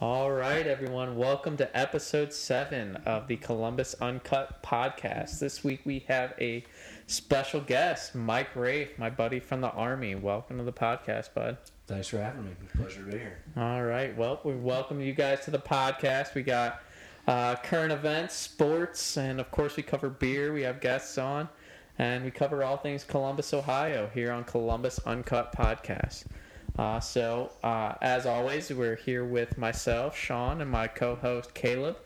All right, everyone. Welcome to episode seven of the Columbus Uncut podcast. This week we have a special guest, Mike Rafe, my buddy from the Army. Welcome to the podcast, bud. Thanks for having me. Pleasure to be here. All right. Well, we welcome you guys to the podcast. We got uh, current events, sports, and of course, we cover beer. We have guests on, and we cover all things Columbus, Ohio here on Columbus Uncut Podcast. Uh, so, uh, as always, we're here with myself, Sean, and my co host, Caleb.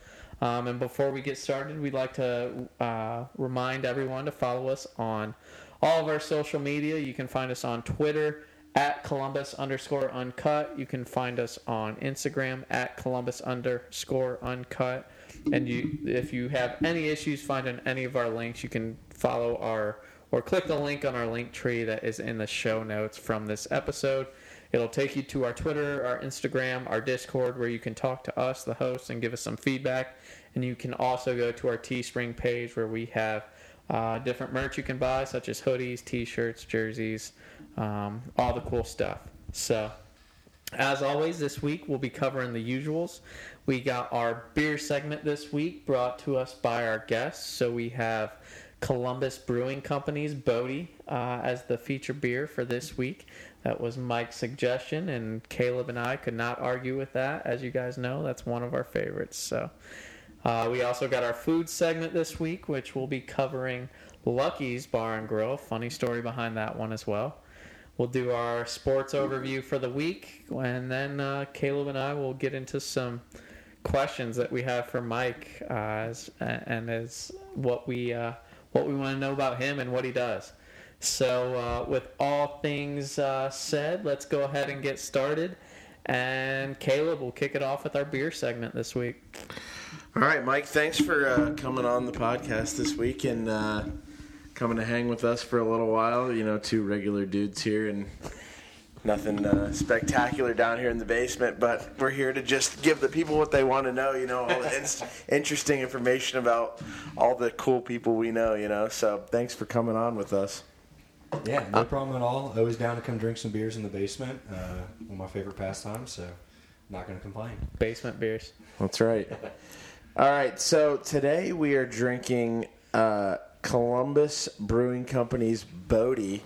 Um, and before we get started, we'd like to uh, remind everyone to follow us on all of our social media. You can find us on Twitter at Columbus underscore uncut. You can find us on Instagram at Columbus underscore uncut. And you, if you have any issues finding any of our links, you can follow our or click the link on our link tree that is in the show notes from this episode. It'll take you to our Twitter, our Instagram, our Discord, where you can talk to us, the hosts, and give us some feedback. And you can also go to our Teespring page where we have uh, different merch you can buy, such as hoodies, T-shirts, jerseys, um, all the cool stuff. So, as always, this week we'll be covering the usuals. We got our beer segment this week brought to us by our guests. So we have Columbus Brewing Company's Bodhi uh, as the feature beer for this week. That was Mike's suggestion, and Caleb and I could not argue with that. As you guys know, that's one of our favorites. So uh, we also got our food segment this week, which we'll be covering Lucky's Bar and Grill. Funny story behind that one as well. We'll do our sports overview for the week, and then uh, Caleb and I will get into some questions that we have for Mike, uh, as, and as what we uh, what we want to know about him and what he does. So, uh, with all things uh, said, let's go ahead and get started. And Caleb will kick it off with our beer segment this week. All right, Mike. Thanks for uh, coming on the podcast this week and uh, coming to hang with us for a little while. You know, two regular dudes here and nothing uh, spectacular down here in the basement, but we're here to just give the people what they want to know. You know, all the in- interesting information about all the cool people we know. You know, so thanks for coming on with us. Yeah, no problem at all. Always down to come drink some beers in the basement. Uh, one of my favorite pastimes, so not going to complain. Basement beers. That's right. All right, so today we are drinking uh, Columbus Brewing Company's Bodhi.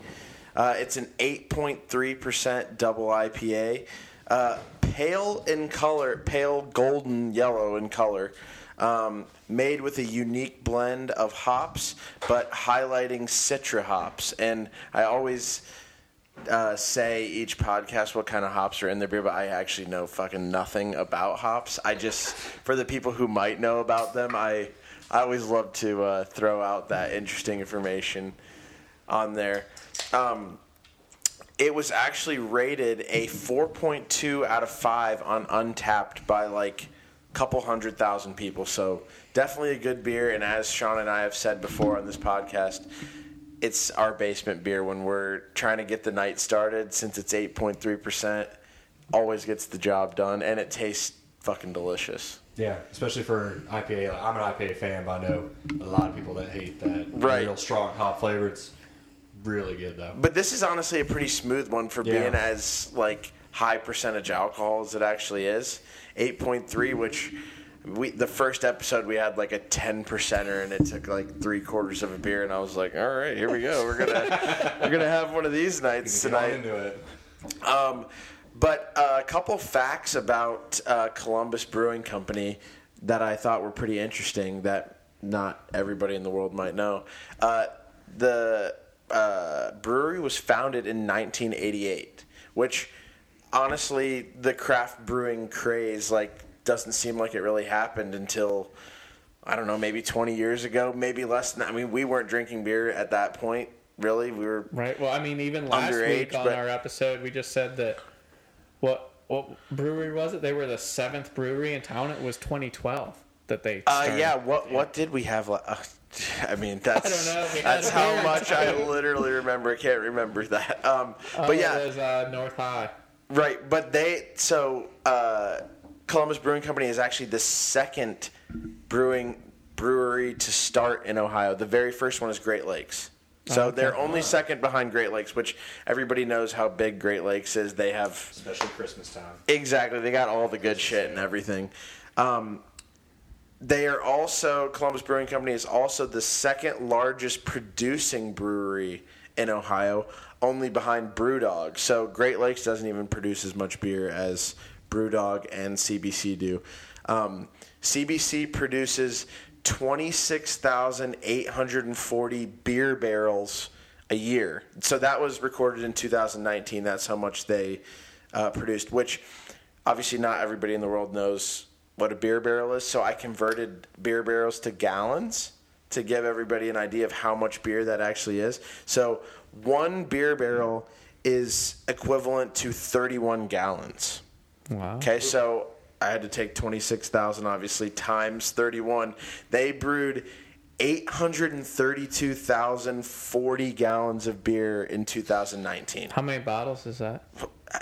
Uh, it's an 8.3% double IPA, uh, pale in color, pale golden yellow in color, um, made with a unique blend of hops, but highlighting Citra hops. And I always uh, say each podcast what kind of hops are in their beer, but I actually know fucking nothing about hops. I just, for the people who might know about them, I, I always love to uh, throw out that interesting information on there. Um, it was actually rated a 4.2 out of 5 on Untappd by like couple hundred thousand people. So definitely a good beer. And as Sean and I have said before on this podcast, it's our basement beer when we're trying to get the night started since it's 8.3% always gets the job done and it tastes fucking delicious Yeah, especially for IPA. Like, I'm an IPA fan, but I know a lot of people that hate that Right. real strong hop flavor. It's really good though. but this is honestly a pretty smooth one for Yeah. being as like high percentage alcohol as it actually is 8.3 which we the first episode we had like a 10 percenter and it took like three quarters of a beer and i was like all right here we go we're gonna we're gonna have one of these nights tonight into it. Um, but uh, a couple facts about uh, Columbus Brewing Company that I thought were pretty interesting that not everybody in the world might know. Uh, the uh, brewery was founded in 1988, which honestly, the craft brewing craze like doesn't seem like it really happened until I don't know, maybe 20 years ago, maybe less than that. I mean, we weren't drinking beer at that point, really. We were Right. Well, I mean, even last Underage, week on but- our episode, we just said that what what brewery was it? They were the seventh brewery in town. It was 2012 that they. Uh, yeah. What What did we have? Uh, I mean, that's I don't know. That's how much I literally remember. I can't remember that. Um, Oh, but yeah, it was uh, North High. Right. But they so uh, Columbus Brewing Company is actually the second brewing brewery to start in Ohio. The very first one is Great Lakes. So Okay. they're only second behind Great Lakes, which everybody knows how big Great Lakes is. They have Especially Christmas time. Exactly. They got all the good shit and everything. Um, they are also Columbus Brewing Company is also the second largest producing brewery in Ohio, only behind BrewDog. So Great Lakes doesn't even produce as much beer as BrewDog and CBC do. Um, CBC produces twenty six thousand eight hundred and forty beer barrels a year. So that was recorded in 2019. That's how much they uh, produced, which obviously not everybody in the world knows what a beer barrel is. So I converted beer barrels to gallons to give everybody an idea of how much beer that actually is. So one beer barrel is equivalent to 31 gallons. Wow. Okay, so I had to take 26,000 obviously times 31. They brewed 832,040 gallons of beer in 2019. How many bottles is that?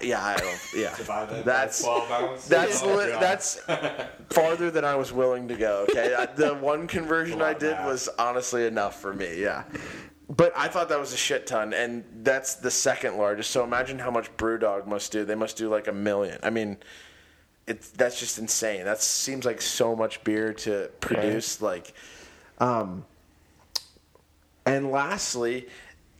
Yeah, I don't yeah. That That's 12 ounces. that's Oh, li- that's farther than I was willing to go. Okay, the one conversion I did was honestly enough for me. Yeah, but I thought that was a shit ton, and that's the second largest. So imagine how much BrewDog must do. They must do like a million. I mean, it's that's just insane. That seems like so much beer to produce. Like, um, and lastly,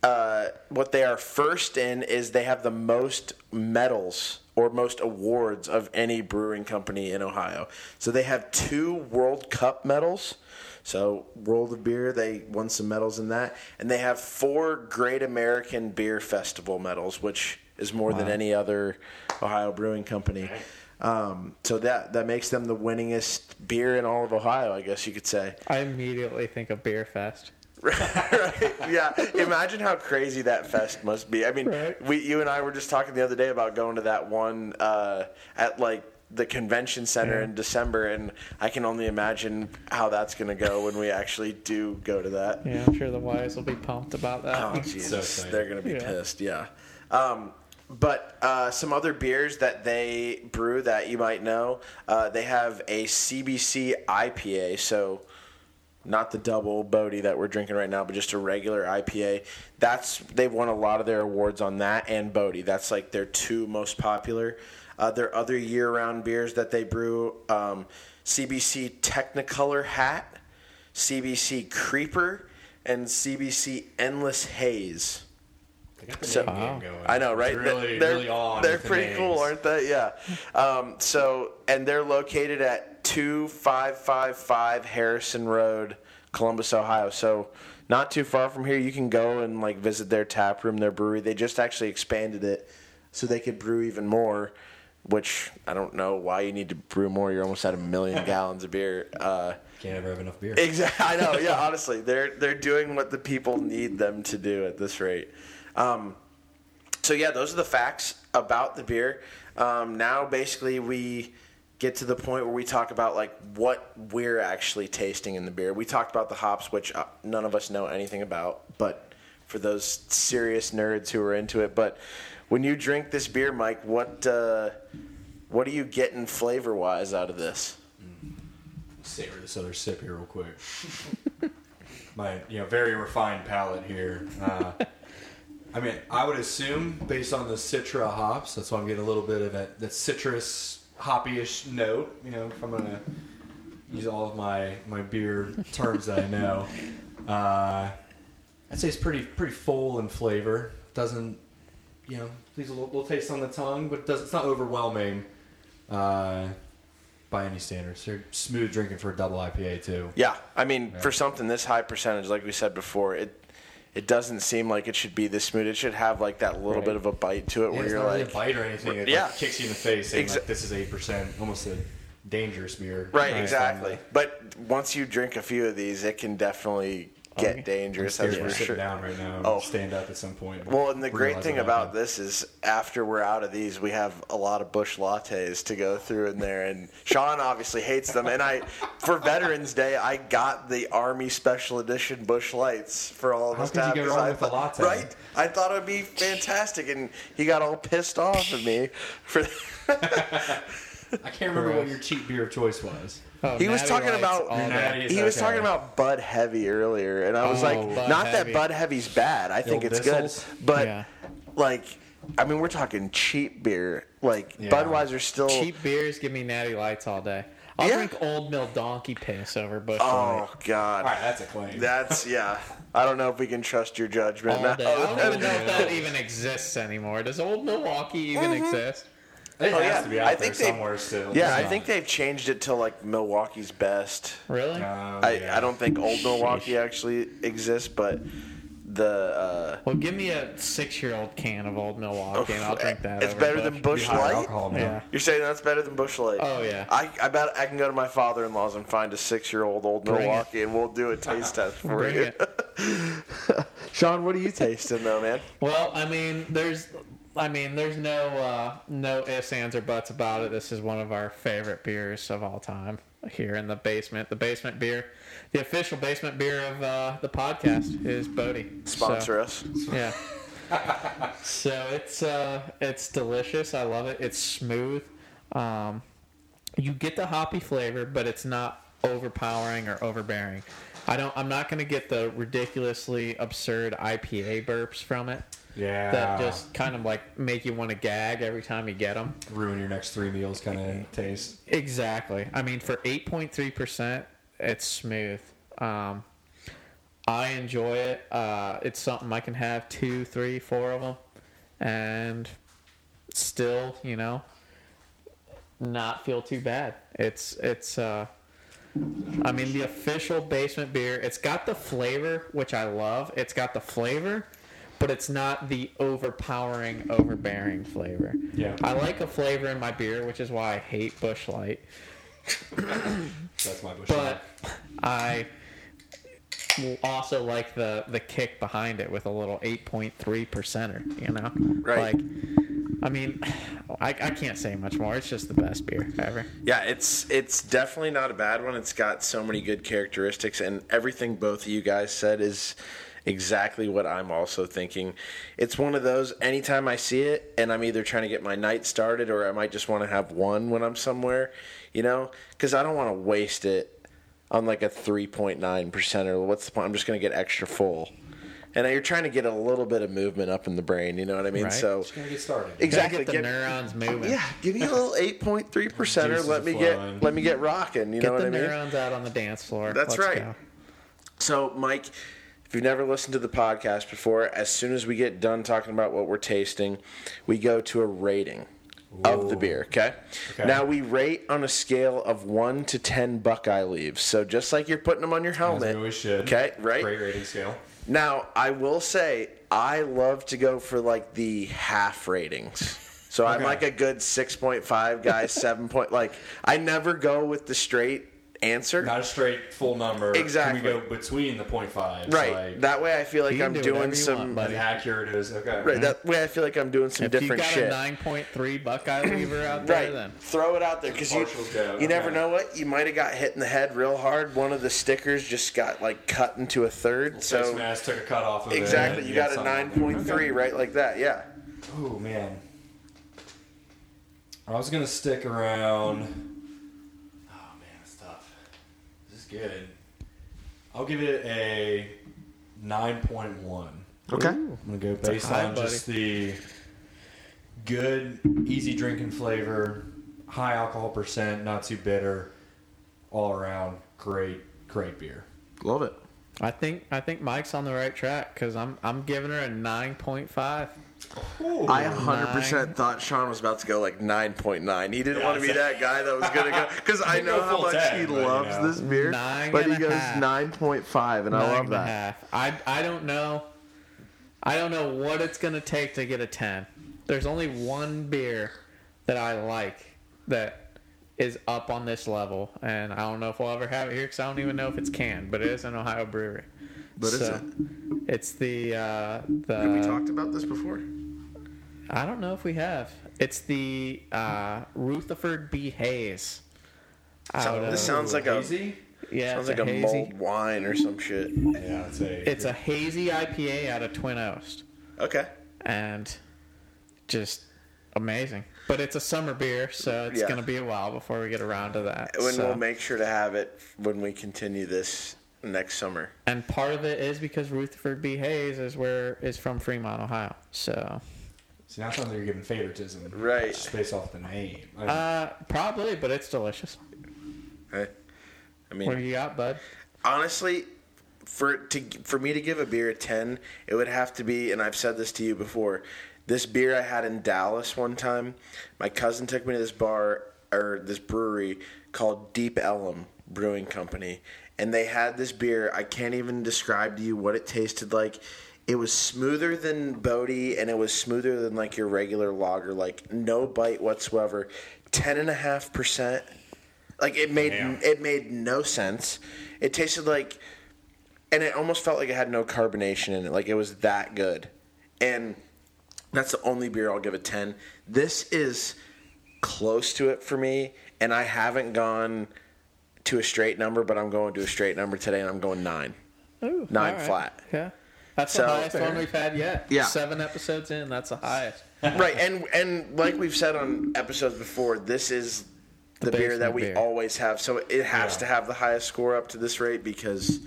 uh, what they are first in is they have the most medals or most awards of any brewing company in Ohio. So they have two World Cup medals. So World of Beer, they won some medals in that, and they have four Great American Beer Festival medals, which is more than any other Ohio brewing company. Um, so that that makes them the winningest beer in all of Ohio, I guess you could say. I immediately think of Beer Fest. right? Yeah. Imagine how crazy that fest must be. I mean, Right. we, you and I were just talking the other day about going to that one uh, at like the convention center Yeah. in December, and I can only imagine how that's going to go when we actually do go to that. Yeah, I'm sure the Wise will be pumped about that. Oh Jesus, excited. they're gonna be Yeah. pissed. Yeah. Um, but uh, some other beers that they brew that you might know, uh, they have a CBC IPA. So not the double Bodhi that we're drinking right now, but just a regular IPA. That's they've won a lot of their awards on that and Bodhi. That's like their two most popular. Uh, their other year-round beers that they brew: um, CBC Technicolor Hat, CBC Creeper, and CBC Endless Haze. They got the So- name Wow. game going. I know, right? Really, they're really on. they're pretty cool, aren't they? Yeah. Um, so, and they're located at two five five five Harrison Road, Columbus, Ohio. So, not too far from here. You can go and like visit their tap room, their brewery. They just actually expanded it so they could brew even more. Which I don't know why you need to brew more. You're almost at a million gallons of beer. Uh, Can't ever have enough beer. Exactly. I know. Yeah. Honestly, they're they're doing what the people need them to do at this rate. Um, so yeah, those are the facts about the beer. Um, now, basically, we get to the point where we talk about like what we're actually tasting in the beer. We talked about the hops, which uh, none of us know anything about, but for those serious nerds who are into it. But when you drink this beer, Mike, what uh, what are you getting flavor wise out of this? savor this other sip here real quick. My you know very refined palate here. Uh, I mean, I would assume based on the Citra hops, that's why I'm getting a little bit of that, that citrus hoppy-ish note. You know, if I'm gonna use all of my my beer terms that I know, uh, I'd say it's pretty pretty full in flavor. Doesn't you know leaves a little, little taste on the tongue, but does, it's not overwhelming. Uh, by any standards, they're smooth drinking for a double IPA too. Yeah, I mean, Yeah. for something this high percentage, like we said before, it it doesn't seem like it should be this smooth. It should have like that little Right. bit of a bite to it, Yeah, where it's you're not really like, a bite or anything. It Yeah. like, kicks you in the face, saying Exa- like, "This is eight percent," almost a dangerous beer. Right. exactly. But once you drink a few of these, it can definitely get Okay. Dangerous. to for sure. down right now. And Oh. stand up at some point. Well, and the great thing about this is after we're out of these, we have a lot of Busch lattes to go through in there. And Sean obviously hates them. And I, for Veterans Day, I got the Army Special Edition Busch lights for all of How us could you wrong I with a latte? Right? I thought it would be fantastic. And he got all pissed off at me for. I can't remember what your cheap beer of choice was. Oh, He was talking about- all day. He was talking about Bud Heavy earlier, and I was Oh, like, Bud not Heavy. that Bud Heavy's bad. I think old it's Bissell's? good, but Yeah. like, I mean, we're talking cheap beer. Like Yeah. Budweiser still. Cheap beers give me Natty Lights all day. I'll Yeah. drink Old Mill Donkey Piss over Busch Oh Light God, All right, that's a claim. that's yeah. I don't know if we can trust your judgment. all day. I don't even know if that even exists anymore. Does Old Milwaukee even mm-hmm. exist? It Oh, has yeah. to be out I there think they- somewhere still. Yeah, I think they've changed it to like Milwaukee's best. Really? Oh, I, yeah. I don't think Old Milwaukee actually exists, but the uh, Well, give me a six-year-old can of Old Milwaukee, and I'll drink that. It's over better Busch. than Busch Higher Light. alcohol. Yeah. You're saying that's better than Busch Light? Oh yeah. I, I bet I can go to my father-in-law's and find a six-year-old old Bring it. Milwaukee, and we'll do a taste test for Bring you. it. Sean, what are you tasting though, man? Well, I mean, there's, I mean, there's no, uh, no ifs, ands, or buts about it. This is one of our favorite beers of all time here in the basement. The basement beer, the official basement beer of uh, the podcast is Bodhi. Sponsor us. Yeah. so it's uh, it's delicious. I love it. It's smooth. Um, you get the hoppy flavor, but it's not overpowering or overbearing. I don't. I'm not going to get the ridiculously absurd IPA burps from it Yeah. that just kind of like make you want to gag every time you get them. ruin your next three meals kind of taste. Exactly. I mean, for 8.3%, it's smooth. Um, I enjoy it. Uh, it's something I can have two, three, four of them, and still, you know, not feel too bad. It's it's. Uh, I mean, the official basement beer. It's got the flavor, which I love. It's got the flavor, but it's not the overpowering, overbearing flavor. Yeah. I like a flavor in my beer, which is why I hate Busch Light. That's my bush. But I also like the the kick behind it with a little 8.3 percenter. You know, Right. Like, I mean, I, I can't say much more. It's just the best beer ever. Yeah, it's it's definitely not a bad one. It's got so many good characteristics, and everything both of you guys said is exactly what I'm also thinking. It's one of those. Anytime I see it, and I'm either trying to get my night started, or I might just want to have one when I'm somewhere, you know, because I don't want to waste it on like a 3.9 percent or what's the point? I'm just going to get extra full. And you're trying to get a little bit of movement up in the brain, you know what I mean? Right. So Just gonna get started. exactly, get the get- neurons moving. yeah, give me a little eight point three percenter. Juices Let me flowing. get let me get rocking. You Get know what the I mean? Get the neurons out on the dance floor. That's Let's right. go. So, Mike, if you've never listened to the podcast before, as soon as we get done talking about what we're tasting, we go to a rating of the beer. Okay? Okay. Now we rate on a scale of one to ten Buckeye leaves. So just like you're putting them on your As helmet. we should. Okay, right? Great rating scale. Now, I will say I love to go for like the half ratings. So I'm like a good 6.5 guy, 7 point like I never go with the straight answer. Not a straight full number. Exactly. Can we go between the point five? right. Like, that way I feel like I'm do doing some want, as accurate as okay. Right, that way I feel like I'm doing some If you different got shit. a 9.3 Buckeye lever out there, Right, then throw it out there because you, go, you never okay. know what you might have got hit in the head real hard. One of the stickers just got like cut into a third. Face So mask took a cut off of it. exactly, you got a something. nine point three right like that. Yeah. Oh man. I was gonna stick around. Oh man, it's tough. This is good. I'll give it a nine point one. Okay. I'm gonna go based high, on just the good, easy drinking flavor, high alcohol percent, not too bitter, all around great, great beer. Love it. I think I think Mike's on the right track because I'm I'm giving her a 9.5. I 100% thought Sean was about to go like 9.9. He didn't Yeah, want to be that guy that was going to go. Because I know how much 10, he but, you loves know. this beer. Nine but he goes half. 9.5, and I love and that. half. I I don't know. I don't know what it's gonna take to get a 10. There's only one beer that I like that is up on this level, and I don't know if we'll ever have it here because I don't even know if it's canned, but it is an Ohio brewery. But So, it? It's the uh, the. Have we talked about this before? I don't know if we have. It's the uh, Rutherford B. Hayes. So- out this of- sounds like a hazy. yeah, sounds like a, hazy. mulled wine or some shit. Yeah, it's a. It's a hazy IPA out of Twin Oast, Okay. and just amazing. But it's a summer beer, so it's Yeah. gonna be a while before we get around to that. When so. we'll make sure to have it when we continue this next summer. and part of it is because Rutherford B. Hayes is where is from Fremont, Ohio. So See, now it sounds like you're giving favoritism. Right. Just based off the name. I mean, uh, probably, but it's delicious. Hey, I mean, What do you got, bud? honestly, for to for me to give a beer a ten, it would have to be, and I've said this to you before. This beer I had in Dallas one time. My cousin took me to this bar or this brewery called Deep Ellum Brewing Company, and they had this beer. I can't even describe to you what it tasted like. It was smoother than Bodhi, and it was smoother than like your regular lager. Like no bite whatsoever. Ten and a half percent. Like it made Damn. it made no sense. It tasted like, and it almost felt like it had no carbonation in it. Like it was that good, and that's the only beer I'll give a ten. This is close to it for me, and I haven't gone to a straight number, but I'm going to a straight number today, and I'm going nine. Ooh, Nine all right. flat. Yeah, that's So- the highest Fair. one we've had yet. Yeah. seven episodes in, that's the highest. right, and and like we've said on episodes before, this is the, The beer that we beer. always have. So it has Yeah. to have the highest score up to this rate because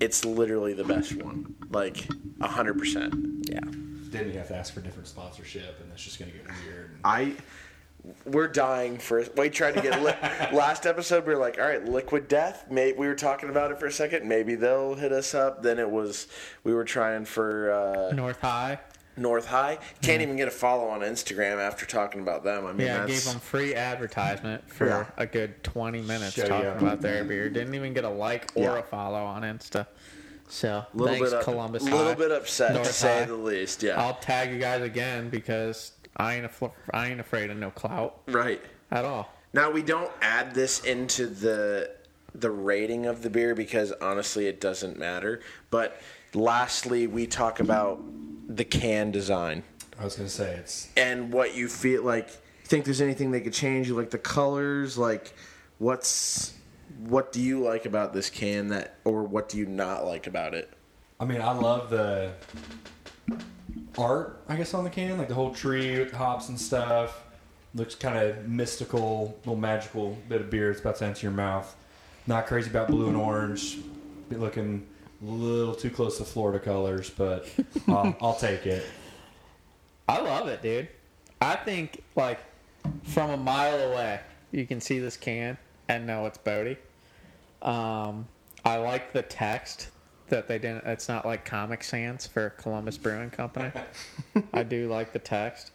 it's literally the best one, like hundred percent. Yeah, then you have to ask for different sponsorship, and that's just going to get weird. I we're dying for. We tried to get li- last episode. We were like, all right, Liquid Death. May, we were talking about it for a second. Maybe they'll hit us up. Then it was we were trying for uh, North High. North High. Can't even get a follow on Instagram after talking about them. I mean, Yeah, I that's, gave them free advertisement for Yeah. a good 20 minutes Show talking you. about their beer. Didn't even get a like or Yeah. a follow on Insta. So, a little thanks, bit up, Columbus little High. bit upset to North say High. the least. Yeah, I'll tag you guys again because I ain't, afl- I ain't afraid of no clout right. at all. Now we don't add this into the the rating of the beer because honestly it doesn't matter. But lastly, we talk about the can design I was going to say it's and what you feel like. Think there's anything they could change? You like the colors? Like what's what do you like about this can that, or what do you not like about it? I mean, I love the art, I guess, on the can, like the whole tree with hops and stuff. Looks kind of mystical, little magical bit of beer it's about to enter your mouth. Not crazy about blue and orange. Be looking a little too close to Florida colors, but I'll, I'll take it. I love it, dude. I think like from a mile away, you can see this can and know it's Bodhi. Um, I like the text that they didn't. It's not like Comic Sans for Columbus Brewing Company. I do like the text,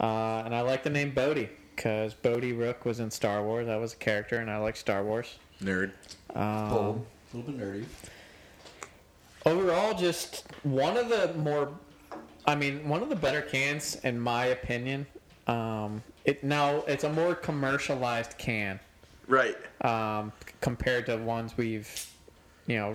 uh, and I like the name Bodhi because Bodhi Rook was in Star Wars. I was a character, and I like Star Wars. Nerd. Bold, a little bit nerdy. Overall, just one of the more, I mean, one of the better cans in my opinion. Um, it now it's a more commercialized can Right. um, compared to ones we've, you know,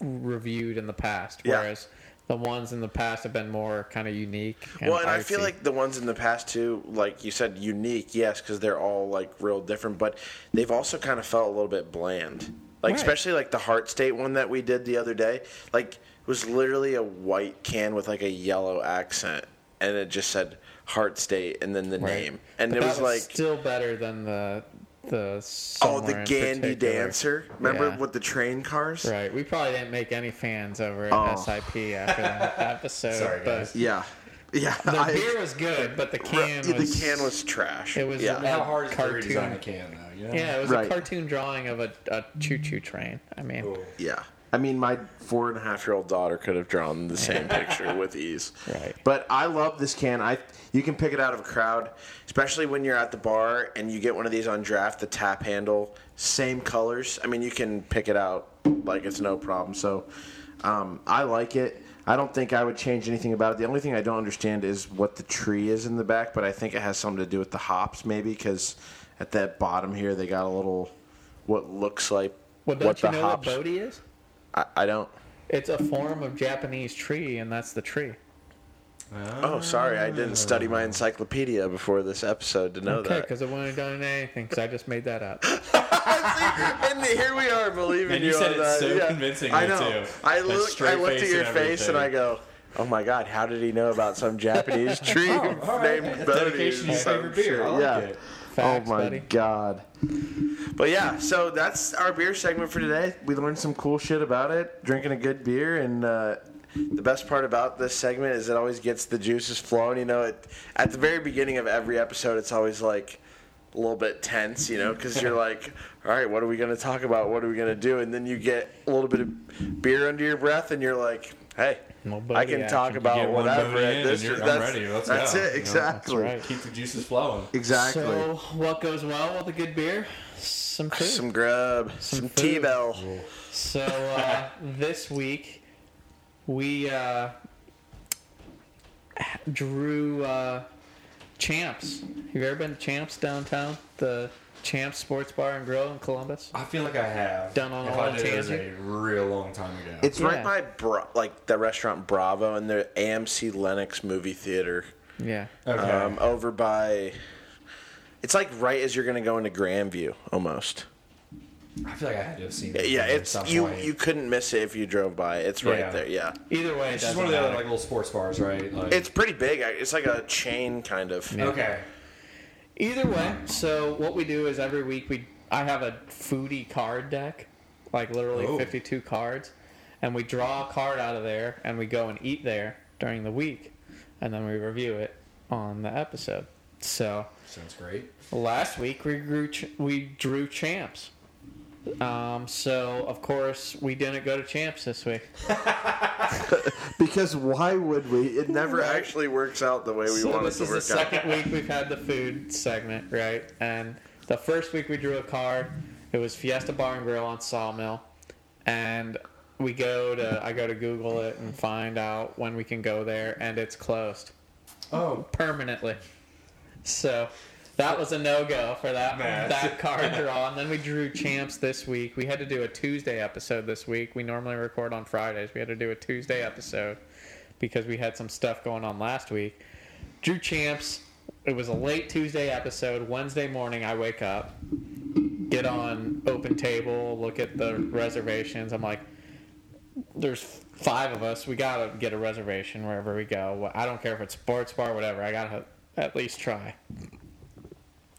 reviewed in the past. Yeah. Whereas the ones in the past have been more kind of unique. And well, and I feel like the ones in the past too, like you said, unique, yes, because they're all like real different, but they've also kind of felt a little bit bland. Like Right. especially like the Heart State one that we did the other day, like it was literally a white can with like a yellow accent, and it just said Heart State and then the Right. name, and But it that was like. still better than the the Oh, the in Gandy particular. Dancer! Remember Yeah. with the train cars? Right. We probably didn't make any fans over at Oh. SIP after that episode. Sorry, but guys. Yeah, yeah. The I- beer was good, but the can the was can was trash. It was yeah. a- How hard is it to Cartoon. redesign a can, though? You know? yeah, it was Right. a cartoon drawing of a, a choo choo train. I mean, Cool. Yeah. I mean, my four and a half year old daughter could have drawn the same picture with ease. Right. But I love this can. I you can pick it out of a crowd, especially when you're at the bar and you get one of these on draft. The tap handle, same colors. I mean, you can pick it out like it's no problem. So, um, I like it. I don't think I would change anything about it. The only thing I don't understand is what the tree is in the back, but I think it has something to do with the hops, maybe because at that bottom here they got a little what looks like well, don't what you the know hops. what Bodhi is? I, I don't. It's a form of Japanese tree, and that's the tree. Oh, sorry, I didn't study my encyclopedia before this episode to know that. Okay, that. because I wouldn't have done anything, because I just made that up. and here we are believing And you said on it that. so Yeah. convincingly, I know. too. I That looked. I straight looked at face your and face and I everything. go, Oh my God! How did he know about some Japanese oh, tree all right. named It's Bodhi? dedication to your Some favorite beer. I like yeah. it. Facts, oh my buddy. God! But yeah, so that's our beer segment for today. We learned some cool shit about it, drinking a good beer, and uh, the best part about this segment is it always gets the juices flowing. You know, it, at the very beginning of every episode, it's always like a little bit tense, you know, because you're like, all right, what are we going to talk about? What are we going to do? And then you get a little bit of beer under your breath, and you're like, hey, Little I can talk about whatever. At this, and you're- I'm that's ready. Let's that's go, it, you know? exactly. That's right. Keep the juices flowing. Exactly. So, what goes well with a good beer? Some food. some grub, some, food. T-bell. So uh, this week we uh, drew uh, Champs. Have you ever been to Champs downtown? The Champs Sports Bar and Grill in Columbus. I feel like I have. Done on if a I little did, it was a tangent? real long time ago. It's right Yeah. by Bra- like the restaurant Bravo and the AMC Lennox movie theater. Yeah. okay. Um, over by. It's like right as you're gonna go into Grandview, almost. I feel like I had to have seen it. Yeah, at it's some you. point. You couldn't miss it if you drove by. It's right Yeah. there. Yeah, Either way, it It's just doesn't one of the other matter. like little sports bars, right? Like, it's pretty big. It's like a chain kind of. Yeah. okay. Either way, so what we do is every week we I have a foodie card deck, like literally Oh. 52 cards, and we draw a card out of there and we go and eat there during the week, and then we review it on the episode. So Sounds great. last week we grew ch- we drew champs. Um, so of course we didn't go to champs this week. Because why would we? It never actually works out the way we so want it this is the second week we've had the food segment, right? And the first week we drew a card. It was Fiesta Bar and Grill on Sawmill, and we go to I go to Google it and find out when we can go there, and it's closed Oh, permanently. So that was a no go for that Man. that card draw. And then we drew champs this week. We had to do a Tuesday episode this week. We normally record on Fridays. We had to do a Tuesday episode because we had some stuff going on last week. Drew champs. It was a late Tuesday episode. Wednesday morning, I wake up, get on Open Table, look at the reservations. I'm like, there's five of us. We gotta get a reservation wherever we go. I don't care if it's sports bar, whatever. I gotta at least try.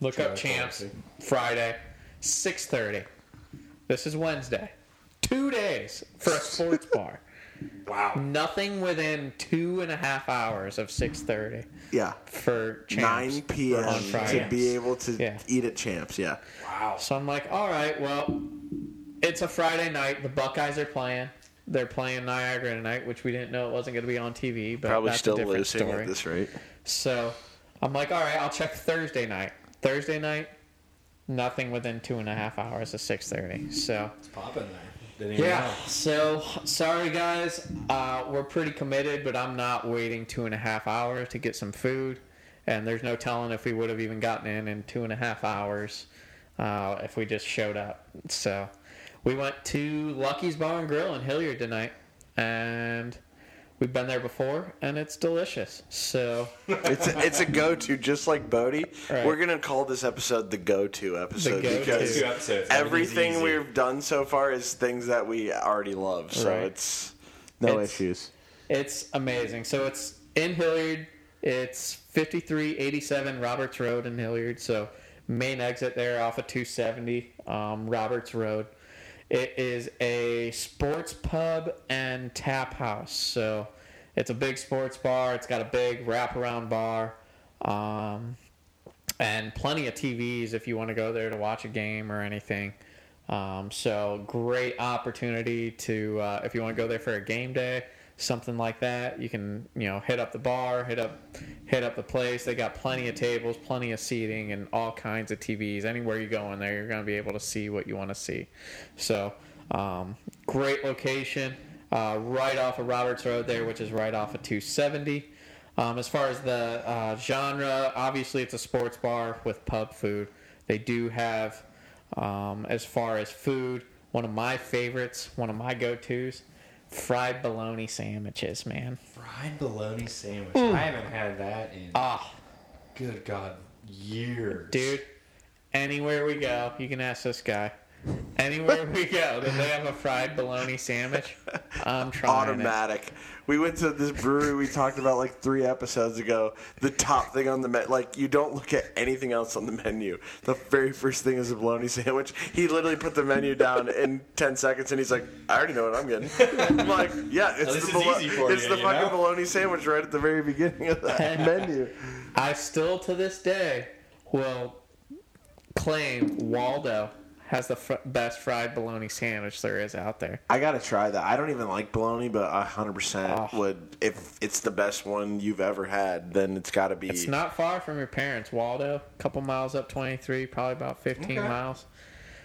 Look Try up champs. Friday, six thirty. This is Wednesday. Two days for a sports bar. wow. Nothing within two and a half hours of six thirty Yeah, for champs 9 p.m. on Friday. to be able to Yeah. eat at Champs. Yeah. Wow. So I'm like, all right, well, it's a Friday night. The Buckeyes are playing. They're playing Niagara tonight, which we didn't know it wasn't going to be on TV, but Probably that's still a different losing story. at this rate. So I'm like, all right, I'll check Thursday night. Thursday night, nothing within two and a half hours of 6:30. So It's popping there. Yeah. know. So sorry guys, uh, we're pretty committed, but I'm not waiting two and a half hours to get some food, and there's no telling if we would have even gotten in in two and a half hours uh, if we just showed up. So we went to Lucky's Bar and Grill in Hilliard tonight, and we've been there before, and it's delicious. So It's a, it's a go-to, just like Bodhi. Right. We're gonna call this episode the go-to episode go-to. because episodes. everything easy. we've done so far is things that we already love. So Right. it's no It's- issues. It's amazing. So it's in Hilliard. It's 5387 Roberts Road in Hilliard. So main exit there off of 270 um, Roberts Road. It is a sports pub and tap house. So it's a big sports bar. It's got a big wraparound bar. Um, and plenty of TVs if you want to go there to watch a game or anything. Um, so great opportunity to uh, if you want to go there for a game day, something like that. You can you know hit up the bar, hit up hit up the place. They got plenty of tables, plenty of seating, and all kinds of TVs. Anywhere you go in there, you're going to be able to see what you want to see. So um, great location, uh, right off of Roberts Road there, which is right off of 270. Um, as far as the uh, genre, obviously it's a sports bar with pub food. They do have, um, as far as food, one of my favorites, one of my go-tos, fried bologna sandwiches. Man, Fried bologna sandwich. I haven't had that in ah, good God years. dude, anywhere we go, you can ask this guy. Anywhere we go, that they have a fried bologna sandwich, I'm trying Automatic. We went to this brewery we talked about like three episodes ago. The top thing on the menu, like you don't look at anything else on the menu. The very first thing is a bologna sandwich. He literally put the menu down in ten seconds, and he's like, "I already know what I'm getting." I'm like, "Yeah, it's This the bolo- easy for it's you, the you fucking know? bologna sandwich right at the very beginning of that menu." I still, to this day, will claim Waldo has the fr- best fried bologna sandwich there is out there. I gotta try that. I don't even like bologna, but I hundred percent Oh. would. If it's the best one you've ever had, then it's got to be. It's not far from your parents, Waldo. A couple miles up 23, probably about 15 Okay. miles.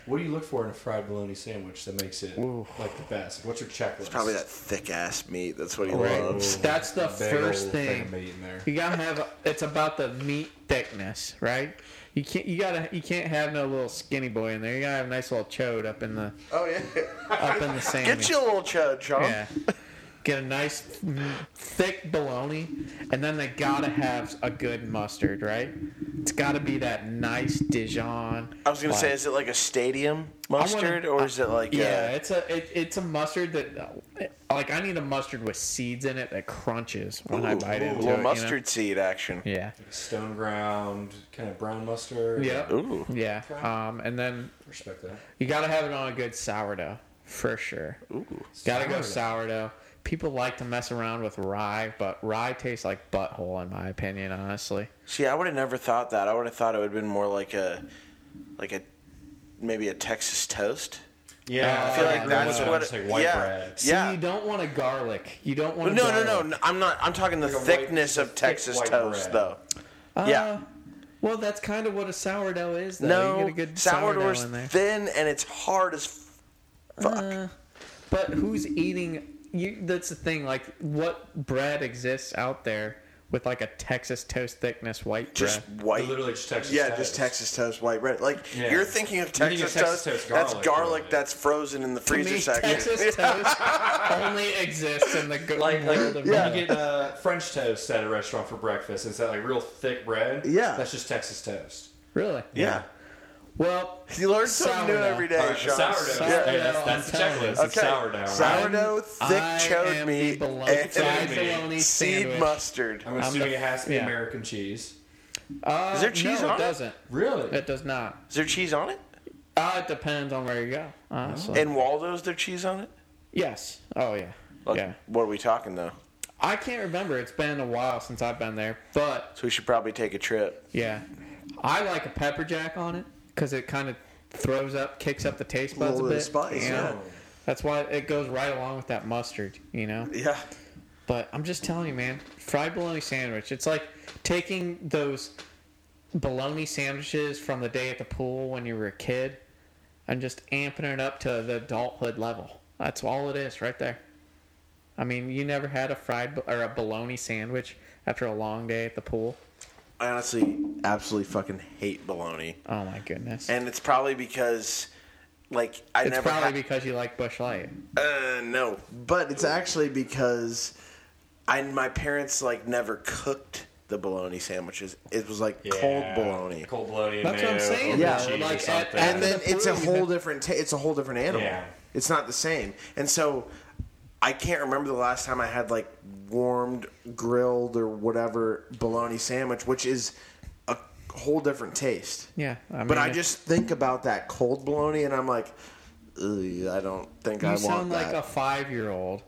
What do you look for in a fried bologna sandwich that makes it like the best? What's your checklist? Probably that thick ass meat. That's what he Right. loves. That's the first old thing. of meat in there. You gotta have. It's about the meat thickness, right? You can't. You gotta. You can't have no little skinny boy in there. You gotta have a nice little chode up in the Oh yeah. up in the sandwich. Get you a little chud, Sean. Yeah. Get a nice thick bologna, and then they gotta have a good mustard, right? It's gotta be that nice Dijon. I was gonna say, is it like a stadium wanna- mustard, or is it like yeah, A, it's a it, it's a mustard that uh, like I need a mustard with seeds in it that crunches when I bite a into little it. you know? mustard seed action? Yeah. Stone ground, kind of brown mustard. Yeah. Ooh. Yeah. Um, and then Respect that. you gotta have it on a good sourdough for sure. Ooh. Gotta go Sourdough. Sourdough. People like to mess around with rye, but rye tastes like butthole in my opinion, honestly. See, I would have never thought that. I would have thought it would have been more like a, like a, maybe a Texas toast. Yeah, I feel like agree that's with that. what it- like white yeah. bread. See, Yeah. you don't want a garlic. You don't want No, a no, garlic. no, no. I'm not. I'm talking the Like a white- thickness of Texas white toast, bread. though. Uh, Yeah. Well, that's kind of what a sourdough is, though. no, you get a good sourdough's sourdough in there. thin and it's hard as fuck. Uh, but who's eating? You. That's the thing. Like, what bread exists out there with like a Texas toast thickness white just bread? white. Literally just Texas Yeah, toast. just Texas toast, white bread. Like Yeah. you're thinking of You think Texas, of Texas toast. toast that's garlic, garlic that's frozen in the To freezer me, section. Texas toast only exists in the go- Like, like world of when bread. you get uh, French toast at a restaurant for breakfast, it's that like real thick bread. Yeah. that's just Texas toast. Really? yeah. Well, You learn something new every day, All right, Sean. sourdough. Sourdough, Hey, that's, that's the I'm checklist. It's Okay. sourdough. right? Sourdough, thick I chode am meat, the bologna, and fried meat. bologna seed sandwich. mustard. I'm I'm assuming the- it has to be yeah. American cheese. Uh, Is there cheese no, on it it? doesn't. Really? It does not. Is there cheese on it? Uh, it depends on where you go, honestly. In Waldo's, there cheese on it? yes. Oh, yeah. Like, yeah. What are we talking though? I can't remember. It's been a while since I've been there. But, So we should probably take a trip. yeah. I like a pepper jack on it because it kind of throws up, kicks up the taste buds a, little bit bit. spice, you know? yeah. That's why it goes right along with that mustard, you know? Yeah. But I'm just telling you, man, fried bologna sandwich. It's like taking those bologna sandwiches from the day at the pool when you were a kid and just amping it up to the adulthood level. That's all it is right there. I mean, you never had a fried or a bologna sandwich after a long day at the pool. I honestly absolutely fucking hate bologna. Oh my goodness. And it's probably because, like, I it's never probably had. because you like Busch Light. Uh, no, but it's actually because I my parents like never cooked the bologna sandwiches. It was like cold bologna, Cold bologna. That's what I'm saying, Yeah. like, at- and then it's a whole different. Ta- it's a whole different animal. Yeah. It's not the same, and so I can't remember the last time I had like warmed, grilled, or whatever bologna sandwich, which is a whole different taste. Yeah, I mean, But I just think about that cold bologna, and I'm like, I don't think I want that. You sound like a five-year-old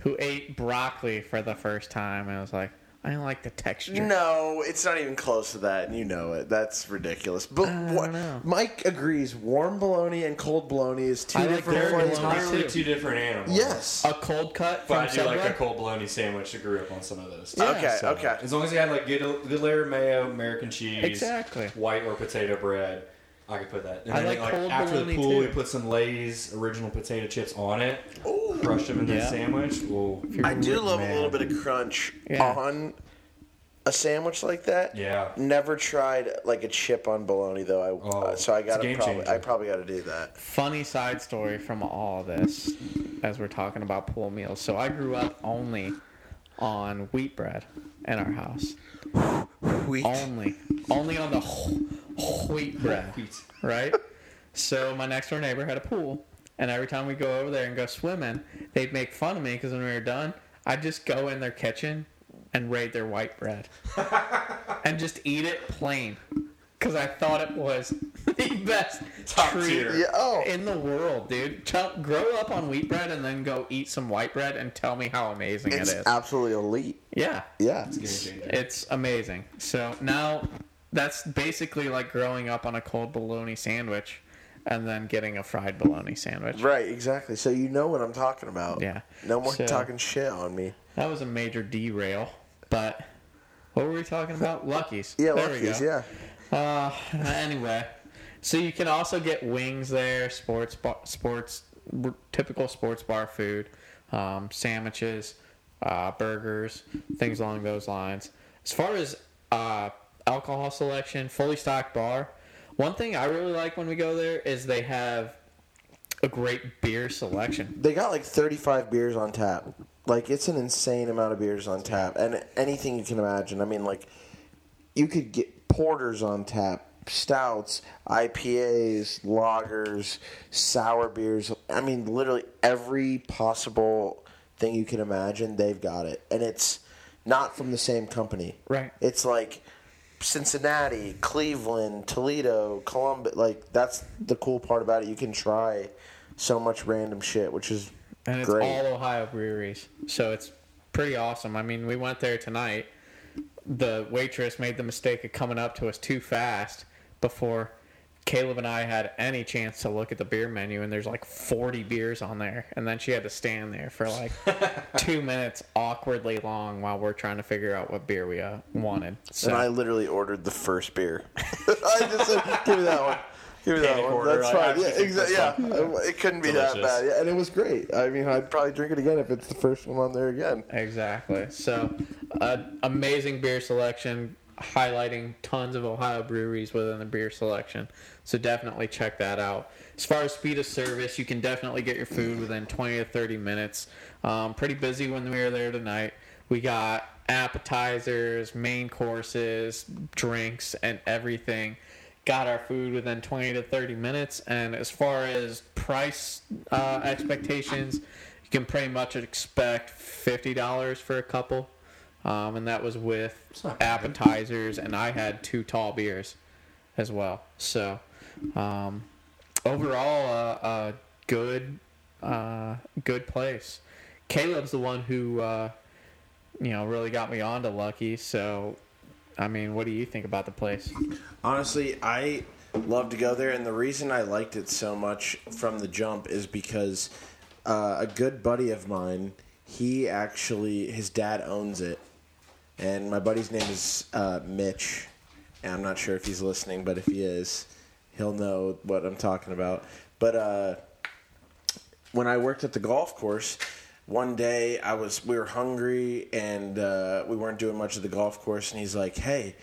who ate broccoli for the first time and was like, "I don't like the texture." No, it's not even close to that, and you know it. That's ridiculous. But I don't know. Mike agrees. Warm bologna and cold bologna is two I like different cold They're flavors. bologna. entirely too. two different animals. Yes. A cold cut from But I do like a cold bologna sandwich. I grew up on some of those. Yeah, okay. So, okay. As long as you had like good, good layer of mayo, American cheese, Exactly. white or potato bread, I could put that. And I then, like cold after the bologna, pool, too. we put some Lay's original potato chips on it, crushed them into Yeah. the sandwich. Ooh. I do love Man. a little bit of crunch Yeah. on a sandwich like that. Yeah. Never tried like a chip on bologna though. I Oh, uh, so I it's a got to game probably changer. I probably got to do that. Funny side story from all this, as we're talking about pool meals. So I grew up only on wheat bread in our house. Wheat. Only, only on the wh- wheat bread. Wheat. right? So my next door neighbor had a pool, and every time we go over there and go swimming, they'd make fun of me because when we were done, I'd just go in their kitchen and raid their white bread and just eat it plain because I thought it was the best Top treat tier. Yeah, oh. in the world, dude. Tell, grow up on wheat bread and then go eat some white bread and tell me how amazing It's it is. absolutely elite. yeah, Yeah. Game changer. it's amazing. So now that's basically like growing up on a cold bologna sandwich and then getting a fried bologna sandwich. Right, exactly. So you know what I'm talking about. Yeah. No more So- talking shit on me. That was a major derail, but what were we talking about? Lucky's. Yeah, there Lucky's, yeah. Uh, anyway, so you can also get wings there, sports bar, sports typical sports bar food, um, sandwiches, uh, burgers, things along those lines. As far as uh, alcohol selection, fully stocked bar. One thing I really like when we go there is they have a great beer selection. They got like 35 beers on tap. Like it's an insane amount of beers on tap, and anything you can imagine. I mean, like you could get porters on tap, stouts, IPAs, lagers, sour beers. I mean, literally every possible thing you can imagine, they've got it, and it's not from the same company. Right. It's like Cincinnati, Cleveland, Toledo, Columbus. Like that's the cool part about it. You can try so much random shit, which is And it's great. all Ohio breweries. So it's pretty awesome. I mean, we went there tonight. The waitress made the mistake of coming up to us too fast before Caleb and I had any chance to look at the beer menu, and there's like 40 beers on there. And then she had to stand there for like two minutes, awkwardly long, while we're trying to figure out what beer we uh, wanted. So And I literally ordered the first beer. I just said, "Give me that one. Give me that Panic one. order, That's I fine. actually Yeah, think exactly. that's Yeah, it couldn't be that Delicious. bad. Yeah, and it was great. I mean, I'd probably drink it again if it's the first one on there again. Exactly. So, uh, amazing beer selection, highlighting tons of Ohio breweries within the beer selection. So definitely check that out. As far as speed of service, you can definitely get your food within 20 to 30 minutes. Um, pretty busy when we were there tonight. We got appetizers, main courses, drinks, and everything. Got our food within 20 to 30 minutes. And as far as price uh, expectations, you can pretty much expect $50 for a couple. Um, and that was with appetizers, and I had two tall beers as well. So, um, overall, uh, a good, uh, good place. Caleb's the one who, uh, you know, really got me onto Lucky. So, I mean, what do you think about the place? Honestly, I love to go there, and the reason I liked it so much from the jump is because uh, a good buddy of mine, he actually his dad owns it, and my buddy's name is uh, Mitch, and I'm not sure if he's listening, but if he is, he'll know what I'm talking about. But uh, when I worked at the golf course, one day I was we were hungry and uh, we weren't doing much of the golf course, and he's like, "Hey,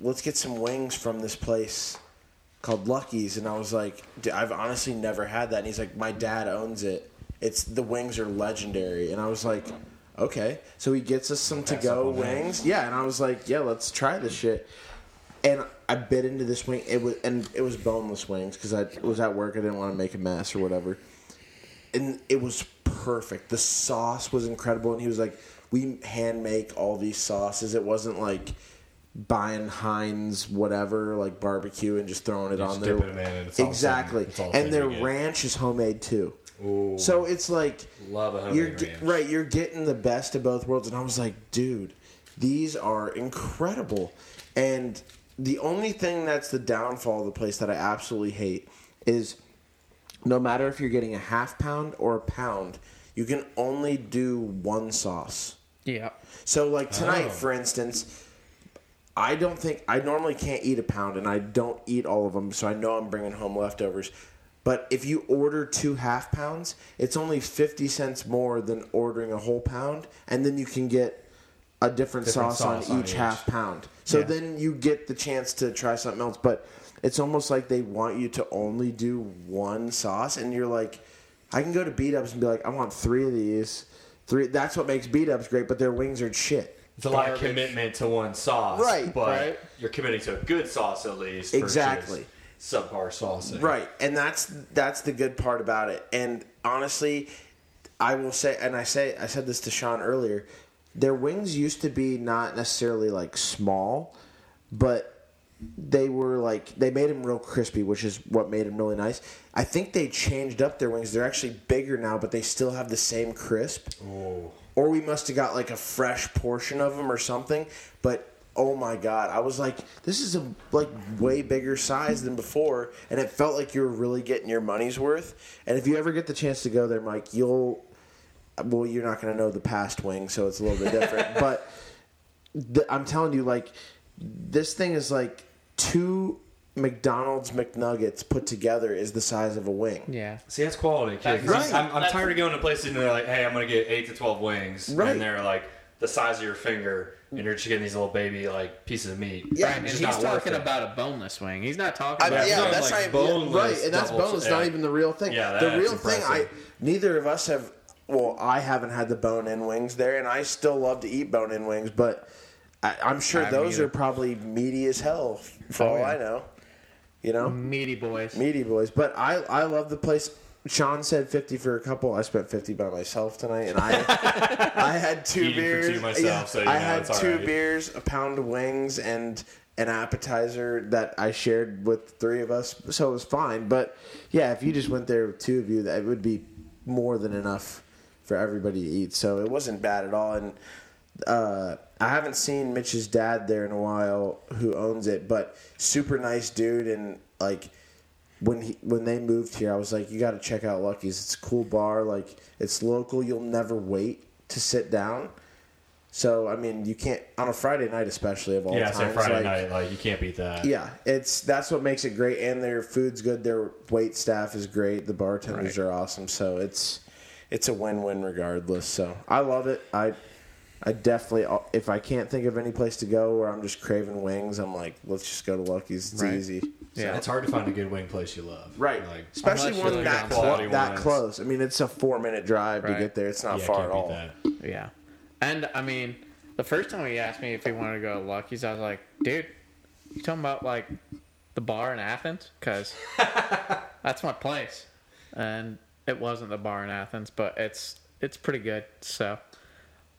let's get some wings from this place called Lucky's." And I was like, "Dude, "I've honestly never had that." And he's like, "My dad owns it. It's the wings are legendary." And I was like, "Okay." So he gets us some to go wings. Yeah, and I was like, "Yeah, let's try this shit." And I bit into this wing. It was and it was boneless wings because I was at work. I didn't want to make a mess or whatever and it was perfect. The sauce was incredible, and he was like, "We hand make all these sauces. It wasn't like buying Heinz whatever like barbecue and just throwing it You on there." it in and it's all the same- exactly, it's all the and their ranch is homemade too. Ooh. So it's like Love a you're ranch. right. You're getting the best of both worlds, and I was like, dude, these are incredible. And the only thing that's the downfall of the place that I absolutely hate is no matter if you're getting a half pound or a pound, you can only do one sauce. Yeah. So like tonight, Oh. for instance, I don't think I normally can't eat a pound, and I don't eat all of them, so I know I'm bringing home leftovers. But if you order two half pounds, it's only fifty cents more than ordering a whole pound, and then you can get a different, Different sauce, sauce on, on each each. half pound. So Yeah. then you get the chance to try something else. But it's almost like they want you to only do one sauce, and you're like, I can go to B-Dubs and be like, I want three of these. Three. That's what makes B-Dubs great, but their wings are shit. It's a lot of commitment to one sauce, Right. But Right. you're committing to a good sauce at least. versus- Exactly. Subpar saucing. Right, and that's that's the good part about it. And honestly, I will say, and I say, I said this to Sean earlier. Their wings used to be not necessarily like small, but they were like they made them real crispy, which is what made them really nice. I think they changed up their wings; they're actually bigger now, but they still have the same crisp. Oh. Or we must have got like a fresh portion of them or something. But oh my god, I was like, this is a like way bigger size than before, and it felt like you were really getting your money's worth. And if you ever get the chance to go there, Mike, you'll well, you're not going to know the past wing, so it's a little bit different. but th- I'm telling you, like this thing is like two McDonald's McNuggets put together is the size of a wing. Yeah. See, that's quality, kid. 'cause Right. I'm, I'm tired of going to places and they're like, "Hey, I'm gonna get eight to twelve wings," Right. and they're like the size of your finger, and you're just getting these little baby like pieces of meat. Yeah, Right, and It's he's not talking about a boneless wing. He's not talking I, about yeah, no, that's like not even, boneless right, and that's boneless, yeah. not even the real thing. Yeah, the that's real thing, I neither of us have. Well, I haven't had the bone-in wings there, and I still love to eat bone-in wings, but I, I'm sure I those either. are probably meaty as hell, for Oh, all yeah. I know. You know, meaty boys. meaty boys. But I, I love the place. Sean said fifty for a couple. I spent fifty by myself tonight, and I, I had two Eating beers. two myself, so you I know had it's two beers, a pound of wings, and an appetizer that I shared with three of us. So it was fine. But yeah, if you just went there with two of you, that would be more than enough for everybody to eat. So it wasn't bad at all. And uh, I haven't seen Mitch's dad there in a while, who owns it, but super nice dude. And like when he when they moved here, I was like, you got to check out Lucky's. It's a cool bar. Like it's local. You'll never wait to sit down. So I mean, you can't on a Friday night, especially of all Yeah, times. so Friday like, night, like you can't beat that. Yeah, it's that's what makes it great, and their food's good. Their wait staff is great. The bartenders are awesome. So it's it's a win win regardless. So I love it. I I definitely uh, if I can't think of any place to go where I'm just craving wings, I'm like, let's just go to Lucky's. It's Right. easy. Yeah. It's hard to find a good wing place you love. Right, Like, especially Unless one you're that like that ones. close. I mean, it's a four minute drive Right. to get there. It's not yeah, far can't at all. beat that. Yeah. And I mean, the first time he asked me if he wanted to go to Lucky's, I was like, dude, you talking about like the bar in Athens? Because that's my place. And it wasn't the bar in Athens, but it's it's pretty good. So,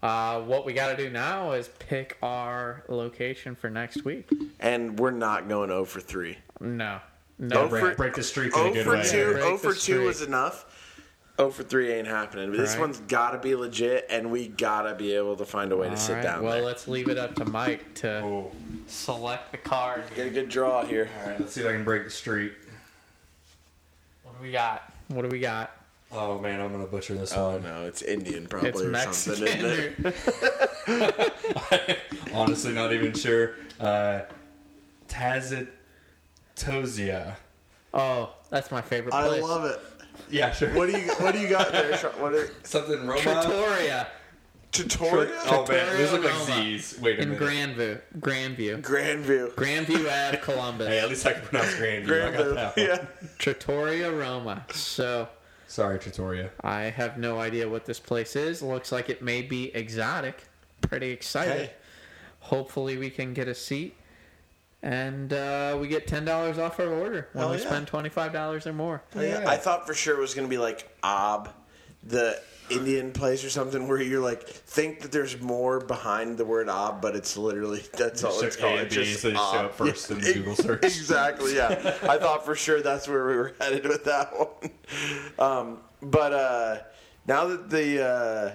uh, what we got to do now is pick our location for next week. And we're not going 0 for three. No. No. Oh, Break, for- break the streak in a 0 good for way. two. Break 0 for two was streak. enough. 0 for three ain't happening. But this Right. one's got to be legit, and we gotta be able to find a way to All sit right, down Well, there. let's leave it up to Mike to Oh. select the card. Get a good draw here. All right, let's see if I can break the streak. What do we got? What do we got? Oh man, I'm gonna butcher this Oh one. no, it's Indian probably It's or Mexican. something. Isn't it? Honestly, not even sure. Uh, Tazitosia. Oh, that's my favorite I love it. Yeah, sure. What do you What do you got there? What are, Something Roma. Trattoria tutorial? Oh man, these look like Roma Z's. Wait a in minute. Grandview. Grandview. Grandview. Grandview Ave, Columbus. Hey, at least I can pronounce Grandview. I got Grandview. that one. Yeah. Trattoria Roma. So Sorry, Trattoria. I have no idea what this place is. Looks like it may be exotic. Pretty excited. Okay. Hopefully we can get a seat. And uh, we get ten dollars off our order when Hell we yeah. spend twenty five dollars or more. Oh, yeah. I thought for sure it was going to be like Ob, the Indian place or something, where you're like think that there's more behind the word Ob, but it's literally that's all it's called. It's just so you show Ob. up first in Google search. Exactly. Yeah, I thought for sure that's where we were headed with that one. Um, but uh, now that the uh,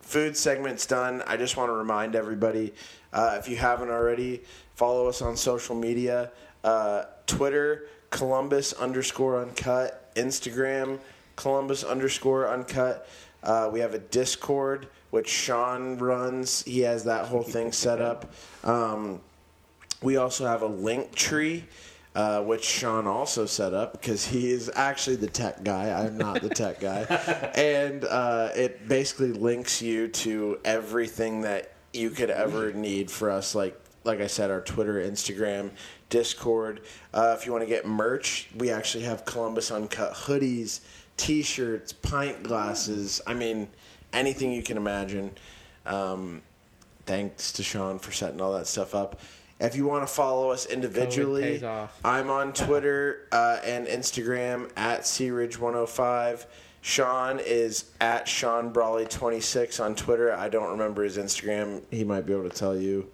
food segment's done, I just want to remind everybody uh, if you haven't already, follow us on social media uh, Twitter, Columbus underscore uncut, Instagram, Columbus underscore uncut. Uh, we have a Discord, which Sean runs. He has that whole thing set up. Um, we also have a link tree, uh, which Sean also set up because he is actually the tech guy. I'm not the tech guy. and uh, it basically links you to everything that you could ever need for us, like like I said, our Twitter, Instagram, Discord. Uh, if you want to get merch, we actually have Columbus Uncut hoodies, T-shirts, pint glasses. I mean, anything you can imagine. Um, thanks to Sean for setting all that stuff up. If you want to follow us individually. I'm on Twitter uh, and Instagram at Searidge105. Sean is at Sean Brawley26 on Twitter. I don't remember his Instagram. He might be able to tell you.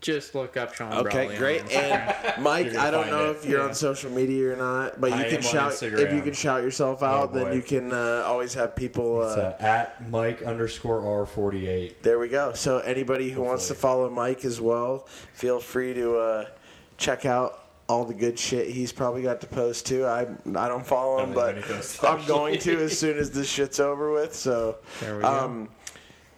Just look up Sean. Okay, Brawley great. And Mike, I don't know it. if you're Yeah. on social media or not, but you I can shout if you can shout yourself out. then you can uh, always have people. It's Uh, uh, at Mike underscore R48. there we go. So anybody who wants to follow Mike as well, feel free to uh, check out all the good shit he's probably got to post too. I I don't follow him, Don't but have any posts, I'm going to as soon as this shit's over with. So There we go. um,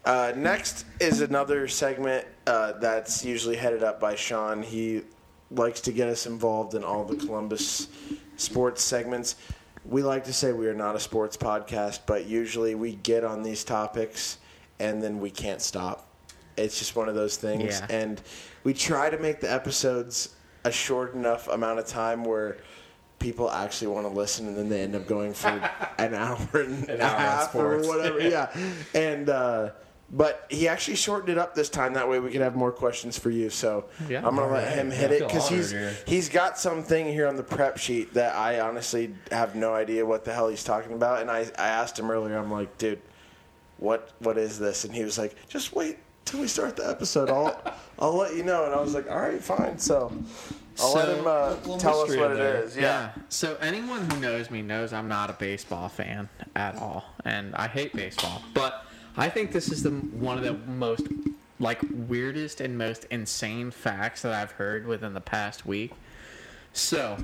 uh, next is another segment uh, that's usually headed up by Sean. He likes to get us involved in all the Columbus sports segments. We like to say we are not a sports podcast, but usually we get on these topics and then we can't stop. It's just one of those things. Yeah. And we try to make the episodes a short enough amount of time where people actually want to listen and then they end up going for an hour and An hour half or whatever. yeah. And uh, but he actually shortened it up this time. That way we could have more questions for you. So Yeah. I'm gonna let Alright. him I hit it feel because honored he's here. he's got something here on the prep sheet that I honestly have no idea what the hell he's talking about. And I I asked him earlier. I'm like, dude, what what is this? And he was like, just wait till we start the episode. I'll I'll let you know. And I was like, all right, fine. So. I'll let So- him uh, Little tell us mystery what in it there. is. Yeah. Yeah. So anyone who knows me knows I'm not a baseball fan at all, and I hate baseball. But I think this is the one of the most like weirdest and most insane facts that I've heard within the past week. So,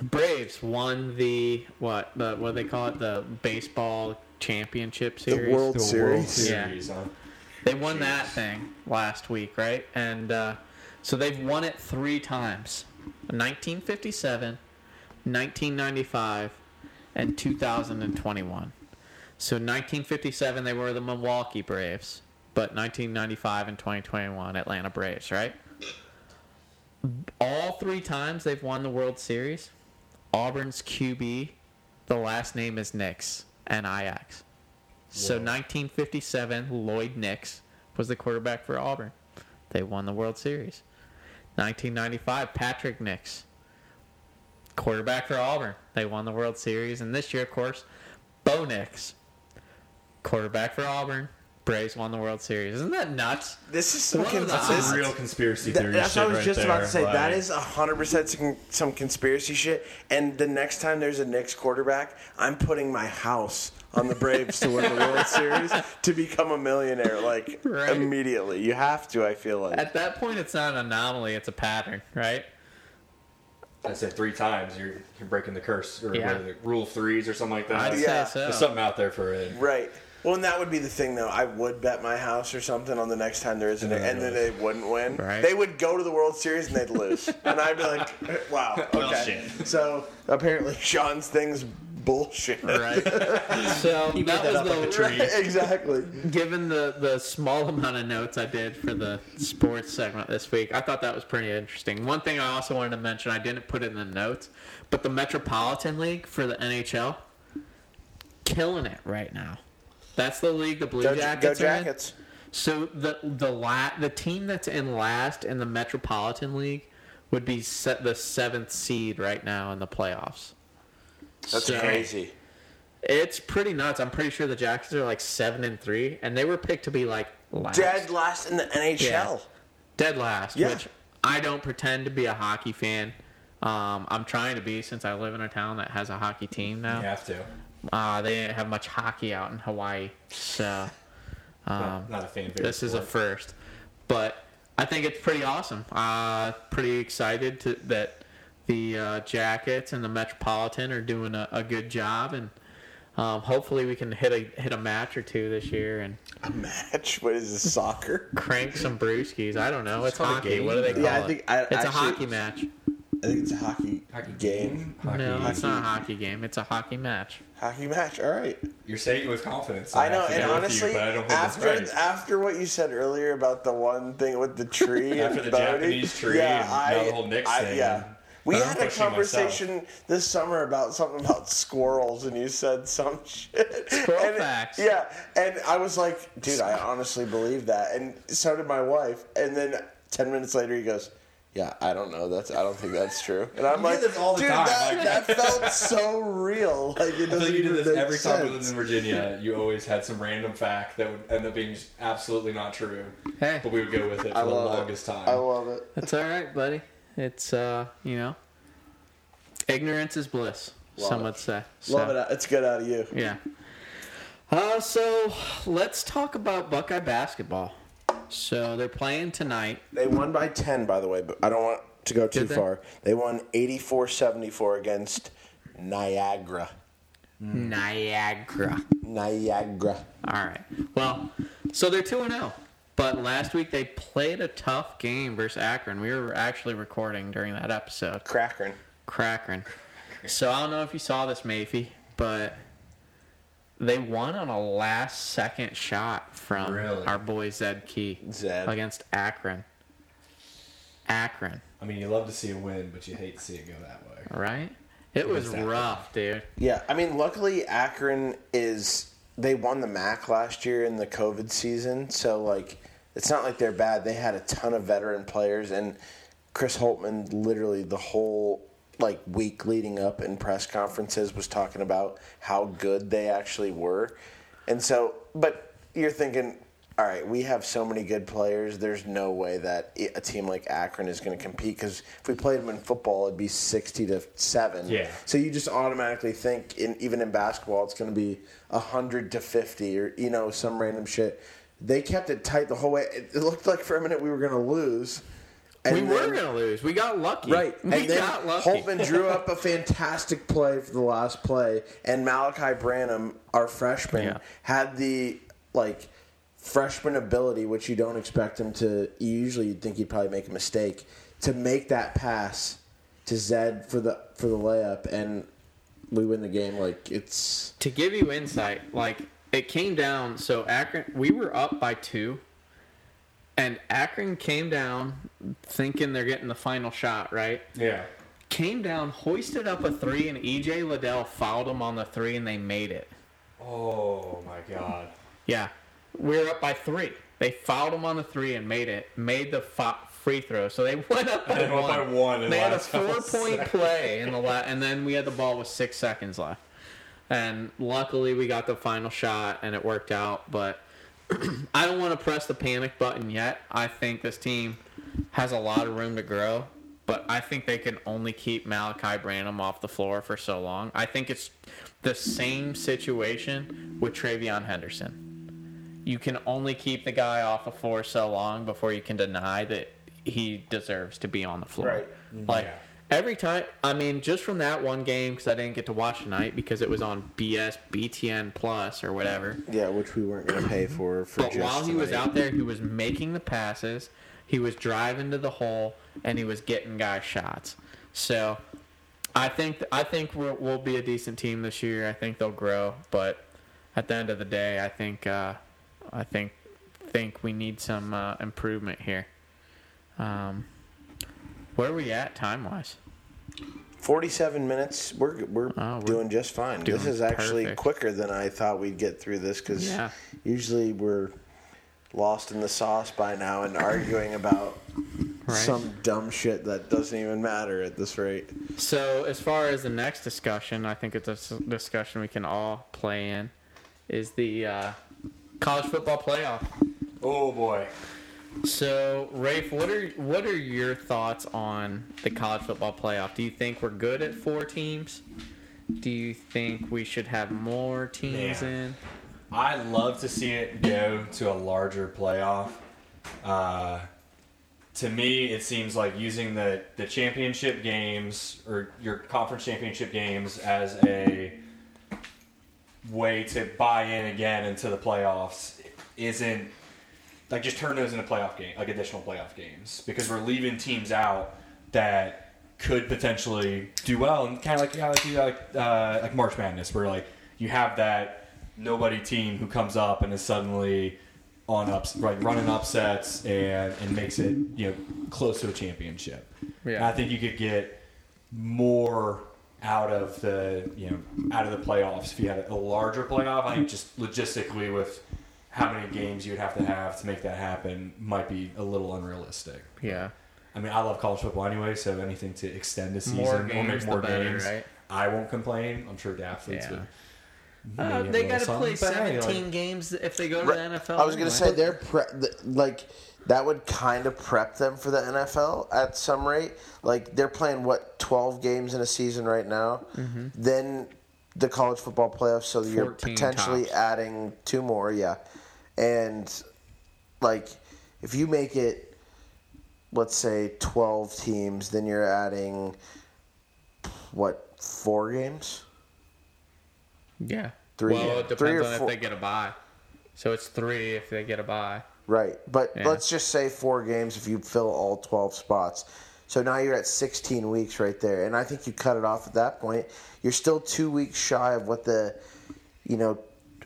Braves won the what the what do they call it the baseball championship series. World The Series? World Series, huh? They won that thing last week, right? And uh, so they've won it three times 1957, 1995, and 2021. So 1957, they were the Milwaukee Braves, but 1995 and 2021, Atlanta Braves, right? All three times they've won the World Series, Auburn's QB, the last name is Nix, and Ix. So 1957, Lloyd Nix was the quarterback for Auburn. They won the World Series. 1995, Patrick Nix, quarterback for Auburn. They won the World Series. And this year, of course, Bo Nix, quarterback for Auburn. Braves won the World Series. Isn't that nuts? This is some One of the cons- odds. real conspiracy Th- theory that's shit what I was right just about to say. that like- is hundred percent some, some conspiracy shit. And the next time there's a Nix quarterback, I'm putting my house on the Braves to win the World Series to become a millionaire. Like Right. immediately, you have to. I feel like. At that point, it's not an anomaly, it's a pattern, right? I said three times. You're you're breaking the curse or Yeah. what is it, rule of threes or something like that. I'd Yeah. say so. There's something out there for it. Right. Well, and that would be the thing, though. I would bet my house or something on the next time there is an, And then and then they they wouldn't win. Right. They would go to the World Series and they'd lose, and I'd be like, "Wow, okay." Well, shit. So apparently, Sean's thing's bullshit. Right. so He made that that was up the like a tree. exactly. given the the small amount of notes I did for the sports segment this week, I thought that was pretty interesting. One thing I also wanted to mention, I didn't put it in the notes, but the Metropolitan League for the NHL, killing it right now. That's the league the Blue Go, Jackets go are in. Jackets. So the the la- the team that's in last in the Metropolitan League would be set the seventh seed right now in the playoffs. That's So- crazy. It's pretty nuts. I'm pretty sure the Jackets are like seven and three, and they were picked to be like last. Dead last in the NHL. Yeah. dead last. Yeah. Which I don't pretend to be a hockey fan. Um, I'm trying to be since I live in a town that has a hockey team now. You have to. Uh, they didn't have much hockey out in Hawaii, so um, not a fan favorite. this is a first. But I think it's pretty awesome. Uh, pretty excited to, that the uh, Jackets and the Metropolitan are doing a, a good job, and um, hopefully we can hit a hit a match or two this year and A match? What is this, soccer? crank some brewskis. I don't know. It's called a hockey. game? What do they call Yeah, I think I- it's a hockey match. I think it's a hockey, Hockey game. Hockey. No, it's not a hockey game. It's a hockey match. Hockey match. All right. You're saying it with confidence. so I know, have to and honestly, you, but I don't after right. after what you said earlier about the one thing with the tree, After the boating, Japanese tree yeah, and I, the whole Nix I- thing, yeah. We I'm had a pushing conversation this summer about something about squirrels, and you said some shit. Squirrel And- facts. Yeah, and I was like, dude, I honestly believe that, and so did my wife. And then Ten minutes later, he goes, "Yeah, I don't know. That's I don't think that's true." And I'm You like, all the "Dude, time, that, that felt so real. Like it I feel doesn't like you even did this make every time we lived in Virginia. You always had some random fact that would end up being absolutely not true, Hey, but we would go with it for I the love longest it. time. I love it. that's all right, buddy. It's uh, you know, ignorance is bliss. Love some it. would say. Love it. It's good out of you. Yeah. Uh, so let's talk about Buckeye basketball. So they're playing tonight. They won by 10, by the way, but I don't want to go too Did they? far. They won 84 74 against Niagara. Hmm. Niagara. Niagara. All right. Well, so they're 2 and 0. But last week they played a tough game versus Akron. We were actually recording during that episode. Crackern. Akron. So I don't know if you saw this, Mafey, but they won on a last second shot from Really? our boy Zed Key Zed. against Akron. Akron, I mean, you love to see a win, but you hate to see it go that way. right? It was Exactly. rough, dude. Yeah, I mean, luckily Akron is they won the MAC last year in the COVID season, so like it's not like they're bad. They had a ton of veteran players, and Chris Holtmann literally the whole like week leading up in press conferences was talking about how good they actually were, and so but you're thinking. All right, we have so many good players. There's no way that a team like Akron is going to compete because if we played them in football, it'd be sixty to seven. Yeah. So you just automatically think, in, even in basketball, it's going to be hundred to fifty, or you know, some random shit. They kept it tight the whole way. It, it looked like for a minute we were going to lose. We And were gonna lose. We got lucky. Right, We and then got lucky. Holtmann drew up a fantastic play for the last play, and Malaki Branham, our freshman, Yeah. had the like freshman ability, which you don't expect him to. Usually you'd think he'd probably make a mistake to make that pass to Zed for the for the layup, and we win the game. Like it's to give you insight, like it came down. So Akron, we were up by two, and Akron came down thinking they're getting the final shot, right? Yeah. Came down, hoisted up a three, and EJ Liddell fouled him on the three, and they made it. Oh my god. Yeah, we were up by three. They fouled him on the three and made it. Made the fo- free throw, so they went up by one. by one they the had a four-point play in the la- and then we had the ball with six seconds left. And luckily, we got the final shot, and it worked out. But I don't want to press the panic button yet. I think this team has a lot of room to grow, but I think they can only keep Malaki Branham off the floor for so long. I think it's the same situation with Travion Henderson. You can only keep the guy off the floor so long before you can deny that he deserves to be on the floor. Right. Like Yeah. Every time, I mean, just from that one game, because I didn't get to watch tonight because it was on BS BTN Plus or whatever. yeah, which we weren't going to pay for. for But just while he was out there, he was making the passes, he was driving to the hole, and he was getting guys shots. So I think I think we'll, we'll be a decent team this year. I think they'll grow, but at the end of the day, I think uh, I think think we need some uh, improvement here. Um, where are we at time wise? 47 minutes. We're we're, Oh, we're doing just fine. doing This is actually perfect. quicker than I thought we'd get through this because Yeah. usually we're lost in the sauce by now and arguing about Right. some dumb shit that doesn't even matter at this rate. So, as far as the next discussion, I think it's a discussion we can all play in, is the uh, college football playoff. Oh boy. So, Rafe, what are what are your thoughts on the college football playoff? Do you think we're good at four teams? Do you think we should have more teams Man. in? I love to see it go to a larger playoff. Uh, to me, it seems like using the, the championship games or your conference championship games as a way to buy in again into the playoffs isn't like just turn those into playoff game like additional playoff games because we're leaving teams out that could potentially do well and kind of like yeah, like you like uh, like March Madness where like you have that nobody team who comes up and is suddenly on ups like running upsets and and makes it you know close to a championship. Yeah. And I think you could get more out of the you know out of the playoffs if you had a larger playoff. I think just logistically with how many games you would have to have to make that happen might be a little unrealistic. Yeah. I mean, I love college football anyway, so anything to extend the season More or games, make more better, games, right? I won't complain. I'm sure the athletes Yeah. would. Uh, they got to play something, but hey, 17 like- games if they go to Right. the NFL. I was gonna anyway. say they're pre- th- like that would kind of prep them for the NFL at some rate. Like they're playing what twelve games in a season right now. Mm-hmm. Then the college football playoffs, so you're potentially tops. adding two more. Yeah, and like if you make it, let's say twelve teams, then you're adding what four games? Yeah. Three- well, it three or depends on four- if they get a bye. So it's three if they get a bye. Right. But Yeah. let's just say four games if you fill all 12 spots. So now you're at 16 weeks right there. And I think you cut it off at that point. You're still two weeks shy of what the, you know,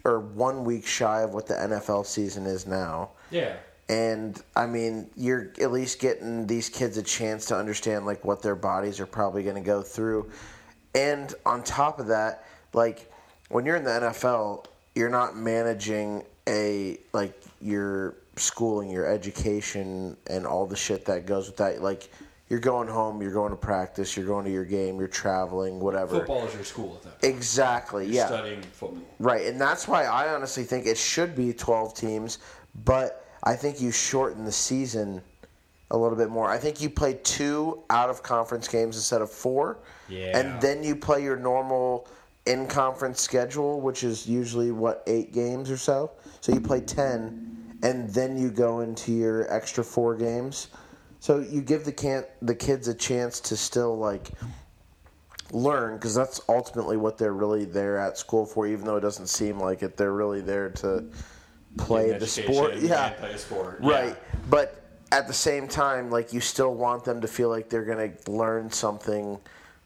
or one week shy of what the NFL season is now. Yeah. And I mean, you're at least getting these kids a chance to understand like what their bodies are probably going to go through. And on top of that, like when you're in the NFL, you're not managing a like your schooling, your education, and all the shit that goes with that. Like you're going home, you're going to practice, you're going to your game, you're traveling, whatever. Football is your school at that point. Exactly. You're yeah. studying football. Right, and that's why I honestly think it should be 12 teams, but I think you shorten the season a little bit more. I think you play two out of conference games instead of four. Yeah. And then you play your normal in conference schedule, which is usually what, eight games or so? So you play 10, and then you go into your extra four games. So you give the can the kids a chance to still like learn because that's ultimately what they're really there at school for even though it doesn't seem like it they're really there to play the sport yeah play a sport. right Yeah. but at the same time like you still want them to feel like they're going to learn something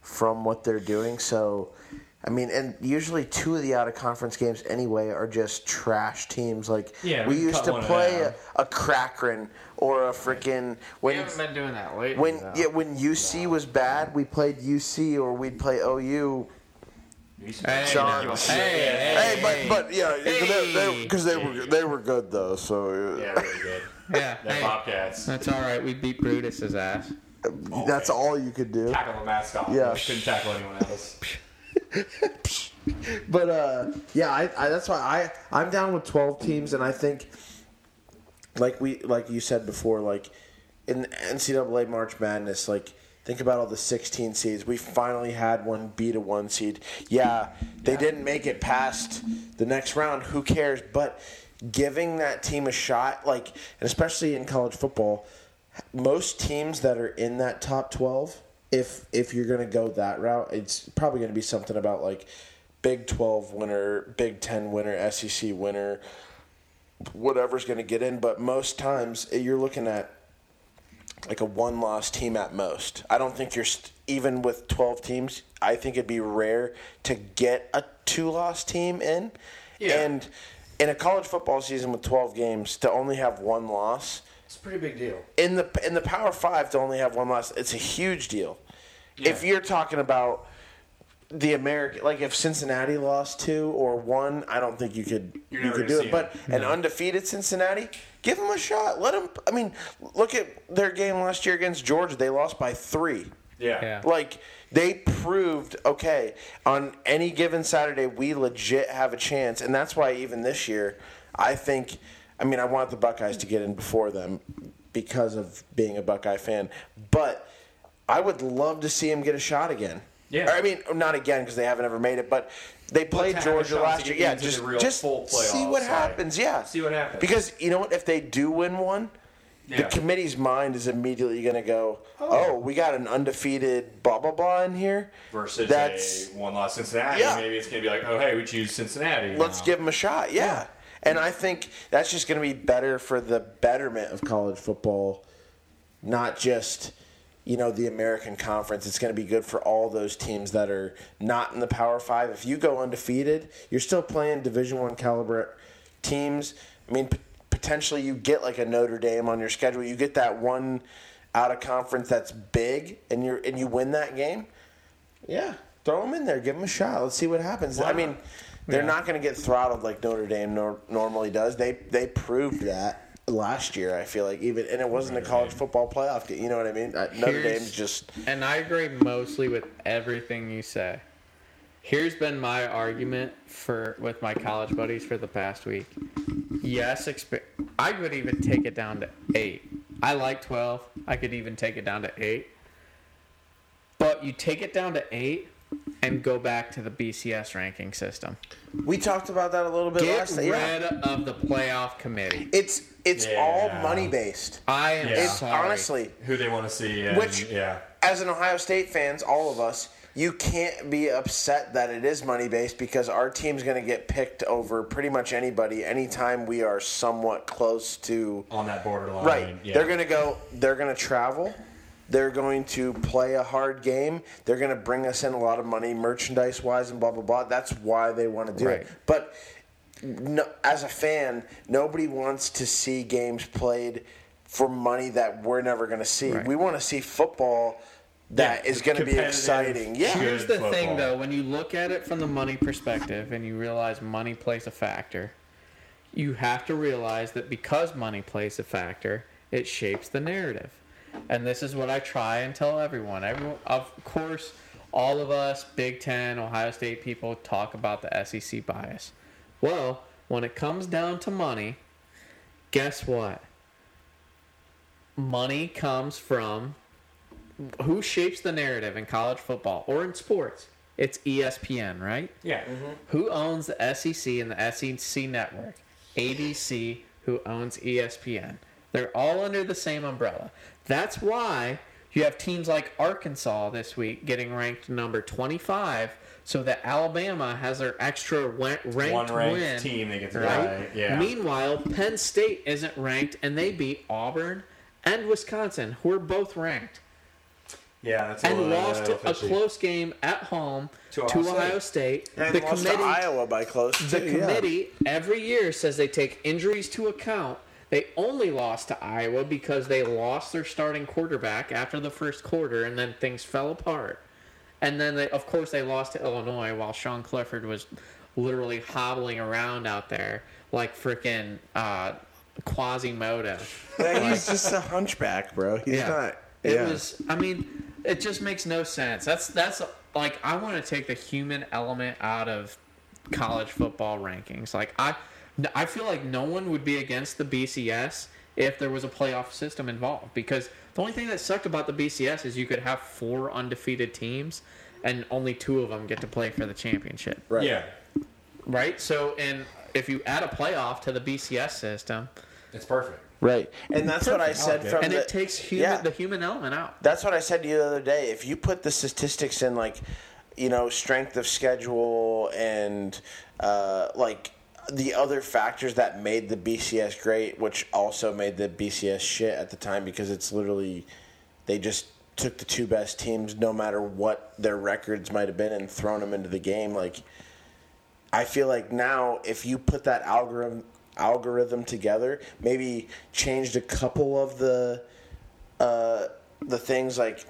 from what they're doing so I mean, and usually two of the out of conference games anyway are just trash teams. Like Yeah, we we used to play a, a Crackrin or a freaking when we haven't been doing that lately. when yeah when UC was bad, we played UC or we'd play OU. Hey, Sean- no. Hey, hey, Hey, but but yeah, Hey. because they, were they were good though. So uh. Yeah, really good. yeah, That hey, Bobcats. that's all right. We beat Brutus's ass. that's all you could do. Tackle the mascot. Yeah. Yeah. Couldn't tackle anyone else. But uh, yeah, I, I that's why I I'm down with 12 teams, and I think like we like you said before, like in NCAA March Madness, like think about all the 16 seeds. We finally had one beat a one seed. Yeah, they didn't make it past the next round. Who cares? But giving that team a shot, like and especially in college football, most teams that are in that top 12 if if you're going to go that route it's probably going to be something about like big 12 winner big 10 winner sec winner whatever's going to get in but most times eh, you're looking at like a one loss team at most i don't think you're st- even with 12 teams i think it'd be rare to get a two loss team in Yeah. and in a college football season with 12 games to only have one loss It's a pretty big deal. in the in the Power Five to only have one loss, it's a huge deal. Yeah. If you're talking about the American, like if Cincinnati lost two or one, I don't think you could You're you could do it. see But an undefeated Cincinnati, give them a shot. Let them. I mean, look at their game last year against Georgia. They lost by three. Yeah. Yeah. Like they proved okay on any given Saturday we legit have a chance, and that's why even this year I think. I mean, I want the Buckeyes to get in before them because of being a Buckeye fan, but I would love to see them get a shot again. Yeah. I mean, not again because they haven't ever made it, but they played to Georgia last year. Yeah, just real just see what playoffs, like, happens. Yeah, see what happens. Because you know what? If they do win one, the committee's mind is immediately going to go, "Oh, oh we got an undefeated blah blah blah in here." Versus That's a one loss Cincinnati. Yeah. Maybe it's gonna be like, oh hey, we choose Cincinnati. let's now. give them a shot. Yeah. And I think that's just going to be better for the betterment of college football, not just you know the American Conference. It's going to be good for all those teams that are not in the Power Five. If you go undefeated, you're still playing Division One caliber teams. I mean, p- potentially you get like a Notre Dame on your schedule. You get that one out of conference that's big, and you are and you win that game. Yeah, throw them in there, give them a shot. Let's see what happens. Why I mean. They're Yeah. not going to get throttled like Notre Dame nor- normally does. They they proved that last year. I feel like even and it wasn't a college football playoff game. You know what I mean? Uh, Notre Here's- Dame's just And I agree mostly with everything you say. Here's been my argument for with my college buddies for the past week. Yes, exp- I would even take it down to eight. I like twelve. I could even take it down to eight. But you take it down to eight and go back to the BCS ranking system. we talked about that a little bit Get last rid time. Yeah. of the playoff committee. It's it's Yeah. all money based. I am Yeah. It's sorry. honestly Who they want to see? And, Which- yeah, as an Ohio State fans, all of us, you can't be upset that it is money based because our team's going to get picked over pretty much anybody anytime we are somewhat close to on that borderline. right. Yeah. They're going to go. They're going to travel. They're going to play a hard game. They're going to bring us in a lot of money, merchandise wise, and blah blah blah. That's why they want to do Right. it. But no, as a fan, nobody wants to see games played for money that we're never going to see. Right. We want to see football that Yeah, is going to be exciting. Yeah. Here's the thing, though, when you look at it from the money perspective and you realize money plays a factor, you have to realize that because money plays a factor, it shapes the narrative. And this is what I try and tell everyone. Everyone, of course, all of us Big Ten, Ohio State people talk about the SEC bias. Well, when it comes down to money, guess what? Money comes from who shapes the narrative in college football or in sports? It's ESPN, right? yeah. Mm-hmm. Who owns the SEC and the SEC network? ABC, who owns ESPN. They're all under the same umbrella. That's why you have teams like Arkansas this week getting ranked number 25 so that Alabama has their extra wa- ranked One ranked win. team they get to right? yeah. Meanwhile, Penn State isn't ranked and they beat Auburn and Wisconsin, who are both ranked Yeah, that's a and little, lost little a close game at home To to, Ohio Ohio State. And the lost committee, to Iowa by close. the too, yeah. committee every year says they take injuries to account. They only lost to Iowa because they lost their starting quarterback after the first quarter, and then things fell apart. And then, they, of course, they lost to Illinois while Sean Clifford was literally hobbling around out there like freaking uh, Quasimodo. Yeah, he's just a hunchback, bro. He's Yeah. not. It was. I mean, it just makes no sense. That's that's like I want to take the human element out of college football rankings. Like I, I feel like no one would be against the BCS if there was a playoff system involved because the only thing that sucked about the BCS is you could have four undefeated teams and only two of them get to play for the championship. right. Yeah, Right. So and if you add a playoff to the BCS system, it's perfect. Right. And that's what I said Okay. from and the, it takes human yeah. the human element out. That's what I said to you the other day. If you put the statistics in, like, you know, strength of schedule and uh, like the other factors that made the BCS great, which also made the BCS shit at the time because it's literally they just took the two best teams, no matter what their records might have been, and thrown them into the game. Like, I feel like now if you put that algorithm algorithm together, maybe changed a couple of the uh, the things like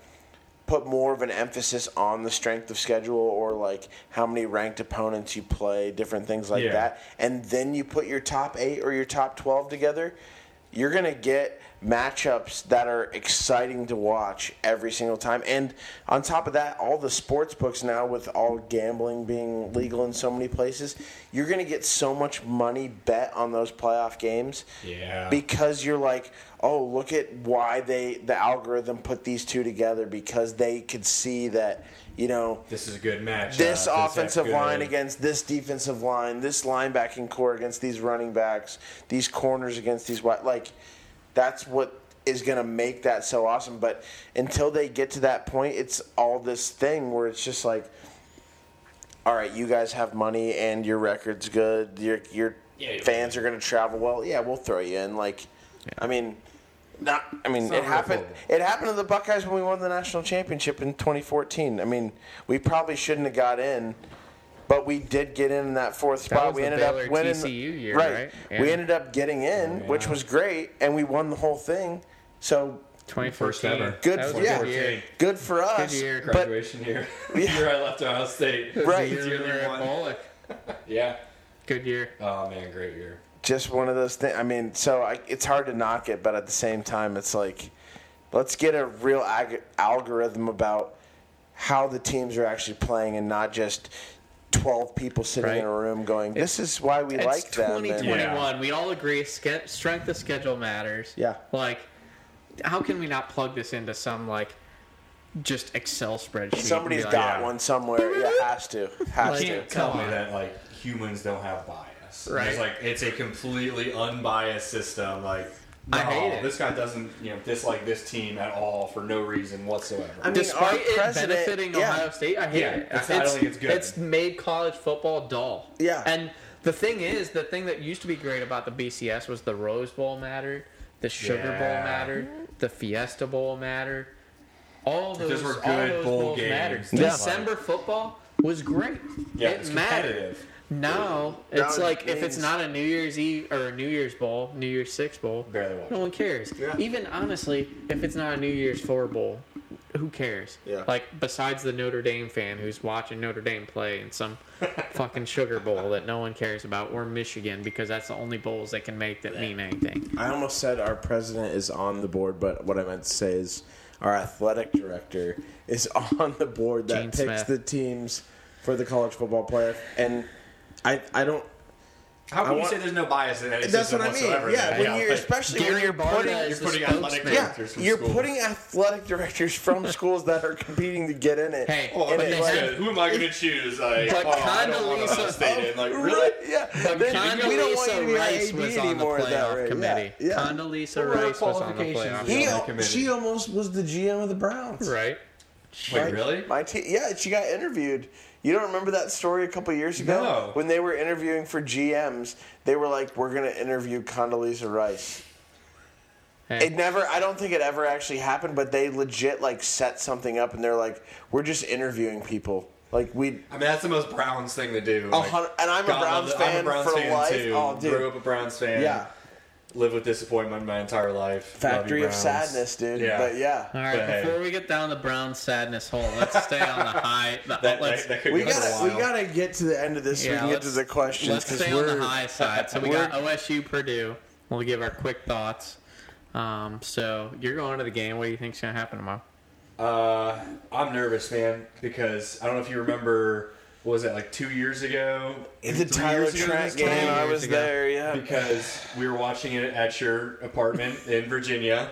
put more of an emphasis on the strength of schedule or like how many ranked opponents you play, different things like Yeah. that, and then you put your top eight or your top twelve together, you're gonna get matchups that are exciting to watch every single time. And on top of that, all the sports books now with all gambling being legal in so many places, you're gonna get so much money bet on those playoff games Yeah. because you're like, oh, look at why they the algorithm put these two together because they could see that you know This is a good match. this uh, offensive line against this defensive line, this linebacking corps against these running backs, these corners against these wide like that's what is going to make that so awesome but until they get to that point it's all this thing where it's just like all right you guys have money and your record's good your your Yeah, yeah. fans are going to travel well yeah we'll throw you in like i mean not, I mean, it happened. It happened to the Buckeyes when we won the national championship in 2014. I mean, we probably shouldn't have got in, but we did get in that fourth spot. was we the ended Baylor up winning. TCU year, right? right? We ended up getting in, which Yeah. was great, and we won the whole thing. So 2014. ever. good, That for, was yeah, good good for us. Good year. But graduation year. Yeah. year I left Ohio State. Right. The year we were at Bullock. Yeah. Good year. Oh man, great year. just one of those things. I mean, so I, it's hard to knock it, but at the same time, it's like, let's get a real ag- algorithm about how the teams are actually playing, and not just twelve people sitting Right. in a room going, "This is why we It's like them." and- 2021. We all agree ske- strength of schedule matters. Yeah. Like, how can we not plug this into some like just Excel spreadsheet? and Somebody's be like, got yeah. one somewhere. Yeah, has to, has Like- to. can't tell me on. that like humans don't have bias. Right. It's like it's a completely unbiased system. Like no, I hate it. this guy doesn't you know dislike this team at all for no reason whatsoever. I mean, Despite it benefiting yeah. Ohio State, I hate Yeah, it. it's- I don't think it's good. It's made college football dull. Yeah. And the thing is, the thing that used to be great about the BCS was the Rose Bowl mattered, the Sugar Bowl mattered, the Fiesta Bowl mattered. All those, Those were all good those bowl bowls games. mattered. Yeah. December football was great. yeah, it it's mattered. Now it's like if it's not a New Year's Eve or a New Year's Bowl, New Year's Six Bowl, Barely watch no one cares. Yeah. Even honestly, if it's not a New Year's Four Bowl, who cares? Yeah. Like besides the Notre Dame fan who's watching Notre Dame play in some fucking Sugar Bowl that no one cares about, or Michigan because that's the only bowls they can make that mean anything. I almost said our president is on the board, but what I meant to say is our athletic director is on the board that Gene picks Smith. the teams for the college football playoff. And I, I don't. How can I you want- say there's no bias in any That's what I mean. Yeah, when you're like, especially when you're putting you're putting athletic spokesman. yeah, directors from you're schools. putting athletic directors from schools that are competing to get in it. Hey, oh, Well, it, like- who am I going to choose? Like, But oh, I don't want Condoleezza- Ohio State in. Like, Right, really? Yeah. But Then we don't want you to be Condoleezza Rice AD was on the anymore at that playoff rate. committee. Yeah. yeah. Condoleezza What Rice was on the qualifications? playoff He- He, committee. on the committee. she almost was the GM of the Browns. Right. Wait, really? My te- yeah, she got interviewed. You don't remember that story a couple years ago No. when they were interviewing for GMs? They were like, "We're going to interview Condoleezza Rice." Hey. It never. I don't think it ever actually happened, but they legit like set something up, and they're like, "We're just interviewing people." Like we. I mean, that's the most Browns thing to do. Like, and I'm a God Browns love it. I'm fan a Browns for fan life. Too. Oh, dude. Grew up a Browns fan. Yeah. Lived with disappointment my entire life. Love you, Factory of sadness, dude. Yeah. But yeah. All right, But hey. before we get down the brown sadness hole, let's stay on the high. The, That, let's, that, that could We go a gotta we gotta get to the end of this so we can get to the questions Let's stay on we're the high side. So we we're- got OSU Purdue. We'll give our quick thoughts. Um, so you're going to the game. What do you think's going to happen tomorrow? Uh, I'm nervous, man, because I don't know if you remember. What was it like two years ago? the Three Tyler years ago Trent game. I was ago. there. Yeah. because we were watching it at your apartment in Virginia,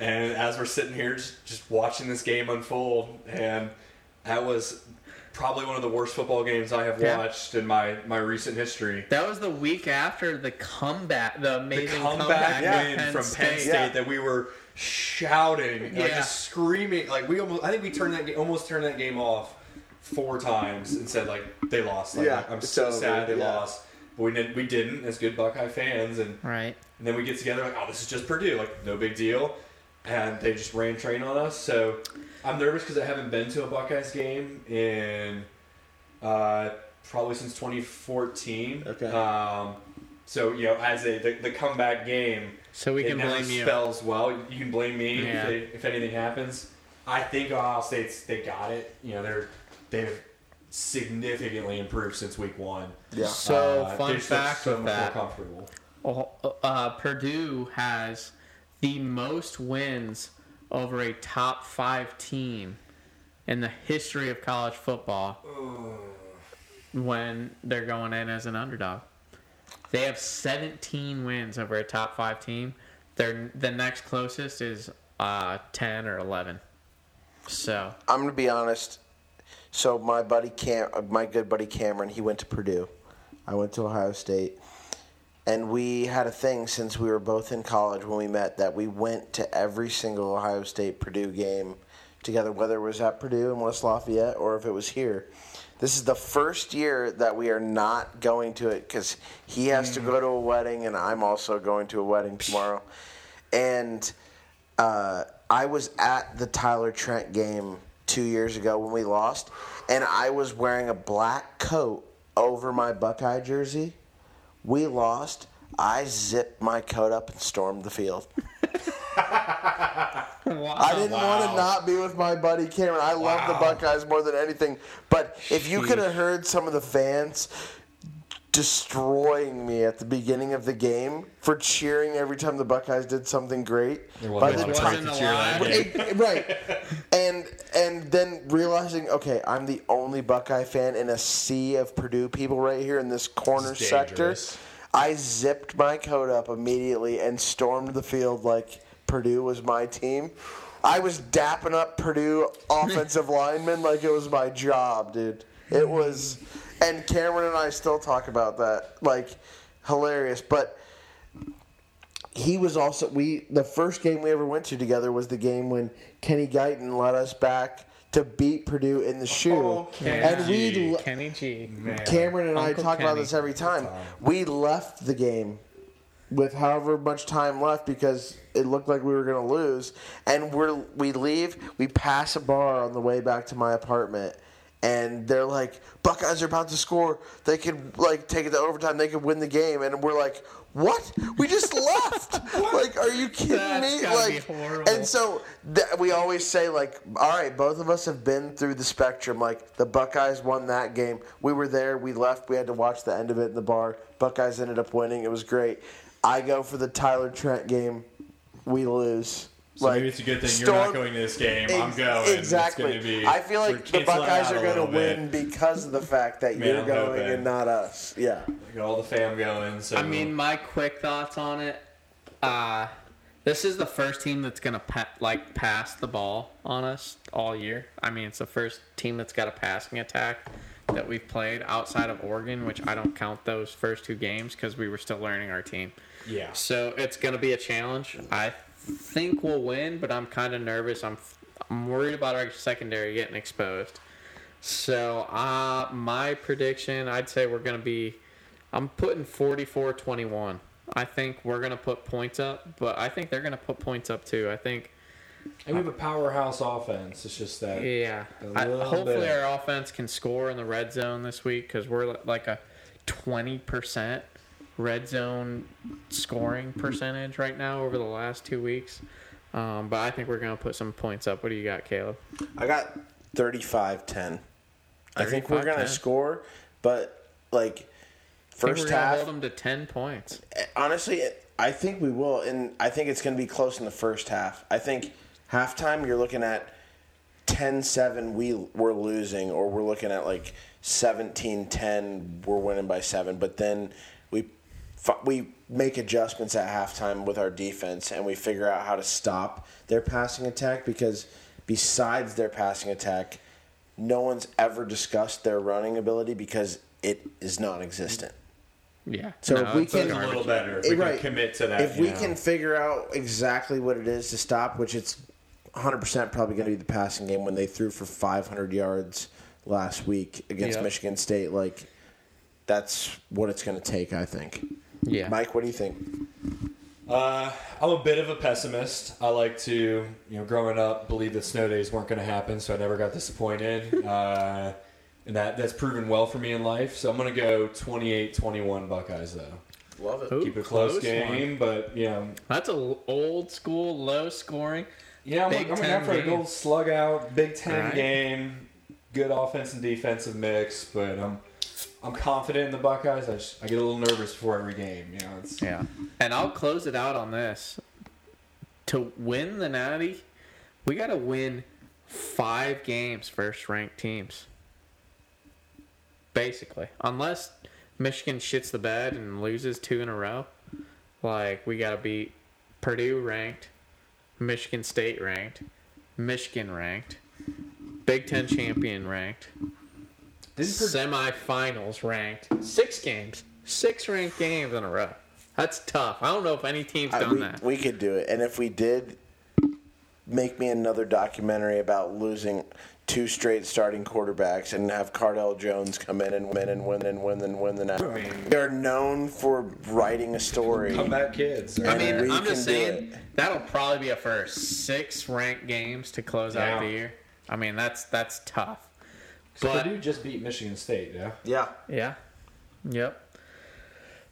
and as we're sitting here just, just watching this game unfold, and that was probably one of the worst football games I have Yeah. watched in my, my recent history. That was the week after the comeback, the The amazing comeback win Penn from Penn State. State Yeah. that we were shouting, like Yeah. just screaming, like we almost. I think we turned that almost turned that game off four times and said like they lost. Like, Yeah, I'm so over, sad they yeah. lost, but we didn't. We didn't as good Buckeye fans, and Right. and then we get together like, oh, this is just Purdue, like no big deal, and they just ran train on us. So I'm nervous because I haven't been to a Buckeyes game in uh, probably since 2014. Okay. Um, so you know, as a the, the comeback game, So we it can never blame you. spells well. You can blame me Yeah. if, they, if anything happens. I think Ohio State's they got it. You know, they're they've significantly improved since week one. Yeah. So Uh, fun they just look fact so with that. more comfortable. Oh, uh, Purdue has the most wins over a top five team in the history of college football when they're going in as an underdog. They have 17 wins over a top five team. Their the next closest is uh, 10 or 11. So I'm gonna be honest. So my buddy Cam, uh, my good buddy Cameron, he went to Purdue. I went to Ohio State, and we had a thing since we were both in college when we met that we went to every single Ohio State Purdue game together, whether it was at Purdue in West Lafayette or if it was here. This is the first year that we are not going to it because he has to go to a wedding and I'm also going to a wedding tomorrow. And uh, I was at the Tyler Trent game two years ago when we lost, and I was wearing a black coat over my Buckeye jersey. We lost. I zipped my coat up and stormed the field. I didn't want to not be with my buddy Cameron. I love the Buckeyes more than anything. But if you could have heard some of the fans destroying me at the beginning of the game for cheering every time the Buckeyes did something great. By the a lot of time- time to cheer that Wasn't game. Right, right. And and then realizing, okay, I'm the only Buckeye fan in a sea of Purdue people right here in this corner This sector. I zipped my coat up immediately and stormed the field like Purdue was my team. I was dapping up Purdue offensive linemen like it was my job, dude. It was, and Cameron and I still talk about that, like hilarious. But he was also we the first game we ever went to together was the game when Kenny Guiton led us back to beat Purdue in the shoe, Oh, and we Kenny. Kenny G. Man. Cameron and I Uncle talk about this every time. We left the game with however much time left because it looked like we were going to lose, and we're we leave. We pass a bar on the way back to my apartment. And they're like, Buckeyes are about to score. They could like take it to overtime. They could win the game. And we're like, what? We just left. like, are you kidding That's me? Like, horrible. and so th- we always say like, all right, both of us have been through the spectrum. Like the Buckeyes won that game. We were there. We left. We had to watch the end of it in the bar. Buckeyes ended up winning. It was great. I go for the Tyler Trent game. We lose. So maybe it's a good thing you're not going to this game. I'm going. Exactly. It's gonna be, I feel like the Buckeyes are going to win because of the fact that Man, you're I'm going hoping. and not us. Yeah. Got all the fam going. So I mean, my quick thoughts on it. Uh, this is the first team that's gonna pa- like pass the ball on us all year. I mean, it's the first team that's got a passing attack that we've played outside of Oregon, which I don't count those first two games because we were still learning our team. yeah. So it's gonna be a challenge. I think we'll win, but I'm kind of nervous. I'm I'm worried about our secondary getting exposed. So uh, my prediction, I'd say we're gonna be. I'm putting 44-21. I think we're gonna put points up, but I think they're gonna put points up too. I think, And we have a powerhouse offense. It's just that. yeah. I, hopefully bit. our offense can score in the red zone this week because we're like a 20% red zone scoring percentage right now over the last two weeks. Um, but I think we're gonna put some points up. What do you got, Caleb? I got 35-10. I think we're going to score, but like first half hold them to 10 points. honestly, I think we will, and I think it's going to be close in the first half. I think halftime you're looking at 10-7 we we're losing, or we're looking at like 17-10 we're winning by seven. But then we make adjustments at halftime with our defense, and we figure out how to stop their passing attack because besides their passing attack, no one's ever discussed their running ability because it is non-existent. Yeah. So if we can- a little better if we Right. can commit to that. if we know. can figure out exactly what it is to stop, which it's 100% probably going to be the passing game when they threw for 500 yards last week against Yep. Michigan State, like that's what it's going to take, I think. Yeah. Mike, what do you think? Uh, I'm a bit of a pessimist. I like to, you know, growing up, believe that snow days weren't going to happen, so I never got disappointed. uh, and that that's proven well for me in life. So I'm going to go 28-21 Buckeyes though. Love it. Ooh, Keep it a close, close game, but yeah. That's a l- old school, low scoring. yeah, I'm, Big I'm going for a game. gold slug out, Big Ten Right. game, good offense and defensive mix, but I'm I'm confident in the Buckeyes. I, just, I get a little nervous before every game. You know, it's Yeah. And I'll close it out on this. To win the Natty, we got to win five games first ranked teams. Basically. Unless Michigan shits the bed and loses two in a row. Like, we got to beat Purdue ranked, Michigan State ranked, Michigan ranked, Big Ten champion ranked, semifinals ranked. Six games. Six ranked games in a row. That's tough. I don't know if any team's I- done we, that. we could do it. And if we did, make me another documentary about losing two straight starting quarterbacks and have Cardale Jones come in and win and win and win and win the Natty. They're known for writing a story. comeback kids. I mean, I'm just saying that'll probably be a first. Six ranked games to close out the year. I mean, that's that's tough. So But Purdue just beat Michigan State, yeah. Yeah. yeah, yep.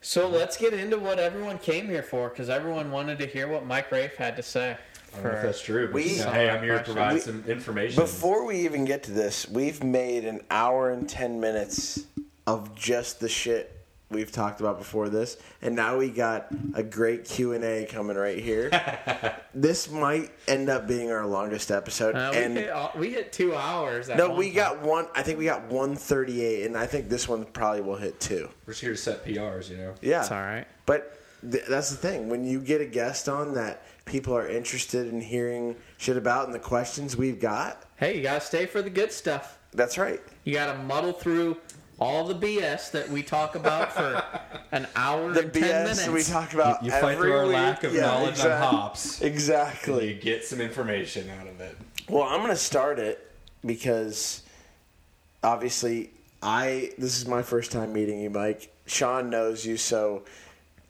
So let's get into what everyone came here for, because everyone wanted to hear what Mike Rafe had to say. I don't know if that's true, but We- you know, hey, I'm here to provide We- some information. Before we even get to this, we've made an hour and 10 minutes of just the shit we've talked about before this, and now we got a great Q and A coming right here. this might end up being our longest episode, Uh, we, and hit, all- we hit two hours. No, we point. got one. I think we got one thirty eight, and I think this one probably will hit two. We're just here to set PRs, you know. Yeah, It's all right. But th- that's the thing. When you get a guest on that people are interested in hearing shit about and the questions we've got, Hey, you gotta stay for the good stuff. that's right. You gotta muddle through all the BS that we talk about for an hour The and ten BS minutes. we talk about You fight every through our week. lack of Yeah, knowledge exactly. on hops. And Exactly. you get some information out of it. Well, I'm going to start it because obviously I this is my first time meeting you, Mike. Sean knows you, so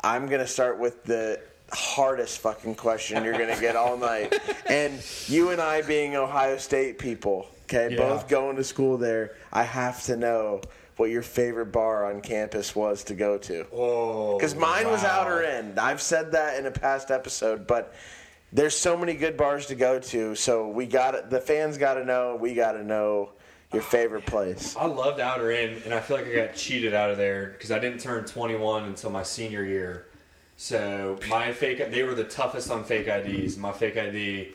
I'm going to start with the hardest fucking question you're going to get all night. And you and I being Ohio State people, okay, Yeah. both going to school there, I have to know what your favorite bar on campus was to go to. Oh, Because mine was Out-R-Inn. I've said that in a past episode, but there's so many good bars to go to. So we got the fans got to know. We got to know your favorite place. I loved Out-R-Inn, and I feel like I got cheated out of there because I didn't turn 21 until my senior year. So my fake, they were the toughest on fake IDs. My fake ID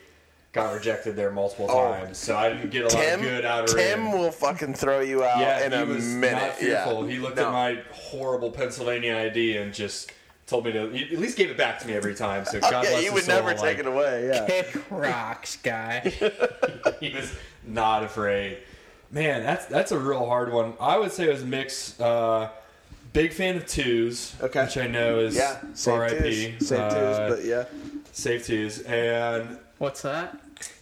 got rejected there multiple Oh. times, so I didn't get a lot Tim, of good Outer Tim End. will fucking throw you out yeah, in he a was minute. not fearful. Yeah. He looked No. at my horrible Pennsylvania ID and just told me to he at least gave it back to me every time. So Oh, God yeah, bless he his would soul, never like, take it away. Yeah. Kick rocks, guy. he was not afraid. Man, that's that's a real hard one. I would say it was a mix. Uh, big fan of twos, Okay. which I know is Yeah. Save R.I.P. twos. Save Uh, twos, but yeah. Save twos, and What's that?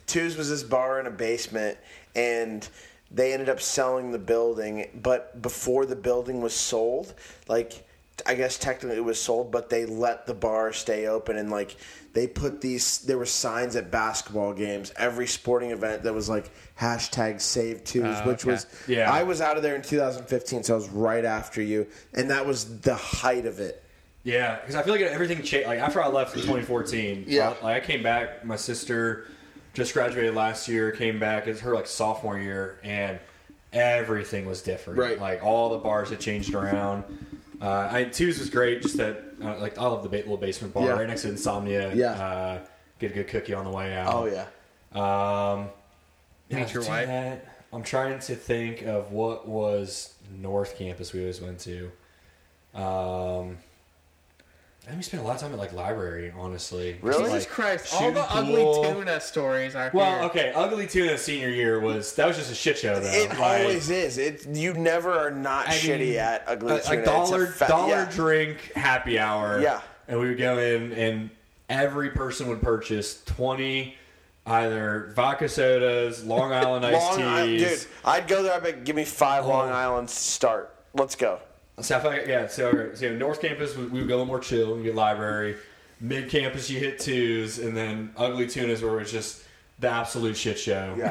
Twos was this bar in a basement, and they ended up selling the building. But before the building was sold, like I guess technically it was sold, but they let the bar stay open and like they put these. There were signs at basketball games, every sporting event that was like hashtag Save Twos, Oh, which okay. was Yeah. I was out of there in 2015, so I was right after you, and that was the height of it. yeah, because I feel like everything changed. Like after I left in 2014, Yeah. I, like I came back. My sister just graduated last year. Came back. It's her like sophomore year, and everything was different. Right. Like all the bars had changed around. Uh, I twos was great. Just that, uh, like I love the ba- little basement bar Yeah. right next to Insomnia. Yeah. Uh, get a good cookie on the way out. Oh yeah. Um, Meet your do wife? that. I'm trying to think of what was North Campus we always went to. Um, I think we spent a lot of time at like library, honestly. Really? Jesus like, Christ! All shooting the ugly tuna stories are Well, here. okay, Ugly Tuna senior year was that was just a shit show though. It Like, always is. It you never are not I shitty mean, at ugly uh, a, tuna. a It's dollar fa- dollar yeah. drink happy hour. Yeah. and we would go in, and every person would purchase twenty either vodka sodas, Long Island iced Long Island, teas. dude. I'd go there. I'd be, give me five oh. Long Oh. Islands. Start. Let's go. So I yeah, so, so North Campus we, we would go a little more chill. We get library. Mid campus you hit twos, and then Ugly Tunas where it was just the absolute shit show. Yeah.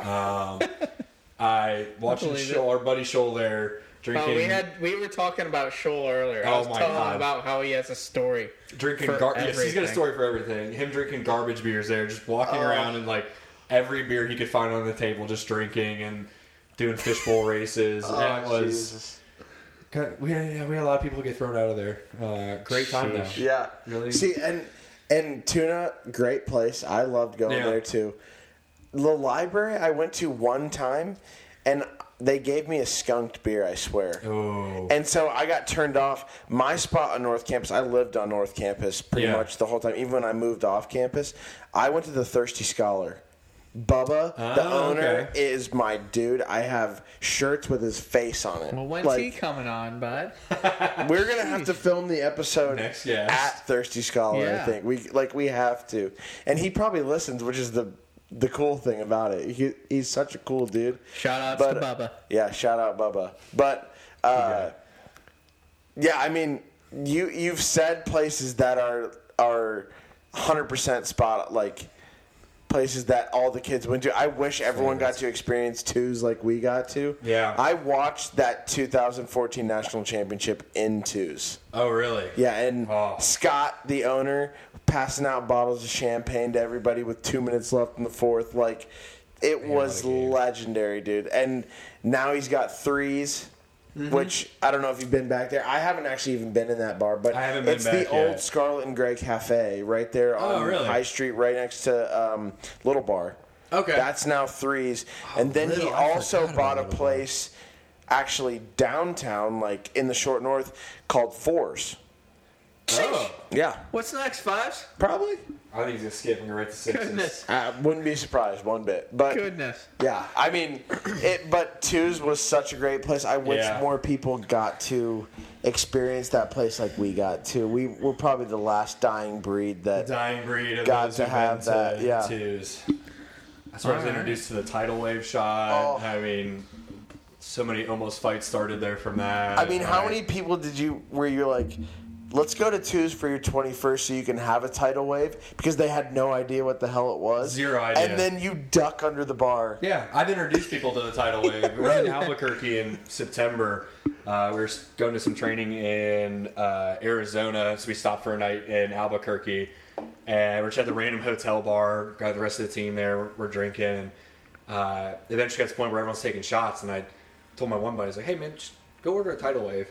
Um, I watching believe Shoal, our buddy Shoal there drinking Well, we had we were talking about Shoal earlier. I Oh was my telling God. about how he has a story. drinking garbage. yes, he's got a story for everything. Him drinking garbage beers there, just walking Oh. around and like every beer he could find on the table, just drinking and doing fishbowl races. Oh, and it was Jesus. Kinda- we had, yeah, we had a lot of people get thrown out of there. Uh, great time though. Yeah. Really? See, and and tuna, great place. I loved going Yeah. there too. The library I went to one time, and they gave me a skunked beer. I swear. Oh. And so I got turned off. My spot on North Campus, I lived on North Campus pretty Yeah. much the whole time. Even when I moved off campus, I went to the Thirsty Scholar. Bubba, the Oh, owner, okay. is my dude. I have shirts with his face on it. Well, when's Like, he coming on, bud? we're gonna have to film the episode Next guest. at Thirsty Scholar. I think we like we have to, and he probably listens, which is the the cool thing about it. He, he's such a cool dude. Shout out But, to Bubba. Yeah, shout out Bubba. But uh, yeah, I mean, you you've said places that are are hundred percent spot like places that all the kids went to. I wish everyone got to experience twos like we got to. Yeah. I watched that 2014 national championship in twos. Oh, really? Yeah, and Oh. Scott, the owner, passing out bottles of champagne to everybody with two minutes left in the fourth. Like, it was what a game. legendary, dude. And now he's got threes. Which I don't know if you've been back there. I haven't actually even been in that bar, but I haven't been it's back the old. Scarlet and Grey Cafe right there Oh, on really? High Street, right next to um, Little Bar. Okay. That's now threes. and then he Little, I also bought a Little Bar. place actually downtown, like in the short north, called Fours. Oh, Yeah, What's the next, Fives? probably. I think he's just skipping right to sixes. Goodness. I wouldn't be surprised one bit. But Goodness. yeah, I mean, it. But Twos was such a great place. I wish Yeah. more people got to experience that place like we got to. We were probably the last dying breed that. Dying breed of Got those to who've been that, to yeah. twos. That's where I was introduced to the tidal wave shot. Oh. I mean, so many almost fights started there from that. I mean, how many people did you where you're like, let's go to Twos for your 21st so you can have a tidal wave because they had no idea what the hell it was. Zero idea. And then you duck under the bar. Yeah, I've introduced people to the tidal wave. We were in Albuquerque in September. Uh, we were going to some training in uh, Arizona, so we stopped for a night in Albuquerque, and we're just at the random hotel bar. Got the rest of the team there. We're, we're drinking, and uh, eventually got to the point where everyone's taking shots, and I told my one buddy, I was like, "Hey man, just go order a tidal wave,"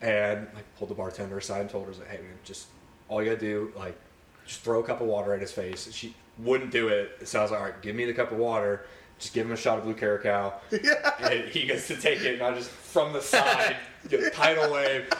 and I pulled the bartender aside and told her, like, "Hey man, just all you gotta do, like, just throw a cup of water at his face." She wouldn't do it, so I was like, "All right, give me the cup of water." Just give him a shot of blue curaçao, and he gets to take it. And I just from the side, get tidal wave.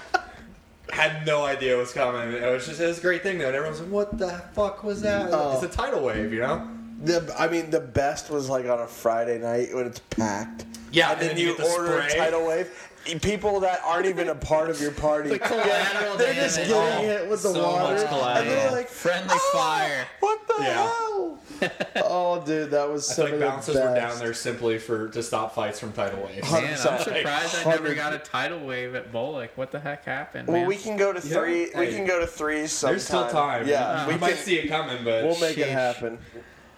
Had no idea what's coming. It was just it was a great thing though. And everyone's like, "What the fuck was that?" Oh. It's a tidal wave, you know. The, I mean, the best was like on a Friday night when it's packed. Yeah, and then, you, get the order a tidal wave. People that aren't even a part of your party, The collateral they're just getting Oh, hit with the so water, much and they're like, Friendly "Oh, fire." What the Yeah. hell? oh, dude, that was I some feel like the bouncers were down there simply for to stop fights from tidal waves. Man, I'm 100%. surprised I never 100%. got a tidal wave at Bullock. What the heck happened, Well, man? we can go to Yeah. three. We Hey. can go to threes sometime. There's still time. Yeah, uh-huh. we we might can. see it coming, but We'll make it happen.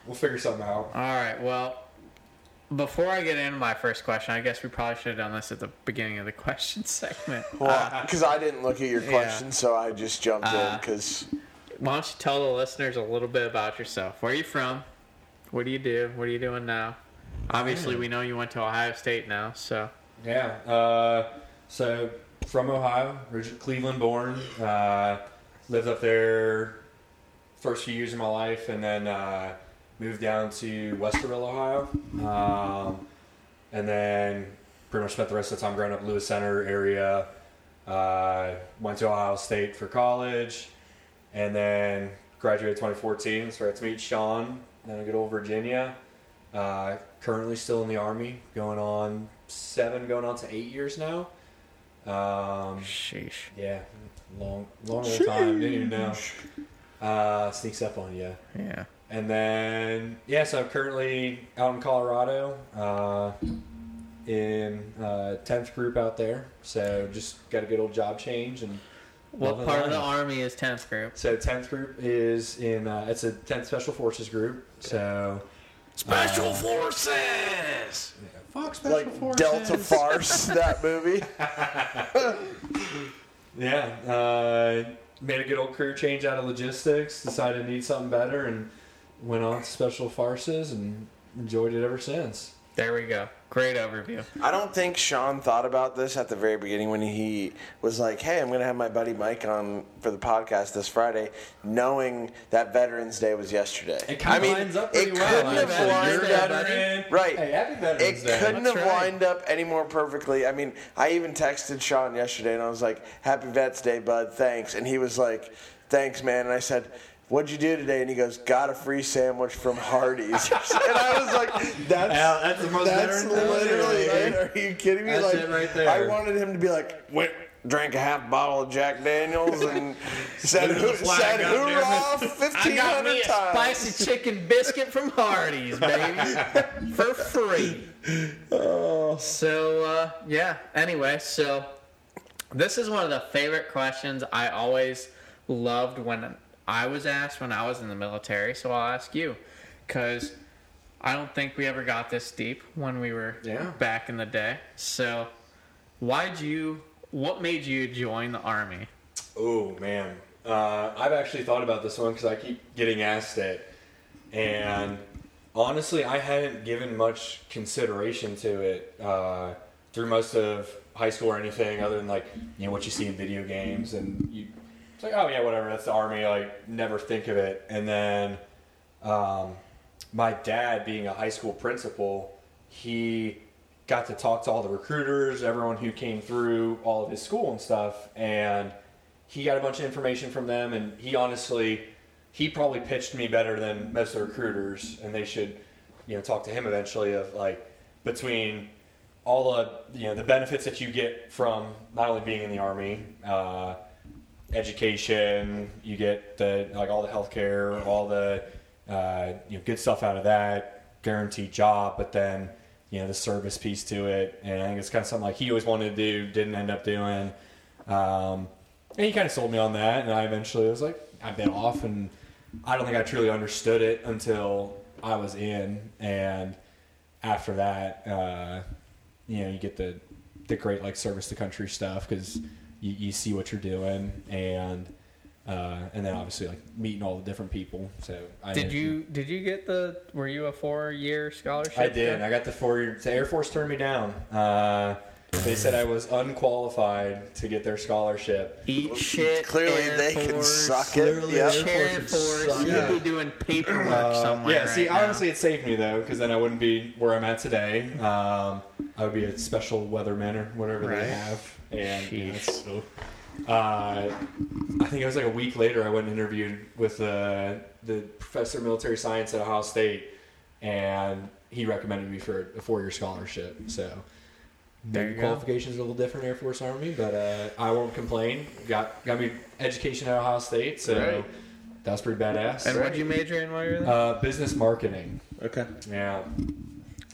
we'll figure something out. All right. Well, before I get into my first question, I guess we probably should have done this at the beginning of the question segment. Well, because I didn't look at your Yeah. question, so I just jumped in Uh, because Why don't you tell the listeners a little bit about yourself? Where are you from? What do you do? What are you doing now? Obviously, we know you went to Ohio State now, so Yeah. Uh, so from Ohio, origi- Cleveland born. Uh, lived up there first few years of my life, and then uh, moved down to Westerville, Ohio, um, and then pretty much spent the rest of the time growing up Lewis Center area. Uh, went to Ohio State for college, and then graduated 2014. So I got to meet Sean, then a good old Virginia. Uh, currently still in the army, going on seven, going on to eight years now. Um, sheesh. yeah, long, long old time. Didn't even know. Uh, sneaks up on you. Yeah. And then, yeah, so I'm currently out in Colorado uh, in uh, 10th group out there. So just got a good old job change. And What Loving part of the army is 10th group? so 10th group is in, uh, it's a 10th Special Forces group. So, Special Uh, Forces, fuck Special like Delta Farce, that movie. Yeah, uh, made a good old career change out of logistics. Decided to need something better, and went on to special farces, and enjoyed it ever since. There we go. Great overview. I don't think Sean thought about this at the very beginning when he was like, "Hey, I'm going to have my buddy Mike on for the podcast this Friday," knowing that Veterans Day was yesterday. It kind I of mean, lines up it well. couldn't have lined up. veteran. Right. Hey, happy It Veterans Day. couldn't That's have right. lined up any more perfectly. I mean, I even texted Sean yesterday and I was like, "Happy Vets Day, bud. Thanks." And he was like, "Thanks, man." And I said. What'd you do today? And he goes, got a free sandwich from Hardee's. and I was like, that's, Yeah, that's the most that's veteran literally it. Are you kidding me? That's like, it right there. I wanted him to be like, went, drank a half bottle of Jack Daniels and said, Look at the "Hoo- flag, said goddammit." hoorah I got me 1,500 a times. spicy chicken biscuit from Hardee's, baby, for free. So uh, yeah. Anyway, so this is one of the favorite questions I always loved when I was asked when I was in the military. So I'll ask you, because I don't think we ever got this deep when we were Yeah. back in the day. So why'd you? What made you join the army? Oh man, uh, I've actually thought about this one because I keep getting asked it, and honestly, I hadn't given much consideration to it uh, through most of high school or anything other than like you know what you see in video games, and you it's like oh yeah whatever that's the army. Like never think of it, and then um, my dad being a high school principal, he got to talk to all the recruiters, everyone who came through all of his school and stuff, and he got a bunch of information from them, and he honestly, he probably pitched me better than most of the recruiters, and they should, you know, talk to him eventually of like between all the you know the benefits that you get from not only being in the army, uh, education, you get the like all the healthcare, all the uh, you know good stuff out of that, guaranteed job, but then you know the service piece to it, and I think it's kind of something like he always wanted to do, didn't end up doing. Um, and he kind of sold me on that, and I eventually was like, I've been off, and I don't think I truly understood it until I was in, and after that, uh, you know, you get the the great like service to country stuff because you, you see what you're doing, and uh, and then obviously like meeting all the different people. So I Did you did you get the? Were you a four year scholarship? I did. I got the four year. The Air Force turned me down. Uh, they said I was unqualified to get their scholarship. Eat shit. Clearly, Air they can Force, suck it. Clearly, Yep. Air Air Force Force. suck You'd be doing paperwork Uh, somewhere. yeah, see, right now. honestly, it saved me though, because then I wouldn't be where I'm at today. Um, I would be a special weatherman or whatever Right. they have, and you know, so, uh, I think it was like a week later. I went and interviewed with uh, the professor of military science at Ohio State, and he recommended me for a four-year scholarship. So. There Maybe you go. qualifications a little different Air Force Army, but uh, I won't complain. Got got me education at Ohio State, so Right. that was pretty badass. And what'd you major in while you were there? Uh, business marketing. Okay. Yeah.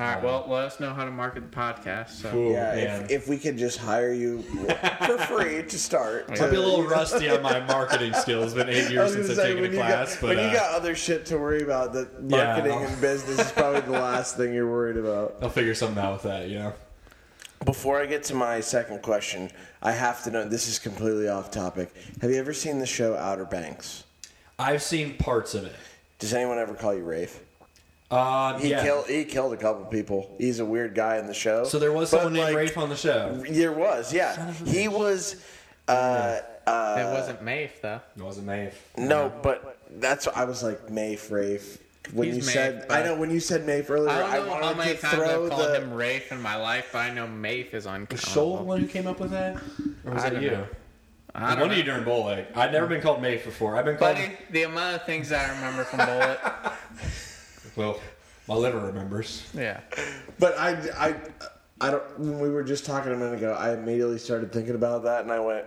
All right. Well, let us know how to market the podcast. So. Cool. Yeah, man. if, if we could just hire you for free to start. I'd to- I'd be a little rusty on my marketing skills. It's been eight years since I've taken a class, got, but when uh, you got other shit to worry about, the marketing I'll- and business is probably the last thing you're worried about. I'll figure something out with that. You know. Before I get to my second question, I have to know this is completely off topic. Have you ever seen the show Outer Banks? I've seen parts of it. Does anyone ever call you Rafe? Uh, He yeah. killed. He killed a couple people. He's a weird guy in the show. so there was But, someone named like, Rafe on the show. There was, yeah. He was. Uh, uh, It wasn't Maeve though. It wasn't Maeve. no, but that's I was like Mafe Rafe. When He's you Mafe, said, I know when you said Mafe earlier, I I, don't know how wanted many to times throw I've called the. him Rafe in my life, but I know Maeve is Was uncountable. Shoal the one who came up with that, or was I that you? know. I One don't of you during bowl leg. I'd never been called Maeve before. I've been called. Buddy, the amount of things I remember from Bullet. Well, my liver remembers. Yeah. But I, I, I don't. When we were just talking a minute ago, I immediately started thinking about that, and I went,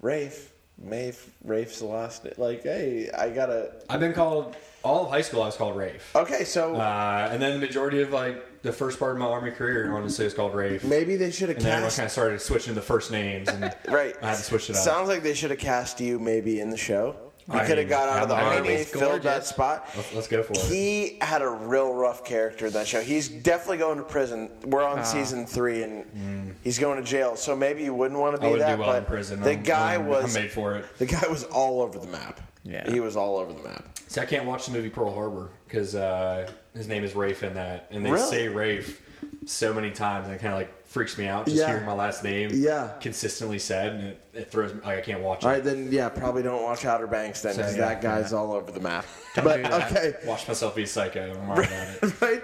Rafe, Mafe, Rafe's the last. name. Like, hey, I gotta. I've been called all of high school. I was called Rafe. Okay, so Uh, and then the majority of like the first part of my army career, honestly, was called Rafe. maybe they should have cast And then everyone cast. kind of started switching the first names, and Right. I had to switch it up. Sounds like they should have cast you maybe in the show. You could have got out of the I mean, army, filled that spot. let's, let's go for it. He had a real rough character in that show. He's definitely going to prison. We're on season three, and he's going to jail. So maybe you wouldn't want to Mm. I be wouldn't that. do well but in prison. the I'm- guy I'm- was I'm made for it. the guy was all over the map. Yeah. he was all over the map. See, I can't watch the movie Pearl Harbor because uh, his name is Rafe in that, and they Really? say Rafe so many times, and it kind of like freaks me out just Yeah. hearing my last name Yeah. consistently said, and it, it throws me like I can't watch it. All right, then yeah, probably don't watch Outer Banks then, So, because yeah, that guy's all over the map. Don't but okay, Watch myself be psycho. I'm worried about it. right.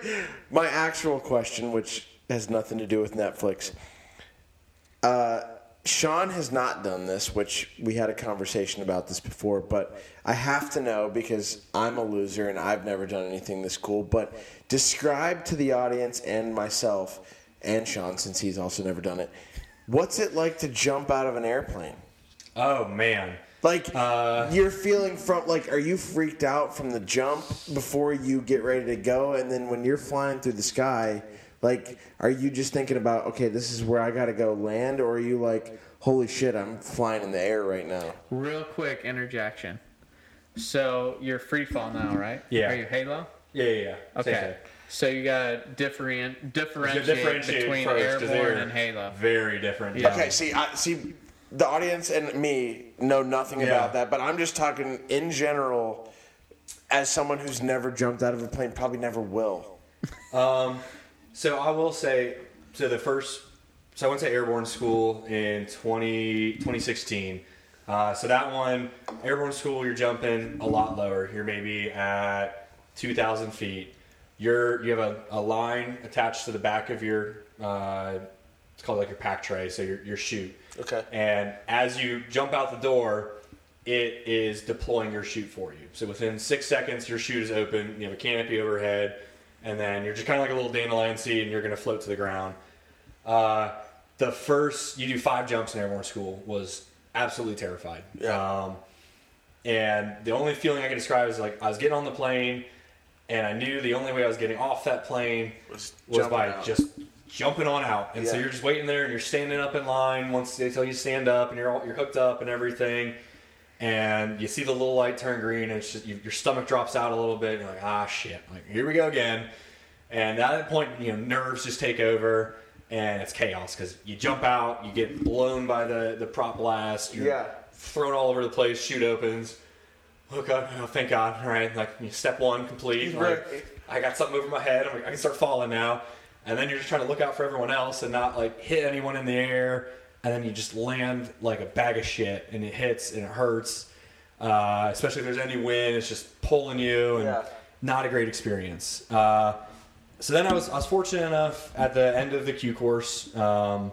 My actual question, which has nothing to do with Netflix. Uh, Sean has not done this, which we had a conversation about this before, but I have to know because I'm a loser and I've never done anything this cool. But describe to the audience and myself and Sean, since he's also never done it, what's it like to jump out of an airplane? Oh man. Like Uh, you're feeling from like are you freaked out from the jump before you get ready to go and then when you're flying through the sky like are you just thinking about okay this is where I got to go land or are you like holy shit I'm flying in the air right now Real quick interjection. So you're free fall now, right? Yeah. Are you Halo? Yeah, yeah, yeah. Same Okay. Thing. So you gotta different, differentiate, Differentiate between first, 'cause airborne and Halo. Very different. Yeah. okay see I see the audience and me know nothing Yeah. about that but I'm just talking in general as someone who's never jumped out of a plane probably never will Um, so I will say, so the first so I went to airborne school in 20, 2016. Uh, so that one, airborne school, you're jumping a lot lower. You're maybe at 2,000 feet. You're you have a, a line attached to the back of your uh, it's called like your pack tray, so your your chute. Okay. And as you jump out the door, it is deploying your chute for you. So within six seconds, your chute is open. You have a canopy overhead, and then you're just kind of like a little dandelion seed, and you're going to float to the ground. Uh, the first you do five jumps in airborne school was absolutely terrified. Yeah. Um, and the only feeling I can describe is like I was getting on the plane, and I knew the only way I was getting off that plane Was was, by out. just jumping on out. And so you're just waiting there, and you're standing up in line once they tell you to stand up, and you're all, you're hooked up and everything. And you see the little light turn green, and it's just, you, your stomach drops out a little bit. And you're like, ah, shit! Like here we go again. And at that point, you know, nerves just take over, and it's chaos because you jump out, you get blown by the the prop blast, you're Yeah. thrown all over the place, chute opens. Hook up, oh, thank God! All right, like you step one complete. Like, Right. I got something over my head. I'm like, I can start falling now. And then you're just trying to look out for everyone else and not like hit anyone in the air. And then you just land like a bag of shit, and it hits and it hurts. Uh, especially if there's any wind, it's just pulling you, and Yeah. not a great experience. Uh, so then I was I was fortunate enough at the end of the Q course, um,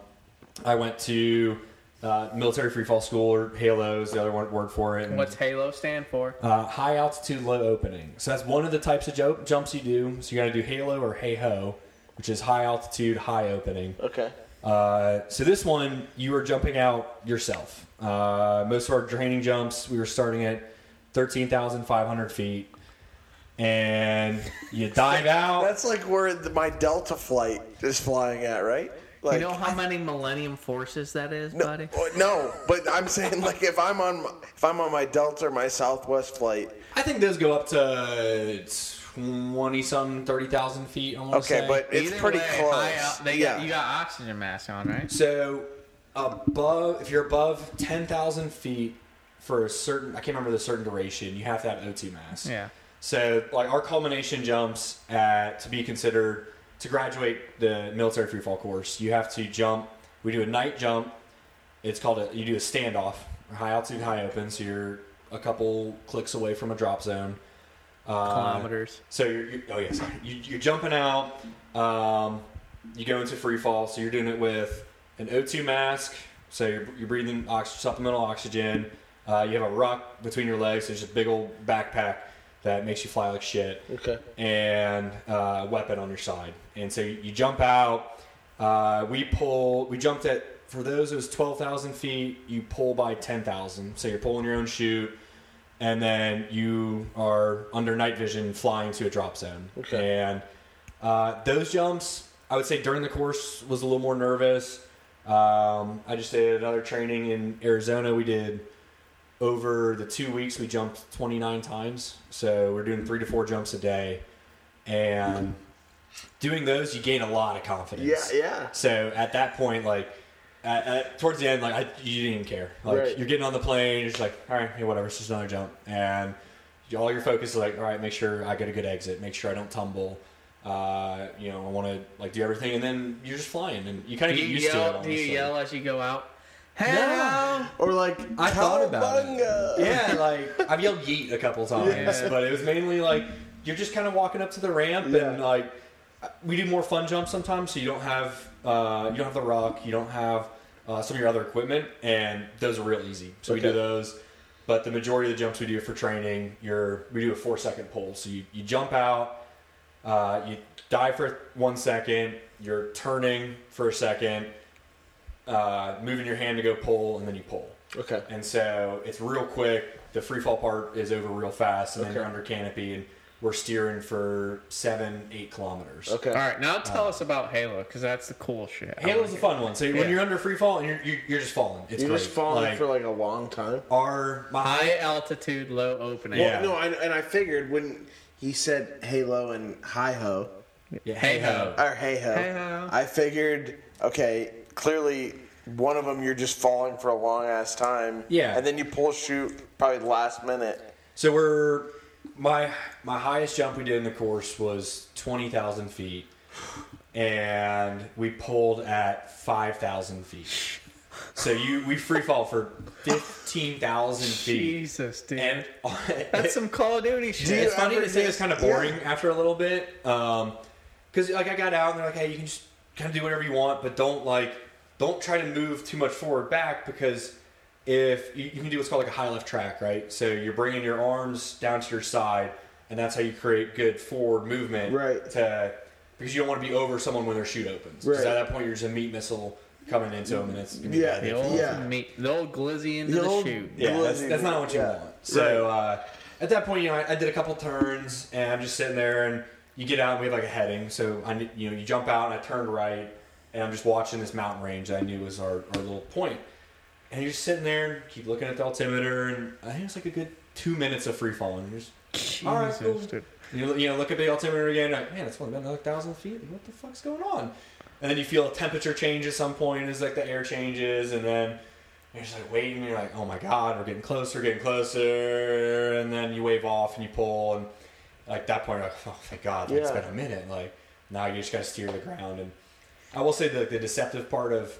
I went to uh, military free fall school or Halo is the other one, word for it. and- What's Halo stand for? uh, high altitude, low opening. So that's one of the types of jo- jumps you do. So you got to do halo or HAHO, which is high altitude, high opening. Okay. Uh, so this one, you are jumping out yourself. Uh, most of our training jumps, we were starting at 13,500 feet. And you dive out. That's like where the, my Delta flight is flying at, right? Like, you know how many Millennium Forces that is, no, buddy? oh, no, but I'm saying like if I'm on if I'm on my Delta or my Southwest flight, I think those go up to 20 some, 30,000 feet. I okay, say. but it's Either pretty way, close. high out- they yeah. got, you got oxygen mask on, right? So above, if you're above ten thousand feet for a certain, I can't remember the certain duration, you have to have O2 mask. Yeah. So like our culmination jumps at to be considered to graduate the military free fall course, you have to jump. We do a night jump. It's called a you do a standoff, high altitude, high open. So you're a couple clicks away from a drop zone. Uh, Kilometers. so you're, you oh yeah. You, you're jumping out. Um, you go into free fall. So you're doing it with an O2 mask. So you're, you're breathing ox- supplemental oxygen. Uh, you have a ruck between your legs. There's a big old backpack that makes you fly like shit. Okay. And uh, a weapon on your side. And so you, jump out. Uh, we pull. We jumped at for those it was twelve thousand feet. You pull by ten thousand. So you're pulling your own chute and then you are under night vision flying to a drop zone. Okay. And uh, those jumps, I would say during the course was a little more nervous. Um, I just did another training in Arizona. We did over the two weeks. We jumped 29 times, so we're doing three to four jumps a day, and doing those you gain a lot of confidence. Yeah, yeah. So at that point, like at, at, towards the end, like I, you didn't even care. Like Right. you're getting on the plane, you're just like, all right, hey, whatever, it's just another jump, and all your focus is like, all right, make sure I get a good exit, make sure I don't tumble. Uh, you know, I want to like do everything, and then you're just flying, and you kind of get you used to it. yell? Do you yell as you go out? No. Hello. Or like I thought about it. Yeah, like I've yelled yeet a couple times, Yeah. but it was mainly like you're just kind of walking up to the ramp Yeah. and like we do more fun jumps sometimes, so you don't have uh, you don't have the rock, you don't have uh, some of your other equipment, and those are real easy. So we do those. But the majority of the jumps we do for training, you're we do a four second pull. So you, you jump out, uh, you dive for one second, you're turning for a second, uh, moving your hand to go pull, and then you pull. Okay. And so it's real quick. The free fall part is over real fast, and then you're under canopy, and we're steering for seven, eight kilometers. Okay. All right, now um, tell us about Halo because that's the cool shit. I Halo's a fun one. So Yeah. when you're under free fall and you're you're, you're just falling, it's You're great. just falling like, for like a long time. our my High altitude, low opening. Yeah. No, I, and I figured when he said Halo and Hi Ho yeah, Hey hey ho. ho. or Hey Ho, Hey-ho. I figured okay, clearly one of them you're just falling for a long ass time. Yeah. and then you pull shoot probably last minute. So we're my my highest jump we did in the course was twenty thousand feet. and we pulled at five thousand feet. So you we free fall for fifteen thousand feet. Jesus, dude. And That's some Call of Duty shit. it's funny to say it's kind of boring after a little bit, um, because like I got out and they're like, hey, you can just kind of do whatever you want, but don't like don't try to move too much forward back because if you, you can do what's called like a high left track, right? So you're bringing your arms down to your side, and that's how you create good forward movement, Right. To because you don't want to be over someone when their chute opens. Because Right. at that point, you're just a meat missile coming into them, and it's gonna Yeah. bad. The old, Yeah. meat, the old glizzy into The the, old- chute. Yeah, that's, that's not what you yeah. want. So uh, at that point, you know, I, I did a couple turns, and I'm just sitting there, and you get out, and we have like a heading. So I, kn- you know, you jump out, and I turned right, and I'm just watching this mountain range that I knew was our, our little point. And you're just sitting there, and keep looking at the altimeter, and I think it's like a good two minutes of free falling. You're just All right, cool. dude. you, you know, look at the altimeter again. Like, man, it's only been another thousand feet. What the fuck's going on? And then you feel a temperature change at some point as like the air changes, and then you're just like waiting. And you're like, oh my god, we're getting closer, getting closer. And then you wave off and you pull, and like that point, you're like, oh thank God, like, it's Yeah. been a minute. Like now you just gotta steer the ground. And I will say that the deceptive part of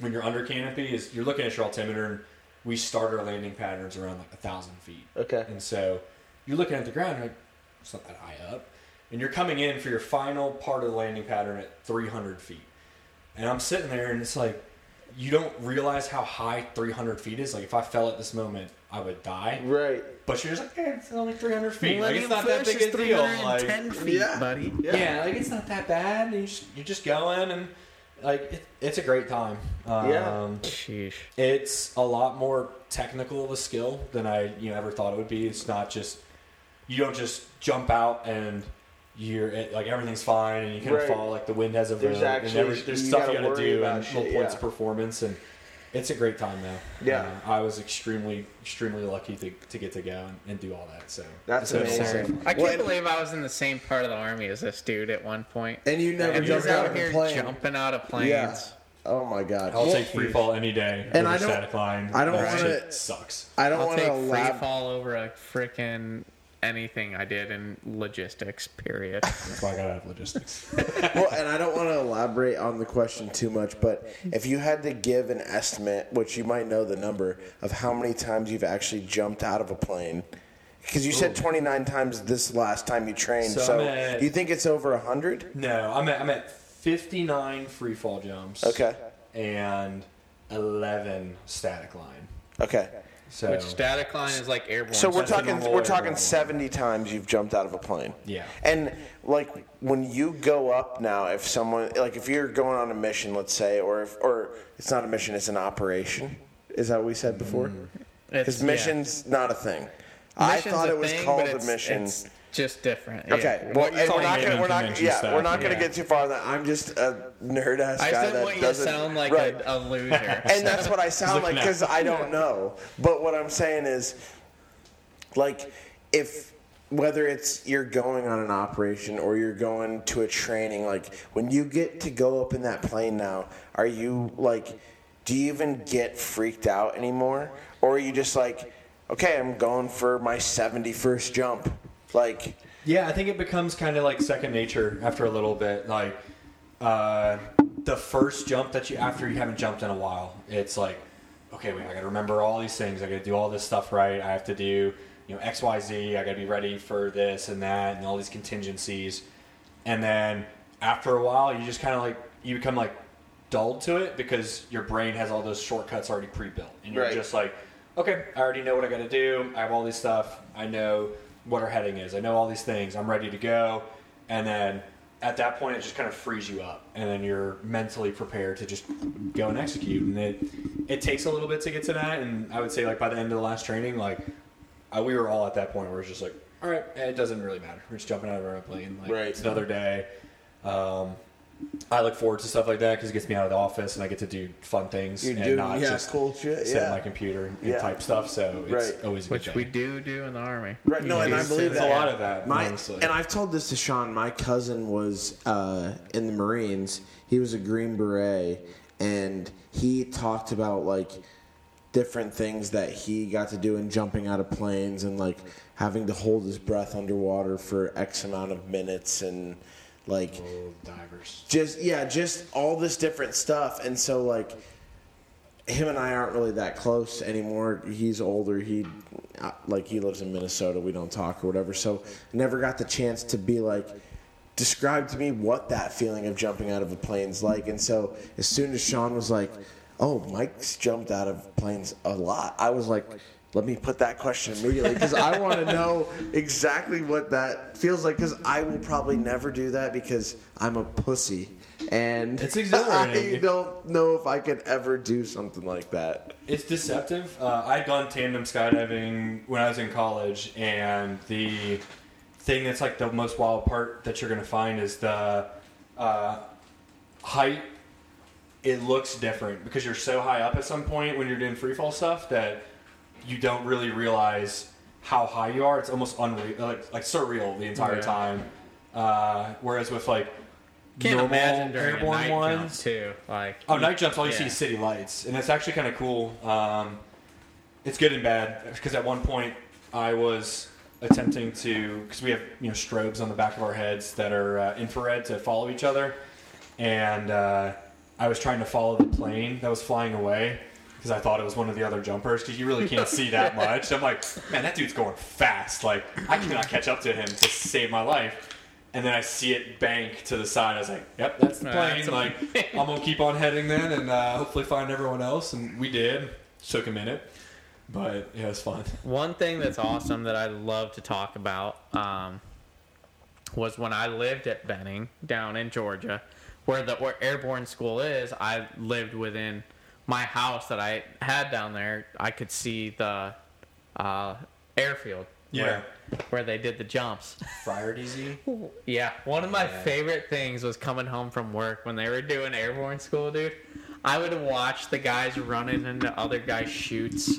when you're under canopy is you're looking at your altimeter, and we start our landing patterns around like a thousand feet. Okay. And so you're looking at the ground, you're like, it's not that high up. And you're coming in for your final part of the landing pattern at 300 feet. And I'm sitting there, and it's like, you don't realize how high 300 feet is. Like, if I fell at this moment, I would die. Right. But you're just like, eh, it's only 300 feet. Like, Millennium it's not that big is a deal. 310 Like, feet, Yeah. buddy. yeah. like, it's not that bad. And you just, you're just going, and, like, it, it's a great time. Um, Yeah. Sheesh. it's a lot more technical of a skill than I you know ever thought it would be. It's not just you don't just jump out and you're it, like everything's fine and you can Right. fall like the wind has a There's actually- and every, there's you stuff gotta you got to do about and shit, little points yeah. of performance and it's a great time though. Yeah. Uh, I was extremely extremely lucky to, to get to go and, and do all that. So That's it's been a lot of amazing. fun. I can't Well, believe I was in the same part of the army as this dude at one point. And you never And jumped out out of here plane. jumping out of planes. Yeah. Oh my god. I'll Well, take free fall any day. And I don't- static line. I don't wanna- sucks. I don't want to free lab. fall over a freaking anything I did in logistics. Period. That's why I got out of logistics. well, and I don't want to elaborate on the question too much, but if you had to give an estimate, which you might know the number of how many times you've actually jumped out of a plane, because you said 29 times this last time you trained, So so, at- do you think it's over 100? No, I'm at, I'm at 59 free fall jumps. Okay. And 11 static line. Okay. So Which static line is like airborne. So we're talking we're talking airborne. 70 times you've jumped out of a plane. Yeah. And like when you go up now, if someone like if you're going on a mission, let's say, or if or it's not a mission, it's an operation. Is that what we said before? Mm. Because yeah. mission's not a thing. I thought it was thing, called a mission. It's just different. Okay, Yeah. well, What you and we're not gonna, we're not, yeah, stuff, we're not gonna yeah. get too far. on That I'm just a nerd ass guy just that want you to doesn't sound like right. a, a loser. and that's what I sound like because I don't know. But what I'm saying is, like, if whether it's you're going on an operation or you're going to a training, like when you get to go up in that plane now, are you like, do you even get freaked out anymore, or are you just like, okay, I'm going for my 71st jump, like. Yeah, I think it becomes kind of like second nature after a little bit. Like uh, the first jump that you after you haven't jumped in a while, it's like, okay, wait, I got to remember all these things. I got to do all this stuff right. I have to do you know X, Y, Z. I got to be ready for this and that and all these contingencies. And then after a while, you just kind of like you become like dulled to it because your brain has all those shortcuts already pre-built, and you're Right. just like, okay, I already know what I got to do. I have all this stuff. I know what our heading is. I know all these things. I'm ready to go. And then at that point, it just kind of frees you up, and then you're mentally prepared to just go and execute. And it it takes a little bit to get to that. And I would say like by the end of the last training, like uh, we were all at that point where it's just like, all right, it doesn't really matter. We're just jumping out of our plane. Like Right. it's another day. Um, I look forward to stuff like that because it gets me out of the office and I get to do fun things You and do, not yeah, just cool shit, sit yeah. at my computer and Yeah. type stuff. So it's Right. always a good Which thing. we do do in the army. Right, no, and I believe it's that. a lot of that, My, honestly. and I've told this to Sean. My cousin was uh, in the Marines. He was a Green Beret, and he talked about like different things that he got to do in jumping out of planes and like having to hold his breath underwater for X amount of minutes and like Oh, divers. just yeah, just all this different stuff. And so like him and I aren't really that close anymore. He's older. He uh, like he lives in Minnesota. We don't talk or whatever. So never got the chance to be like describe to me what that feeling of jumping out of a plane's like. And so as soon as Sean was like, "Oh, Mike's jumped out of planes a lot," I was like. Let me put that question immediately because I want to know exactly what that feels like. Because I will probably never do that because I'm a pussy, and It's exhilarating. I don't know if I could ever do something like that. It's deceptive. Uh, I'd gone tandem skydiving when I was in college, and the thing that's like the most wild part that you're going to find is the uh, height. It looks different because you're so high up at some point when you're doing free fall stuff that you don't really realize how high you are. It's almost unreal, like, like surreal the entire Yeah. time. Uh, whereas with like Can't normal imagine during airborne night ones, jump too. Like Oh, night jumps! All you see is city lights, and it's actually kind of cool. Um, it's good and bad because at one point I was attempting to because we have you know strobes on the back of our heads that are uh, infrared to follow each other, and uh, I was trying to follow the plane that was flying away because I thought it was one of the other jumpers because you really can't see that much. I'm like, man, that dude's going fast. Like I cannot catch up to him to save my life. And then I see it bank to the side. I was like, "Yep, that's the plane." that's like. I'm gonna keep on heading then, and uh, hopefully find everyone else. And we did. Took a minute, but yeah, it was fun. One thing that's awesome that I love to talk about um, was when I lived at Benning down in Georgia, where the where airborne school is. I lived within my house that I had down there. I could see the uh, airfield. Where, where they did the jumps. Fryar DZ. Yeah, one of my Yeah. favorite things was coming home from work when they were doing airborne school, dude. I would watch the guys running into other guys' chutes.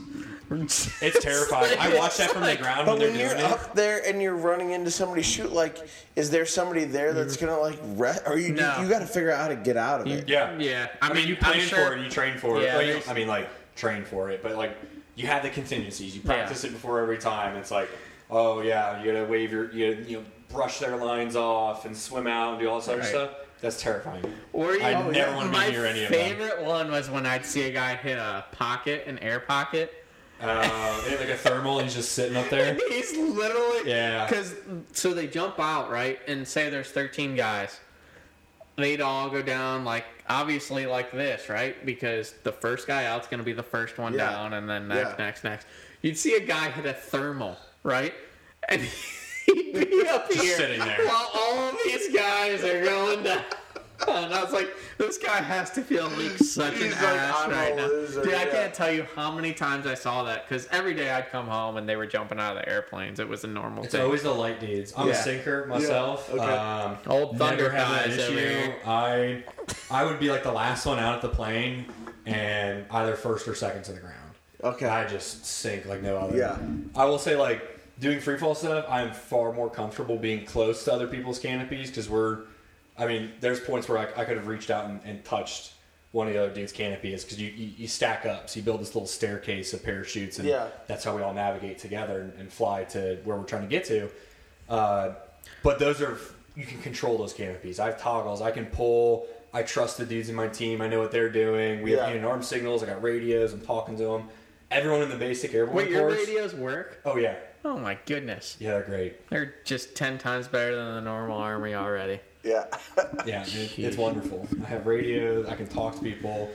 It's terrifying. I watched that from the ground But when when they're you're doing it. up there and you're running into somebody, chute, like, is there somebody there that's gonna like, re- or you No. you got to figure out how to get out of it? Yeah, Yeah, I, mean, you plan sure- for it, you train for it. Yeah, Well, you- there's- I mean, like train for it, but like you have the contingencies. You practice it before every time. It's like, oh yeah, you gotta wave your, you gotta, you know, brush their lines off and swim out and do all this other Right. stuff. That's terrifying. Or you, I never yeah. want to my be near any of them. favorite one was when I'd see a guy hit a pocket, an air pocket. Uh, they have like a thermal, and he's just sitting up there. He's literally Yeah. Because so they jump out right, and say there's 13 guys. They'd all go down like obviously like this, right? Because the first guy out's gonna be the first one Yeah. down, and then next, Yeah. next, next. You'd see a guy hit a thermal, right? And he'd be up Just here sitting there. while all these guys are going down. And I was like, this guy has to feel like such an He's like, ass "I'm right now. loser," Dude, I can't tell you how many times I saw that because every day I'd come home and they were jumping out of the airplanes. It was a normal thing. It's thing. always the light dudes. I'm Yeah. a sinker myself. Yeah, okay. Um, Old Thunder never guys issue. I I would be like the last one out at the plane, and either first or second to the ground. Okay. I just sink like no other. Yeah. I will say like doing free fall stuff. I'm far more comfortable being close to other people's canopies because we're. I mean, there's points where I, I could have reached out and, and touched one of the other dude's canopies because you, you you stack up, so you build this little staircase of parachutes, and Yeah. that's how we all navigate together and, and fly to where we're trying to get to. Uh, but those are you can control those canopies. I have toggles. I can pull. I trust the dudes in my team. I know what they're doing. We Yeah. have unit arm signals. I got radios. I'm talking to them. Everyone in the basic airborne Wait, your course. radios work? Oh yeah, Oh my goodness. yeah, they're great. They're just 10 times better than the normal army already. Yeah. Yeah, it, it's wonderful. I have radio. I can talk to people.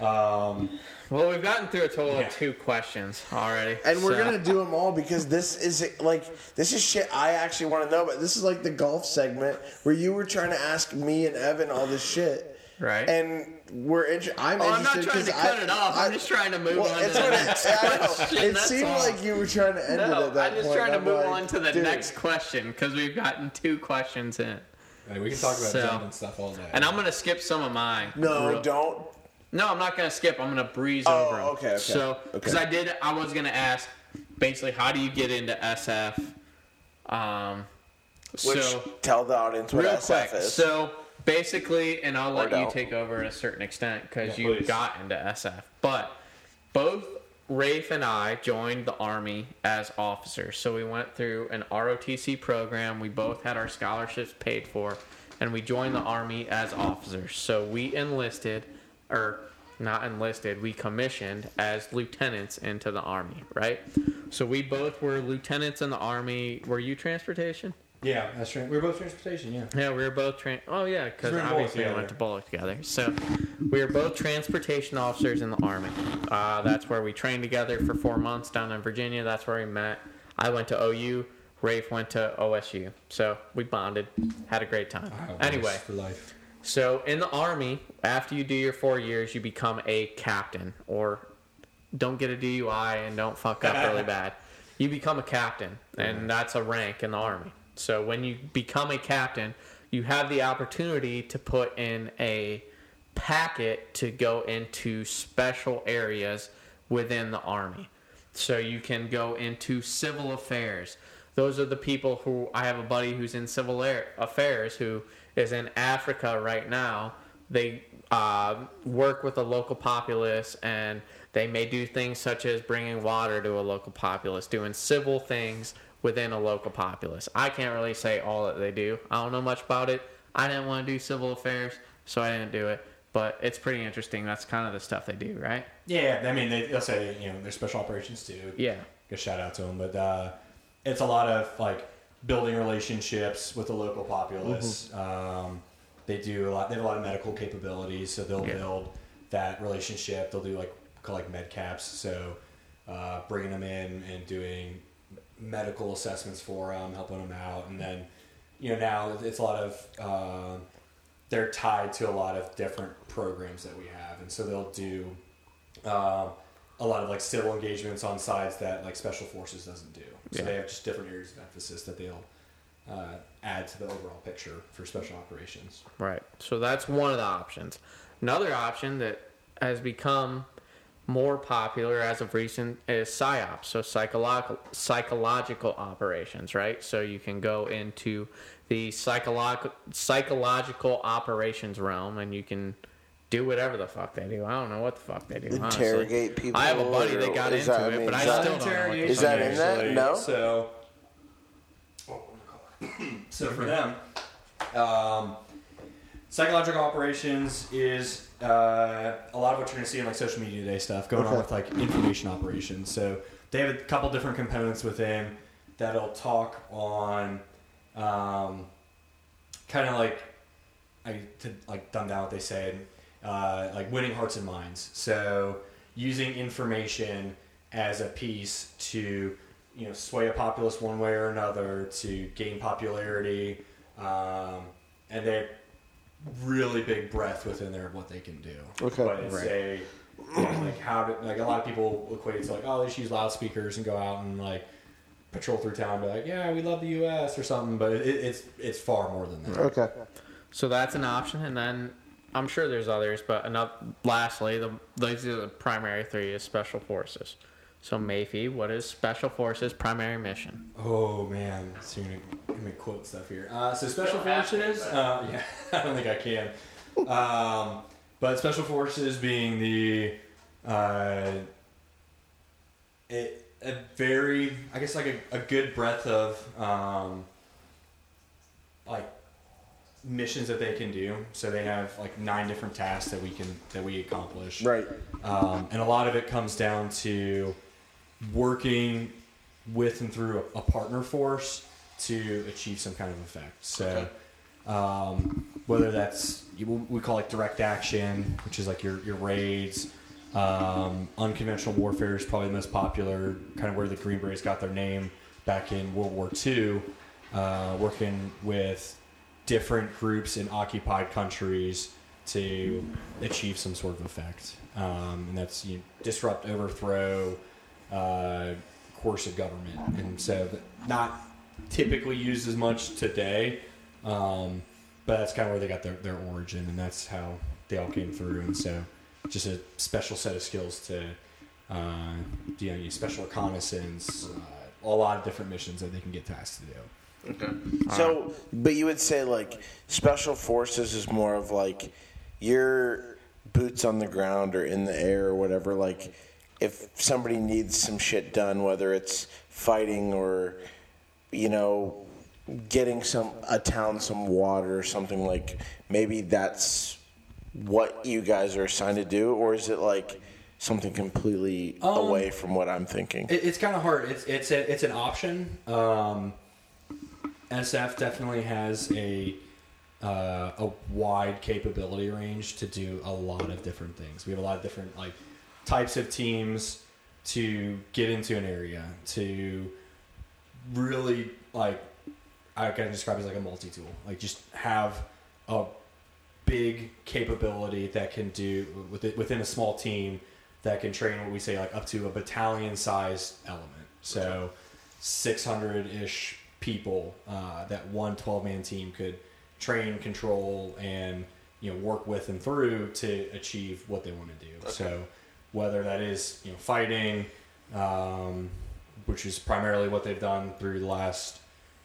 Um, Well, we've gotten through a total Yeah. of two questions already. And we're gonna do them all because this is like this is shit I actually want to know. But this is like the golf segment where you were trying to ask me and Evan all this shit, Right. And we're inter- I'm Oh, I'm not trying to 'cause cut I- it off. I'm I- just trying to move well, on to the it- next question. It seemed all. like you were trying to end it No, at that I'm just point. trying to I'm move like, on to the dude. next question because we've gotten two questions in. Hey, we can talk about So- jumping stuff all day. And I'm going to skip some of mine. No, Real- don't. No, I'm not gonna skip. I'm gonna breeze Oh, over 'em. okay, okay, So, because okay. I did, I was gonna ask basically, how do you get into SF? Um, Which so tell the audience what real SF quick, is. so basically, and I'll let you don't. take over at a certain extent because Yeah, you please. got into SF, but both Rafe and I joined the Army as officers. So we went through an ROTC program. We both had our scholarships paid for, and we joined the army as officers. So we enlisted, or not enlisted, we commissioned as lieutenants into the army, right? So we both were lieutenants in the army. Were you transportation? Yeah, that's right. We were both transportation. Yeah. Yeah, we were both train. Oh yeah, because We obviously we went to BOLC together. So we were both transportation officers in the army. Uh, that's where we trained together for four months down in Virginia. That's where we met. I went to OU. Rafe went to OSU. So we bonded, had a great time. Anyway, for life. so in the army, after you do your four years, you become a captain, or don't get a DUI and don't fuck up really bad. You become a captain, and that's a rank in the army. So when you become a captain, you have the opportunity to put in a packet to go into special areas within the army. So you can go into civil affairs. Those are the people who I have a buddy who's in civil air, affairs who is in Africa right now. They uh, work with the local populace and they may do things such as bringing water to a local populace, doing civil things within a local populace. I can't really say all that they do. I don't know much about it. I didn't want to do civil affairs, so I didn't do it. But it's pretty interesting. That's kind of the stuff they do, right? Yeah, I mean, they, they'll say you know there's special operations too. Yeah. Good shout out to them, but uh, it's a lot of like building relationships with the local populace. Um, they do a lot. They have a lot of medical capabilities, so they'll Yeah. build that relationship. They'll do like call like med caps, so uh, bringing them in and doing medical assessments for them, helping them out, and then you know now it's a lot of uh, they're tied to a lot of different programs that we have, and so they'll do um, a lot of like civil engagements on sides that like special forces doesn't do. So Yeah. they have just different areas of emphasis that they'll uh, add to the overall picture for special operations. Right. So that's one of the options. Another option that has become more popular as of recent is psyops, so psychological psychological operations, right? So you can go into the psychological psychological operations realm and you can do whatever the fuck they do. I don't know what the fuck they do. honestly. Interrogate people. I have a buddy that got into that- it, mean, but I still don't know. what the Is that in do. that? No? So, so for them, um, psychological operations is uh, a lot of what you're going to see in like social media today stuff going on with like information operations. So they have a couple different components within that'll talk on um, kind of like I to like dumb down what they said, uh, like winning hearts and minds. So using information as a piece to you know sway a populace one way or another to gain popularity, um, and they really big breadth within there of what they can do. Okay. but it's Right. a you know, like how to, like a lot of people equate it to like oh they just use loudspeakers and go out and like patrol through town and be like yeah we love the U.S. or something, but it, it's it's far more than that. Okay. So that's an option, and then I'm sure there's others, but enough. Lastly, the these are the primary three is special forces. So Mayfi, what is special forces' primary mission? Oh man, so you're gonna give me quote stuff here. Uh, so special don't to, forces, but- uh, yeah, I don't think I can. Um, but special forces being the uh, it, a very, I guess like a, a good breadth of um, like missions that they can do. So they have like nine different tasks that we can that we accomplish. Right. Um, and a lot of it comes down to working with and through a, a partner force to achieve some kind of effect. So, um, whether that's you- we call it direct action, which is like your your raids. Um, unconventional warfare is probably the most popular, kind of where the Green Berets got their name back in World War II. Uh, working with different groups in occupied countries to achieve some sort of effect. Um, and that's you know, disrupt, overthrow, uh, of government. And so, not typically used as much today, um, but that's kind of where they got their, their origin, and that's how they all came through. And so, just a special set of skills to, uh, you know, special reconnaissance, uh, a lot of different missions that they can get tasked to do. Okay. So, but you would say like special forces is more of like your boots on the ground or in the air or whatever. Like if somebody needs some shit done, whether it's fighting or you know getting some a town some water or something like maybe that's what you guys are assigned to do, or is it like something completely away from what I'm thinking? It, it's kind of hard. It's it's a, it's an option. Um, SF definitely has a uh, a wide capability range to do a lot of different things. We have a lot of different like types of teams to get into an area to really like I can describe it as like a multi tool. Like just have a big capability that can do within within a small team that can train what we say like up to a battalion sized element. So 600 ish people uh, that one 12 man team could train, control, and you know work with and through to achieve what they want to do. So whether that is you know fighting, um, which is primarily what they've done through the last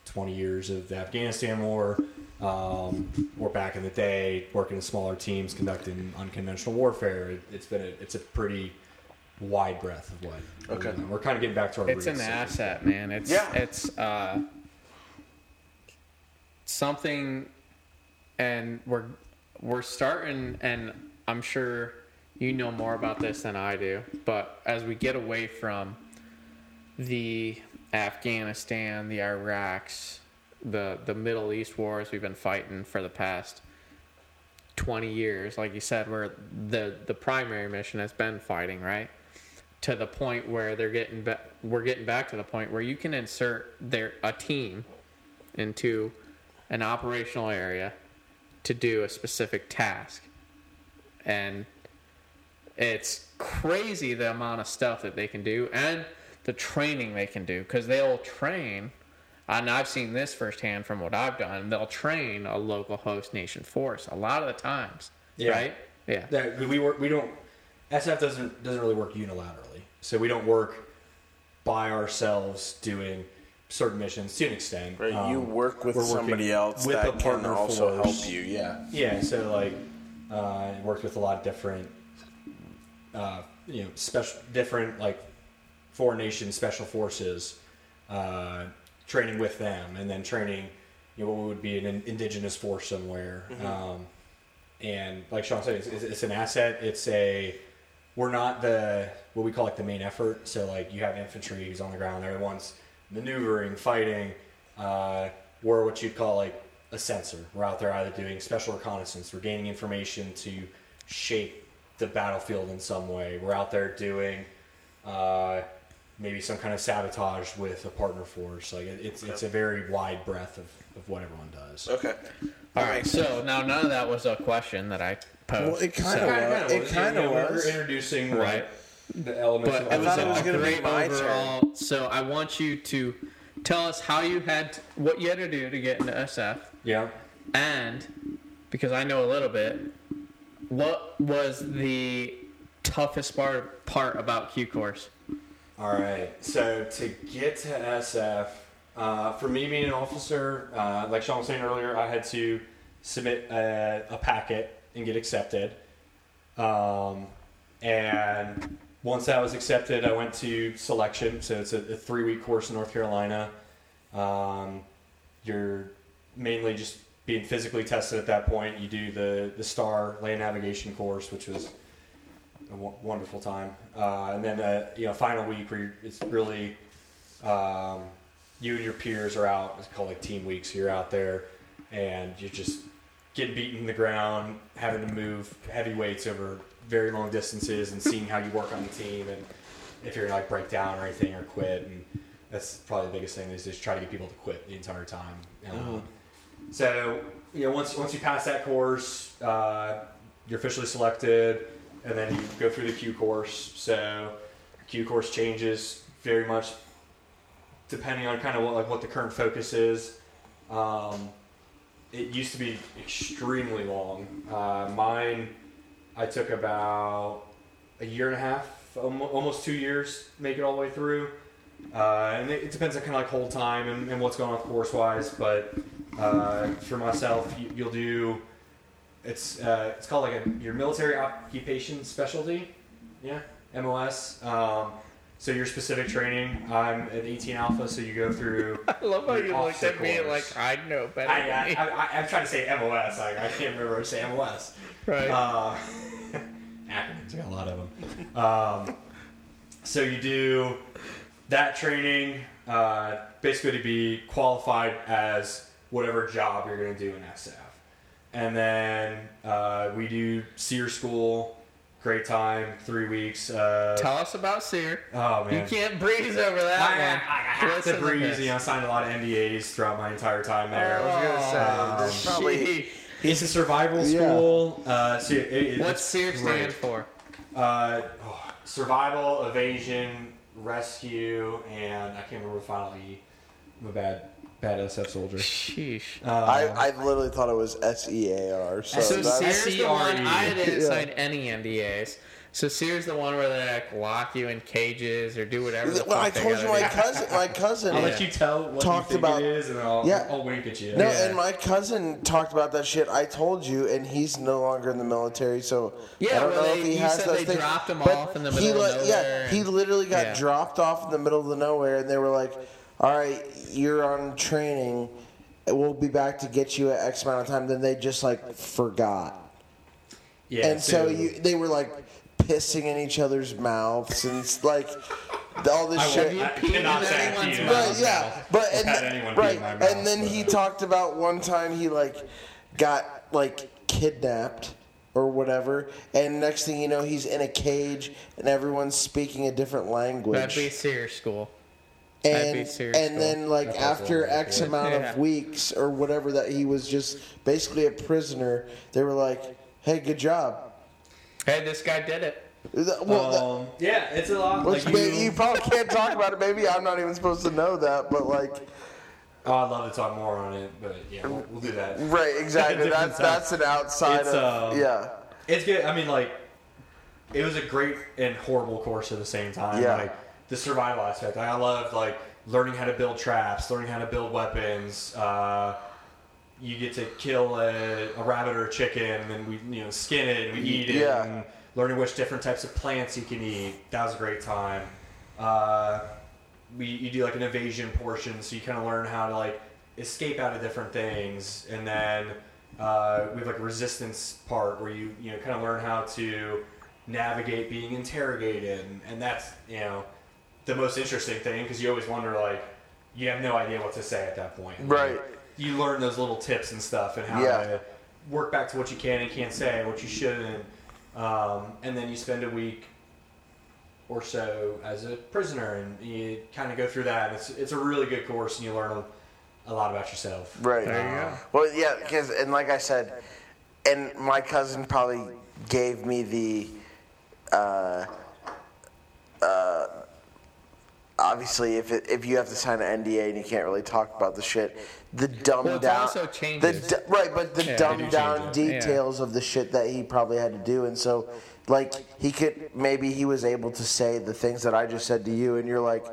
20 years of the Afghanistan war, um, or back in the day working in smaller teams conducting unconventional warfare. It, it's been a, it's a pretty wide breadth of what. Okay. we're kind of getting back to our. It's an roots. asset, man. It's Yeah. it's uh, something, and we're we're starting, and I'm sure you know more about this than I do. But as we get away from the Afghanistan, the Iraqs, the the Middle East wars we've been fighting for the past 20 years, like you said, where the the primary mission has been fighting, right? To the point where they're getting back, we're getting back to the point where you can insert their a team into an operational area to do a specific task, and it's crazy the amount of stuff that they can do and the training they can do because they'll train and i've seen this firsthand from what i've done they'll train a local host nation force a lot of the times Yeah. right yeah that we work we don't SF doesn't doesn't really work unilaterally. So we don't work by ourselves doing certain missions to an extent. Right, you Um, work with somebody else with that a can partner also force. help you. Yeah. Yeah, so like uh, it worked with a lot of different uh, you know special different like foreign nation special forces uh, training with them and then training you know what would be an indigenous force somewhere. Um, and like Sean said it's, it's, it's an asset. It's a we're not the what we call like the main effort. So like you have infantry who's on the ground. Everyone's maneuvering fighting uh, we're what you'd call like a sensor. We're out there either doing special reconnaissance we're gaining information to shape the battlefield in some way we're out there doing uh, maybe some kind of sabotage with a partner force like it, it's, it's a very wide breadth of, of what everyone does Okay. all right so now none of that was a question that i posed Well, it kinda so- was. It kinda You was. We're introducing Right. the elements but of it was thought it was gonna be great my turn. overall so i want you to tell us how you had what you had to do to get into sf yeah. And because I know a little bit, what was the toughest part part about Q course? All right. So to get to SF, uh, for me being an officer, uh, like Sean was saying earlier, I had to submit a, a packet and get accepted. Um, and once that was accepted, I went to selection. So it's a, a three week course in North Carolina. Um, you're mainly just being physically tested at that point. You do the, the STAR land navigation course, which was a w- wonderful time. Uh, and then uh, you know final week where it's really um, you and your peers are out. It's called like team weeks. You're out there and you're just getting beaten in the ground, having to move heavy weights over very long distances, and seeing how you work on the team and if you're like break down or anything or quit. And that's probably the biggest thing is just try to get people to quit the entire time. Uh, So you know once once you pass that course, uh, you're officially selected, and then you go through the Q course. So Q course changes very much depending on kind of what like what the current focus is. Um, it used to be extremely long. Uh, mine, I took about a year and a half, almost two years, make it all the way through. Uh, and it, it depends on kind of like hold time and, and what's going on course wise. But uh, for myself, you, you'll do it's uh, it's called like a your military occupation specialty, yeah, MOS. Um, So your specific training, I'm an 18 alpha, so you go through. I love how you looked at me like I know better. I, I, I, I, I'm trying to say MOS. Like I can't remember to say MOS. right. Uh, acronyms, I got a lot of them. Um, so you do that training uh, basically to be qualified as whatever job you're going to do in SF. And then uh, we do SERE school, great time, three weeks. Uh, Tell us about SERE. oh, man, You can't breeze over that I, I, one. I have to to breeze. You know, I signed a lot of NDAs throughout my entire time there. I was gonna say, Oh, there's probably. It's a survival Yeah. school. Uh, so it, it, What's it's SERE great. stand for? Uh, oh, survival, evasion, rescue, and I can't remember the final E. I'm a bad, bad SF soldier. Sheesh. Um, I, I literally thought it was S E A R. So, So SERE's the one S-E-R-E. I didn't Yeah. sign any NDAs. So SERE's the one where they like lock you in cages or do whatever. The well, I fuck they told you my do. cousin. My cousin. I'll Yeah. let you tell what Talked you think about- it is, and I'll, Yeah. I'll wink at you. No, Yeah. and my cousin talked about that shit. I told you, and he's no longer in the military, so Yeah, I don't well, know they- if he has said those they things. dropped him But off in the he middle of li- Yeah, nowhere he literally got Yeah. dropped off in the middle of the nowhere, and they were like, "All right, you're on training. We'll be back to get you at X amount of time." Then they just like forgot, yeah, and so you they were like pissing in each other's mouths and like all this I shit. won't- I peed in cannot say I anyone's mouth. Right, anyone's yeah, but and had then, anyone pee right, in my and then but- he talked about one time he like got like kidnapped or whatever, and next thing you know he's in a cage and everyone's speaking a different language, That'd be SERE school. That'd be and serious and then like after. X amount Yeah. of weeks or whatever that he was just basically a prisoner, they were like, "Hey, good job." Hey, this guy did it. Well, that- Um, yeah, it's a lot. Which Like may- you, you, probably can't talk about it. Maybe I'm not even supposed to know that, but like, oh, I'd love to talk more on it, but yeah, we'll, we'll do that. right? Exactly. Different That's time. that's an outside It's, of um, yeah, It's good. I mean, like, it was a great and horrible course at the same time. Yeah. Like the survival aspect. I loved like learning how to build traps, learning how to build weapons. Uh, you get to kill a, a rabbit or a chicken, and then we you know skin it and we eat it. Yeah. And learning which different types of plants you can eat. That was a great time. Uh, we you do like an evasion portion, so you kind of learn how to like escape out of different things, and then uh, we have like a resistance part where you you know kind of learn how to navigate being interrogated, and, and that's you know the most interesting thing because you always wonder like you have no idea what to say at that point. Right. You learn those little tips and stuff and how Yeah. to work back to what you can and can't say, what you shouldn't, um, and then you spend a week or so as a prisoner, and you kind of go through that. It's it's a really good course, and you learn a, a lot about yourself. right. There you go. Well, yeah, because and like I said, and my cousin probably gave me the. Uh, uh, obviously, if it, if you have to sign an NDA and you can't really talk about the shit, the dumbed Well, down, also the d- right, but the Yeah, dumbed do down it. Yeah. details of the shit that he probably had to do, and so like he could maybe he was able to say the things that I just said to you, and you're like,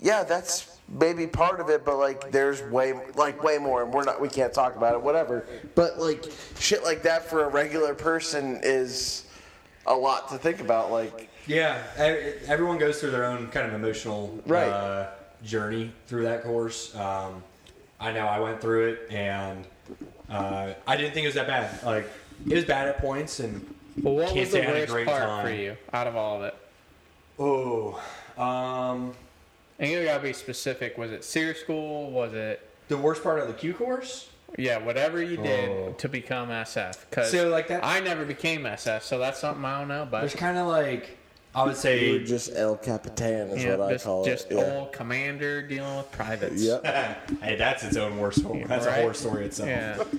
yeah, that's maybe part of it, but like there's way like way more, and we're not we can't talk about it, whatever. But like shit like that for a regular person is a lot to think about. Like Yeah, e- everyone goes through their own kind of emotional Right. uh, journey through that course. Um, I know I went through it, and uh, I didn't think it was that bad. Like it was bad at points, and Well, what Can't was say the I a worst great part time. for you out of all of it? oh, um, And you gotta be specific. Was it SERE school? Was it the worst part of the Q course. yeah, whatever you did Oh. to become SF? Because So, like, that- I never became SF, so that's something I don't know. But There's kind of like I would say you say were just El Capitan is yeah, what I just, call just it. Yeah. old commander dealing with privates. Yep. hey, that's its own war story. That's Right? a horror story itself. Yeah.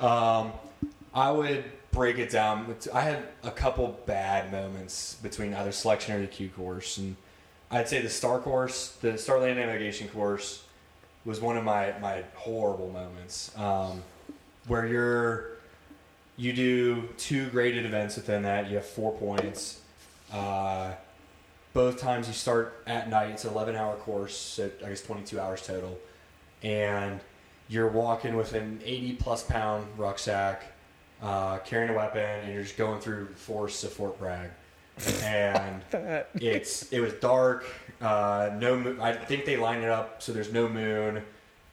Um, I would break it down. I had a couple bad moments between either selection or the Q course, and I'd say the Star course, the Starland Navigation course, was one of my my horrible moments. Um, where you're you do two graded events within that. You have four points. Uh, both times you start at night. It's an 11 hour course, so I guess 22 hours total. And you're walking with an 80 plus pound rucksack, uh, carrying a weapon, and you're just going through forests of Fort Bragg. and it's it was dark. Uh, no, mo- I think they lined it up so there's no moon.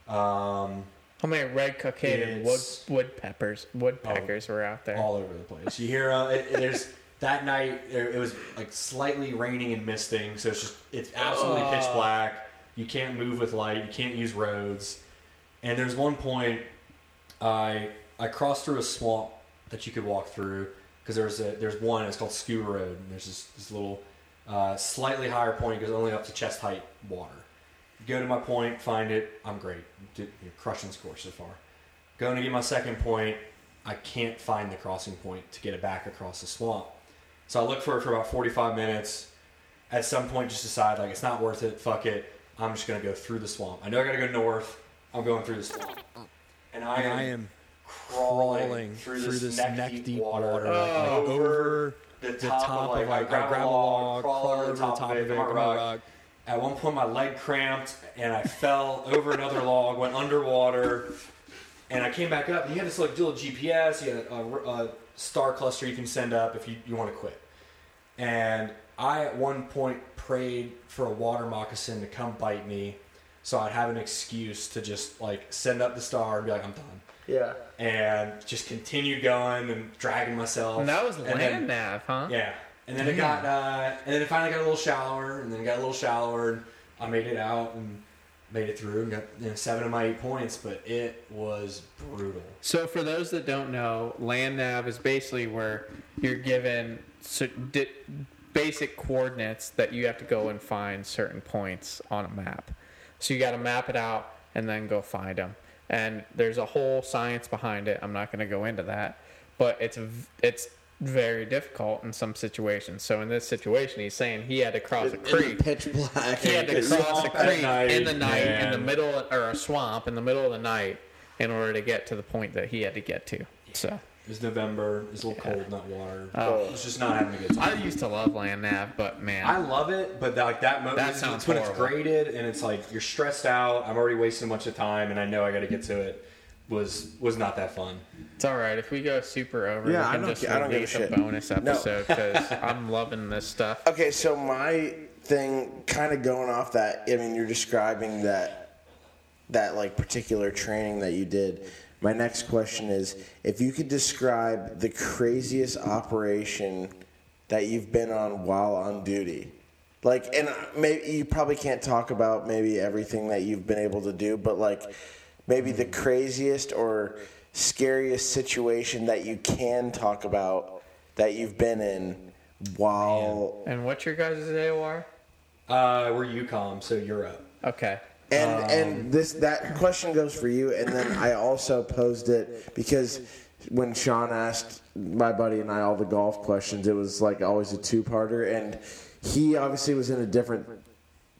Um, How many red cockaded wood woodpeckers woodpeckers were out there? all over the place. You hear uh, it, it- there's that night it was like slightly raining and misting, so it's just it's absolutely pitch black. You can't move with light. You can't use roads. And there's one point I I crossed through a swamp that you could walk through because there's a there's one it's called Skewer Road and there's this, this little uh, slightly higher point goes only up to chest height water. Go to my point, find it. I'm great. Did, you know, crushing score so far. Going to get my second point. I can't find the crossing point to get it back across the swamp. So I look for it for about 45 minutes. At some point, just decide like it's not worth it. Fuck it. I'm just gonna go through the swamp. I know I gotta go north. I'm going through the swamp. And I am, I am crawling, crawling through, through this, this neck, deep water, water, like, like over the the top, top of like, like, I a log, crawl, over the top, of it, get come on on a rock. rock. At one point, my leg cramped and I fell over another log, went underwater, and I came back up. And you had this like little GPS, you had a, a star cluster you can send up if you, you want to quit. And I at one point prayed for a water moccasin to come bite me, so I'd have an excuse to just like send up the star and be like, I'm done. Yeah. And just continue going and dragging myself. and that was And land then- nav, huh? yeah, and then it got, uh, and then it finally got a little shallower, and then it got a little shallower, and I made it out and made it through and got you know, seven of my eight points, but it was brutal. So for those that don't know, land nav is basically where you're given cer- di- basic coordinates that you have to go and find certain points on a map. So you got to map it out and then go find them. And there's a whole science behind it. I'm not going to go into that, but it's it's very difficult in some situations. So in this situation, he's saying he had to cross a creek. pitch black. He had to cross a creek night, in the night, in the man. middle, or a swamp in the middle of the night, in order to get to the point that he had to get to. So It was November. It's a little cold in that water. Oh. oh. It was just not having a good time. I used to love land nav, but man, I love it, but like that moment, That sounds it's when it's graded and it's like you're stressed out. I'm already wasting a bunch of time, and I know I got to get to it. Was was not that fun. it's all right if we go super over. Yeah, I we can don't just ca- I don't give a release a shit. bonus episode because I'm loving this stuff. Okay, so my thing, kind of going off that. I mean, you're describing that that like particular training that you did. My next question is, if you could describe the craziest operation that you've been on while on duty, like, and maybe you probably can't talk about maybe everything that you've been able to do, but like maybe the craziest or scariest situation that you can talk about that you've been in while And what's your guys' AOR? Uh, we're EUCOM, so Europe. Okay. And um, and this that question goes for you. And then I also posed it because when Sean asked my buddy and I all the golf questions, it was like always a two parter, and he obviously was in a different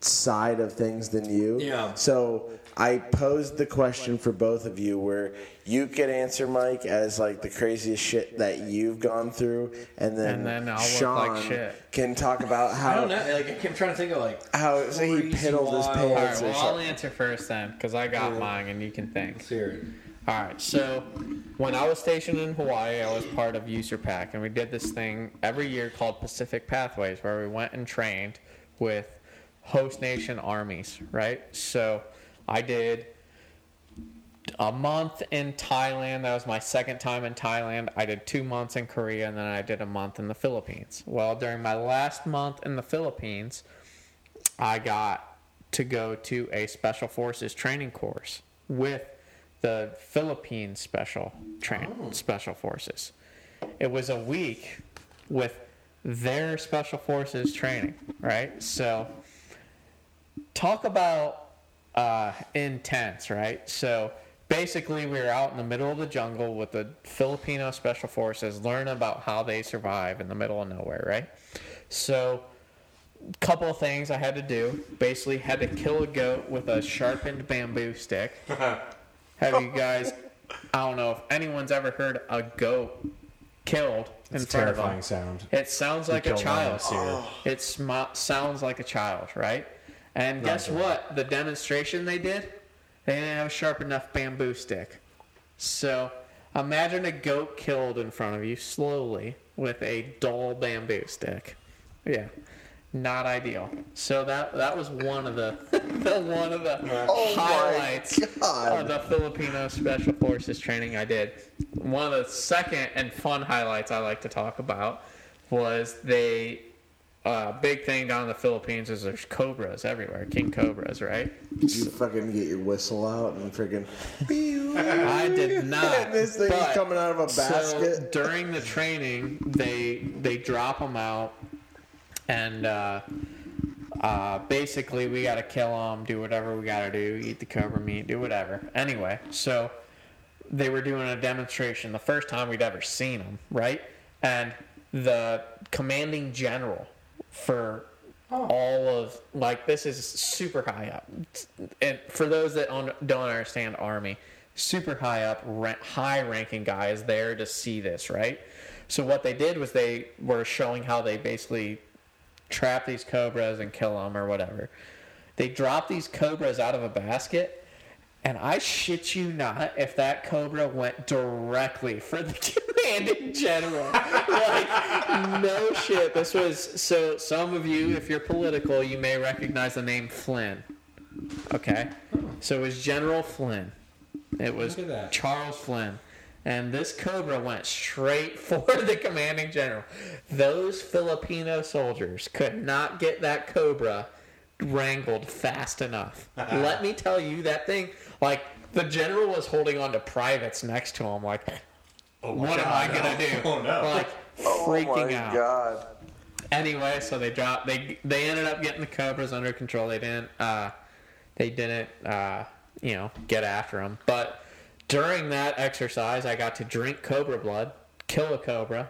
side of things than you. Yeah. So I posed the question for both of you where you could answer Mike as like the craziest shit that you've gone through, and then, And then I'll look Sean like shit. can talk about how I don't know. Like I'm trying to think of like how so he Crazy piddled his wild. All right. pants or Well, I'll answer first then because I got mine and you can think. let's hear it. All right. So when I was stationed in Hawaii, I was part of USARPAC, and we did this thing every year called Pacific Pathways, where we went and trained with host nation armies. Right. So I did a month in Thailand. That was my second time in Thailand. I did two months in Korea, and then I did a month in the Philippines. Well, during my last month in the Philippines, I got to go to a special forces training course with the Philippine special train oh. special forces. It was a week with their special forces training, right? So talk about uh, intense, right? So basically, we were out in the middle of the jungle with the Filipino special forces, learn about how they survive in the middle of nowhere, right? So couple of things I had to do. Basically, had to kill a goat with a sharpened bamboo stick. Have you guys? I don't know if anyone's ever heard a goat killed It's a front of terrifying them. sound. It sounds like a child. year. It sm- sounds like a child, right? And guess what? The demonstration they did, they didn't have a sharp enough bamboo stick. So imagine a goat killed in front of you slowly with a dull bamboo stick. Yeah, not ideal. So that that was one of the, the one of the Oh highlights of the Filipino Special Forces training I did. One of the second and fun highlights I like to talk about was they. Uh, big thing down in the Philippines is there's cobras everywhere, king cobras, right? Did you fucking get your whistle out and freaking? I did not. this thing's coming out of a So basket. during the training, they they drop them out, and uh, uh, basically we got to kill them, do whatever we got to do, eat the cobra meat, do whatever. Anyway, so they were doing a demonstration, the first time we'd ever seen them, right? And the commanding general for oh. all of like this is super high up. And for those that on- don't understand army super high up high ranking guy is there to see this right? So what they did was they were showing how they basically trap these cobras and kill them or whatever. They drop these cobras out of a basket and I shit you not, if that cobra went directly for the commanding general. like, no shit. This was so. Some of you, if you're political, you may recognize the name Flynn. Okay, so it was General Flynn. It was Look at that. Charles Flynn. And this cobra went straight for the commanding general. Those Filipino soldiers could not get that cobra wrangled fast enough. Let me tell you, that thing, like, the general was holding on to privates next to him, like, Oh what am I gonna do? Oh no. Like, Oh freaking my out. god. Anyway, so they dropped. They they ended up getting the cobras under control. They didn't. Uh, they didn't. Uh, you know, get after them. But during that exercise, I got to drink cobra blood, kill a cobra.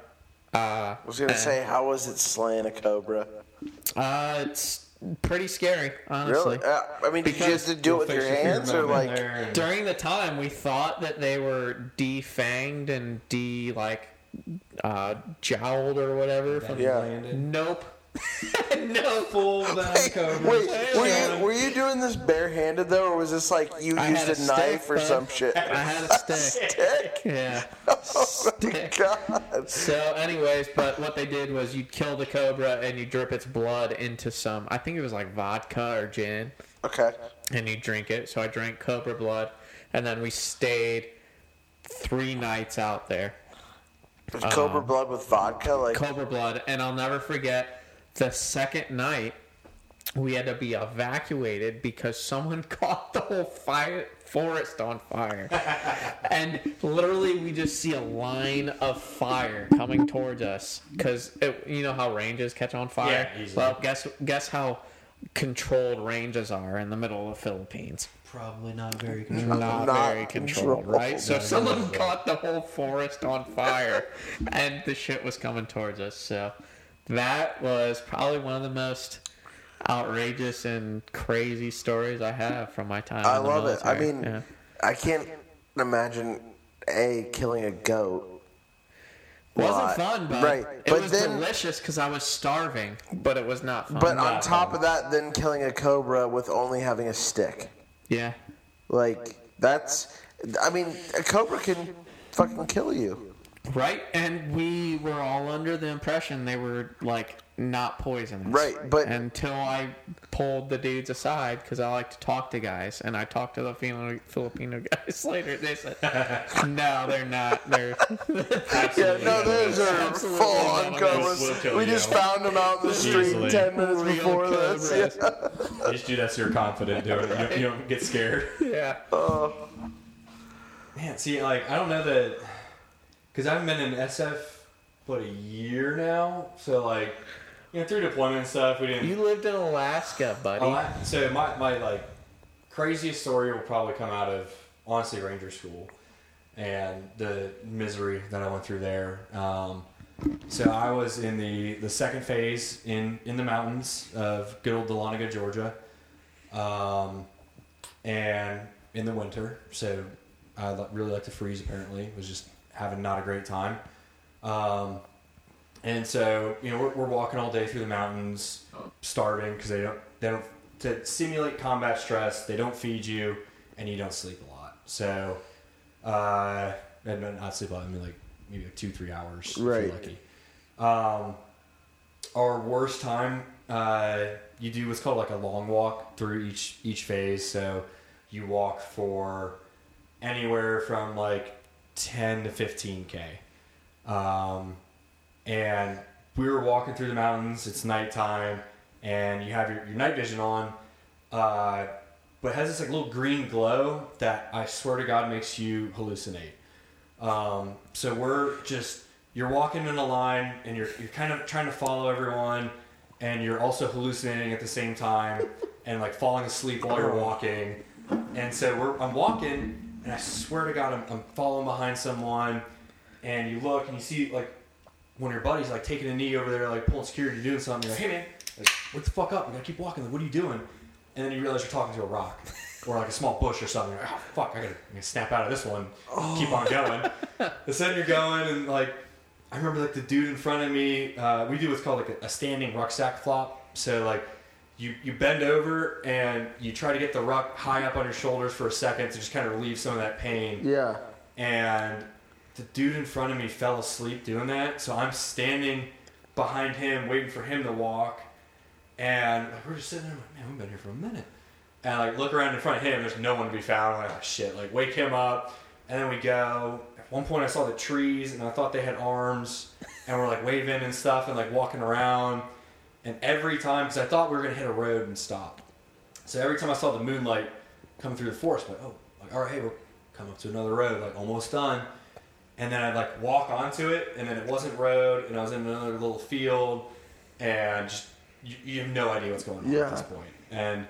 Uh, I was gonna and- say, how was it slaying a cobra? Uh, it's pretty scary, honestly. Really? Uh, I mean, did you just have to do it with your hands or like? During the time, we thought that they were defanged and de like uh, jowled or whatever. From Yeah. Nope. no. full down cobra. Wait, were you, were you doing this barehanded though, or was this like you I used a, a knife stick, or some shit? I had a stick. Stick? Yeah. Oh Stick. God. So, anyways, but what they did was you'd kill the cobra and you drip its blood into some, I think it was like vodka or gin, Okay. and you drink it. So I drank cobra blood, and then we stayed three nights out there. Was Cobra um, blood with vodka, like Cobra blood, and I'll never forget the second night we had to be evacuated because someone caught the whole fire forest on fire. and literally we just see a line of fire coming towards us cuz you know how ranges catch on fire? Yeah, easily. well, guess guess how controlled ranges are in the middle of the Philippines. Probably not very controlled. Not, Not very controlled, controlled. right? So No, someone no, no. caught the whole forest on fire, and the shit was coming towards us. So that was probably one of the most outrageous and crazy stories I have from my time. I in the love it. I mean, Yeah. I can't imagine a killing a goat. wasn't fun, but Right. it But was then- delicious because I was starving, but it was not fun. But on top fun. of that, then killing a cobra with only having a stick. yeah, Like that's. I mean, a cobra can fucking kill you. Right. And we were all under the impression they were like not poisonous, Right, but- until I pulled the dudes aside because I like to talk to guys, and I talked to the Filipino, Filipino guys later. They said, "No, they're not. They're Yeah, no, those are full on not. cobras. We'll you. just found them out in the street Easily. ten minutes real before this. cobras." Yeah. You just do that so you're confident doing it. You don't, you don't get scared. Yeah, uh. Man, see, like I don't know that because I haven't been in SF what a year now. So like, you know, through deployment and stuff, we didn't. you lived in Alaska, buddy. I- so my, my like craziest story will probably come out of honestly Ranger School and the misery that I went through there. Um, so I was in the, the second phase in, in the mountains of good old Dahlonega, Georgia, um, and in the winter. So I really like to freeze. Apparently, it was just having not a great time. Um, and so, you know, we're, we're walking all day through the mountains, starving because they don't, they don't, to simulate combat stress, they don't feed you and you don't sleep a lot. So, uh, and not sleep a lot, I mean like maybe like two, three hours if Right. you're lucky. Um, our worst time, uh, you do what's called like a long walk through each each phase. So you walk for anywhere from like ten to fifteen k, um, and we were walking through the mountains. It's nighttime, and you have your, your night vision on, uh, but it has this like little green glow that I swear to God makes you hallucinate. Um, so we're just you're walking in a line and you're you're kind of trying to follow everyone and you're also hallucinating at the same time and like falling asleep while you're walking. And so we're I'm walking and I swear to God I'm, I'm following behind someone and you look and you see like one of your buddies like taking a knee over there like pulling security doing something. You're like, hey man, like, wake the fuck up! You gotta keep walking. Like, what are you doing? And then you realize you're talking to a rock or like a small bush or something. You're like, oh fuck, I gotta, I gotta snap out of this one. Keep on going. and then you're going and like I remember like the dude in front of me. Uh, we do what's called like a, a standing rucksack flop. So like you you bend over and you try to get the ruck high up on your shoulders for a second to just kind of relieve some of that pain. Yeah. And the dude in front of me fell asleep doing that. So I'm standing behind him, waiting for him to walk. And like, we're just sitting there, like, man, we've been here for a minute. And I like look around in front of him, there's no one to be found. I'm like, oh shit, like wake him up. And then we go. At one point, I saw the trees, and I thought they had arms, and we're like waving and stuff, and like walking around. And every time, because I thought we were gonna hit a road and stop. So every time I saw the moonlight coming through the forest, I'm like, oh, like all right, hey, we're coming up to another road, like almost done. And then I'd like walk onto it, and then it wasn't road, and I was in another little field, and just you, you have no idea what's going on Yeah. at this point. And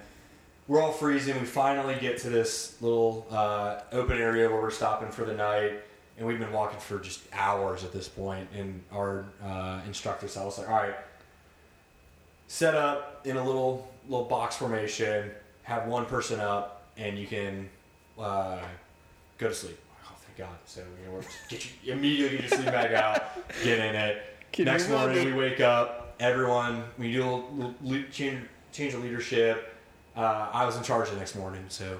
we're all freezing. We finally get to this little uh, open area where we're stopping for the night, and we've been walking for just hours at this point. And our uh, instructor said, "I was like, all right, set up in a little little box formation, have one person up, and you can uh, go to sleep." Oh, thank God! So you know, we're just get you immediately get your sleep bag out, get in it. Can Next morning we wake up, everyone we do a little, little change change of leadership. Uh, I was in charge the next morning, so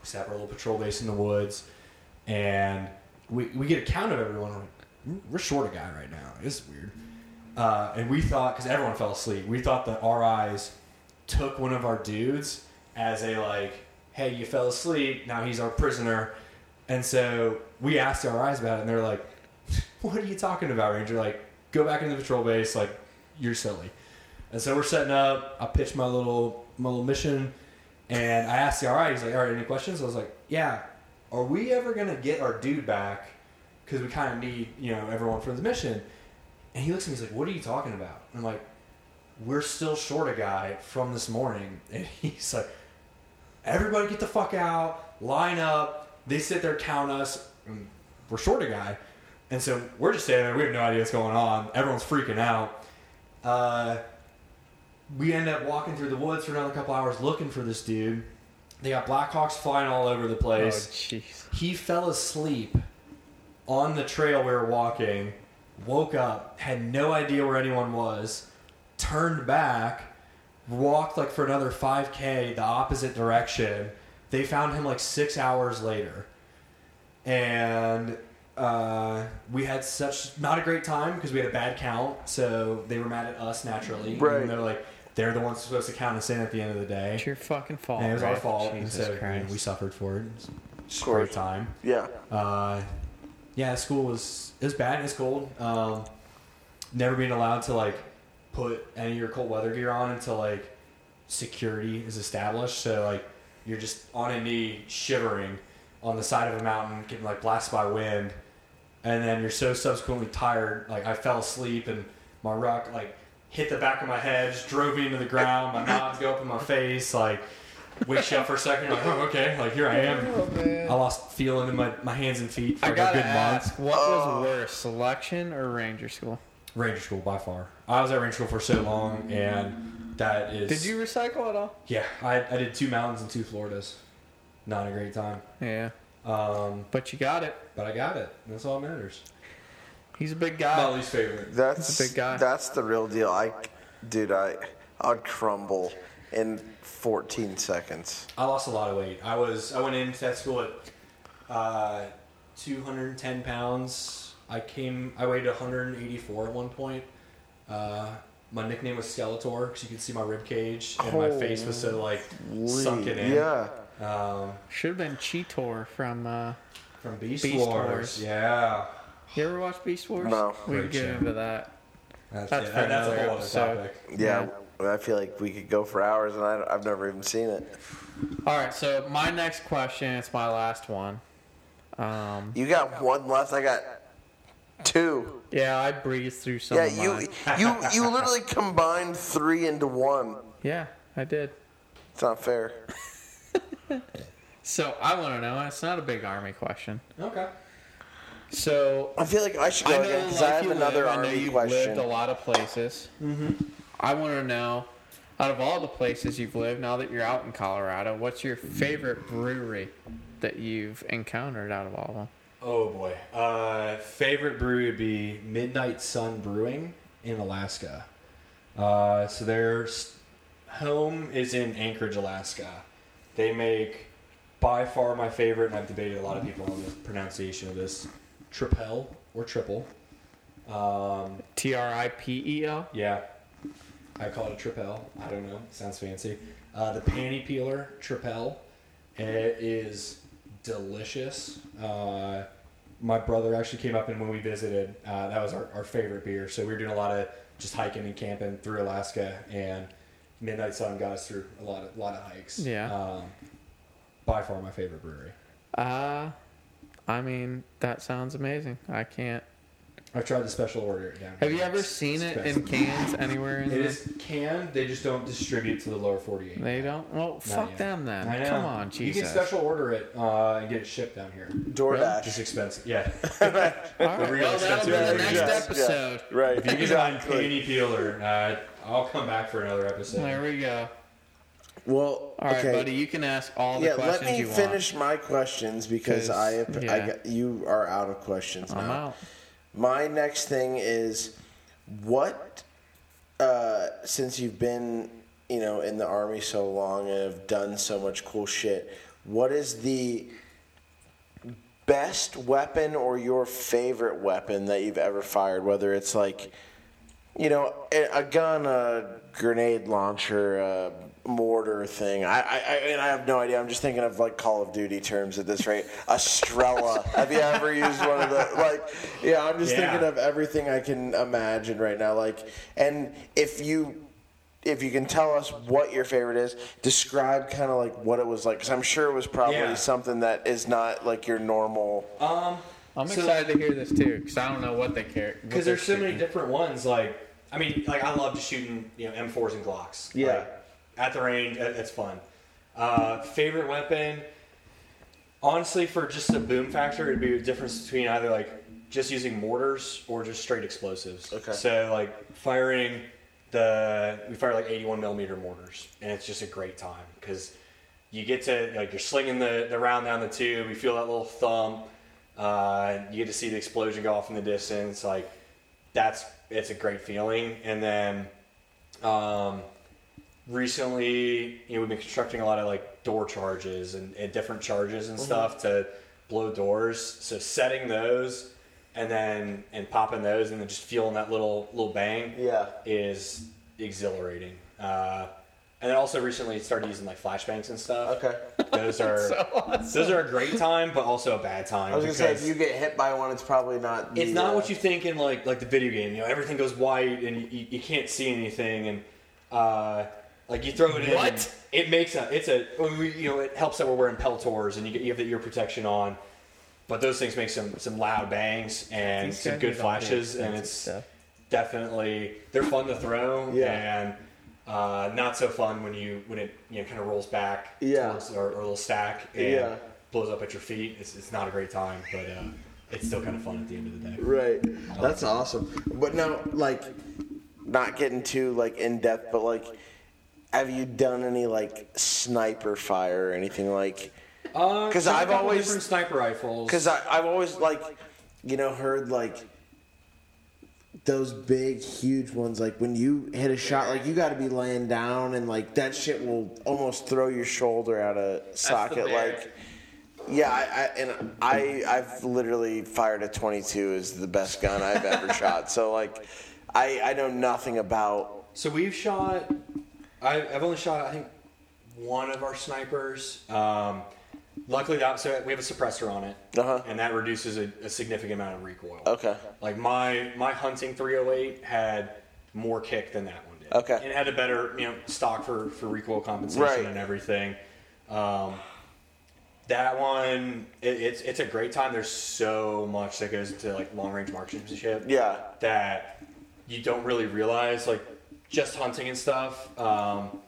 we set up our little patrol base in the woods, and we, we get a count of everyone. We're, like, "Hmm, we're short a guy right now. It's weird. Uh, and we thought, because everyone fell asleep, we thought the RIs took one of our dudes as a like, hey, you fell asleep. Now he's our prisoner. And so we asked the RIs about it, and they're like, what are you talking about, Ranger? Like, go back into the patrol base. Like, you're silly. And so we're setting up. I pitched my little my little mission, and I asked the RI. He's like, "All right, any questions?" I was like, "Yeah, are we ever gonna get our dude back? Because we kind of need you know everyone for the mission." And he looks at me. He's like, "What are you talking about?" I'm like, "We're still short a guy from this morning." And he's like, "Everybody get the fuck out, line up." They sit there, count us. and We're short a guy, and so we're just standing there. We have no idea what's going on. Everyone's freaking out. Uh, we end up walking through the woods for another couple hours looking for this dude. They got Blackhawks flying all over the Oh, place. jeez. He fell asleep on the trail we were walking, woke up, had no idea where anyone was, turned back, walked like for another 5K the opposite direction. They found him like six hours later. And uh, we had such not a great time because we had a bad count, so they were mad at us naturally. Right. They're like they're the ones supposed to count us in at the end of the day. It's your fucking fault. And it was our right? fault, and Jesus so you know, Christ. we suffered for it. It was just a great time. Yeah. Uh, yeah, school was it was bad. It was cold. Um, never being allowed to like put any of your cold weather gear on until like security is established. So like you're just on a knee, shivering on the side of a mountain, getting like blasted by wind, and then you're so subsequently tired. Like I fell asleep and my ruck like hit the back of my head, just drove me into the ground. My knobs go up in my face, like wakes you up for a second. You're like, oh okay, like here I am. I lost feeling in my, my hands and feet for I like a gotta good month. ask, what was worse, selection or ranger school? Ranger school by far. I was at Ranger school for so long, and that is. Did you recycle at all? Yeah, I, I did two mountains and two Floridas. Not a great time, Yeah, um, but you got it. but I got it. That's all that matters. He's a big guy. My guy. least favorite. That's a big guy. That's the real deal. I, dude, I, I'd crumble in 14 seconds. I lost a lot of weight. I was I went into that school at uh, 210 pounds. I came I weighed 184 at one point. Uh, my nickname was Skeletor because you could see my rib cage and my face was so like sunken in. Yeah. Um, Should have been Cheetor from. Uh, from Beast, Beast Wars. Wars. Yeah. you ever watch Beast Wars? No. We Great can get show. into that. That's, That's yeah, for that's a another whole episode. other topic. Yeah. I feel like we could go for hours, and I, I've never even seen it. All right, so my next question. It's my last one. Um, You got one left. I got two. yeah, I breezed through some. Yeah, of you mine. you you literally combined three into one. Yeah, I did. It's not fair. So I want to know. It's not a big army question. Okay. So I feel like I should I go know again the because I have you another live. I know army you've question. lived a lot of places. Mm-hmm. I want to know, out of all the places you've lived, now that you're out in Colorado, what's your favorite brewery that you've encountered out of all of them? Oh boy. Uh, favorite brewery would be Midnight Sun Brewing in Alaska. Uh, so their home is in Anchorage, Alaska. They make by far my favorite, and I've debated a lot of people on the pronunciation of this, Tripel or Triple. Um, T R I P E L. yeah, I call it a Tripel. I don't know. Sounds fancy. Uh, the panty peeler Tripel. It is delicious. Uh, my brother actually came up and when we visited, uh, that was our, our favorite beer. So we were doing a lot of just hiking and camping through Alaska, and Midnight Sun got us through a lot of lot of hikes. Yeah. Um, by far my favorite brewery. Uh, I mean, that sounds amazing. I can't. I've tried the special order it down here. Have you ever It's- seen it's it best. in cans anywhere in It the? is canned. They just don't distribute to the lower 48. They don't. Well, fuck yet. them then. I know. Come on, Jesus. You can special order it uh, and get it shipped down here. DoorDash. Just expensive. Yeah. All right. real Well, that'll be expensive the version. next Yeah, episode. Right. If you can find panty peeler, uh, I'll come back for another episode. There we go. Well, All right, okay. buddy. You can ask all the yeah, let me you finish my questions because 'Cause, I, have, I yeah. got, you are out of questions want. I'm now. out. My next thing is what uh, since you've been you know in the army so long and have done so much cool shit, what is the best weapon or your favorite weapon that you've ever fired? Whether it's like you know a gun, a grenade launcher, mortar thing. I, I, I and I have no idea. I'm just thinking of like Call of Duty terms at this rate. Estrella. Have you ever used one of the like? Yeah, I'm just Yeah. thinking of everything I can imagine right now. Like, and if you. If you can tell us what your favorite is, describe kind of like what it was like, because I'm sure it was probably Yeah. something that is not like your normal. Um, I'm So- excited to hear this too, because I don't know what they care. because there's so many different ones. Like, I mean, like I love just shooting, you know, M4s and Glocks. Yeah. Like, at the range, it's fun. Uh, favorite weapon, honestly, for just the boom factor, it'd be the difference between either like just using mortars or just straight explosives. Okay. So like firing the we fire like 81 millimeter mortars, and it's just a great time because you get to like you're slinging the, the round down the tube, you feel that little thump, uh, you get to see the explosion go off in the distance, like that's it's a great feeling. And then um, recently, you know, we've been constructing a lot of like door charges and, and different charges and stuff to blow doors. So setting those and then and popping those and then just feeling that little little bang Yeah. is exhilarating. Uh, and then also recently started using like flashbangs and stuff. Okay. Those are So awesome. those are a great time, but also a bad time. I was gonna say if you get hit by one, it's probably not. it's not uh, what you think in like like the video game. You know, everything goes white and you, you can't see anything, and uh, like you throw it in. What? and It makes a it's a you know it helps that we're wearing Peltors and you get you have the ear protection on, but those things make some some loud bangs and These some good get all the flashes, and it's stuff. definitely they're fun to throw Yeah. and. Uh, not so fun when you when it you know kind of rolls back Yeah. towards or, or a little stack and Yeah. blows up at your feet. It's, it's not a great time, but uh, it's still kind of fun at the end of the day. Right. That's awesome. But now, like, not getting too like in depth, but like, have you done any like sniper fire or anything like? Uh, because 'Cause I've always- different sniper rifles. Because I've always like, you know, heard like those big, huge ones. Like when you hit a shot, like you got to be laying down, and like that shit will almost throw your shoulder out of socket. Like, yeah, I, I and I I've literally fired a 22 is the best gun I've ever shot. So like, I I know nothing about so we've shot. I, I've only shot, I think, one of our snipers. Um, luckily, that so we have a suppressor on it, Uh-huh. and that reduces a, a significant amount of recoil. Okay. Like my my hunting 308 had more kick than that one did. Okay. And it had a better you know stock for for recoil compensation Right. and everything. Um, that one, it, it's it's a great time. There's so much that goes into like long range marksmanship Yeah. that you don't really realize, like just hunting and stuff. Um,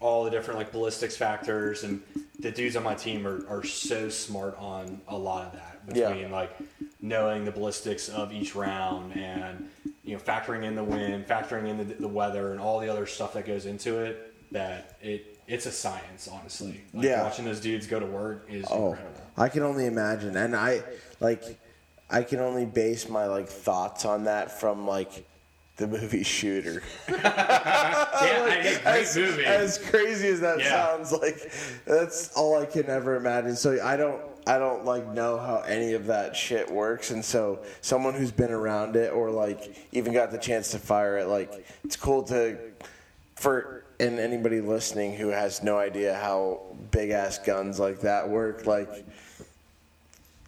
all the different like ballistics factors and the dudes on my team are, are so smart on a lot of that Yeah. between like knowing the ballistics of each round and you know factoring in the wind factoring in the, the weather and all the other stuff that goes into it that it it's a science honestly like Yeah. watching those dudes go to work is Oh, incredible I can only imagine, and I like, I can only base my like thoughts on that from like the movie Shooter. yeah I- great as, movie as crazy as that Yeah. sounds, like that's all I can ever imagine. So I don't, I don't like know how any of that shit works, and so someone who's been around it or like even got the chance to fire it, like it's cool to for and anybody listening who has no idea how big ass guns like that work, like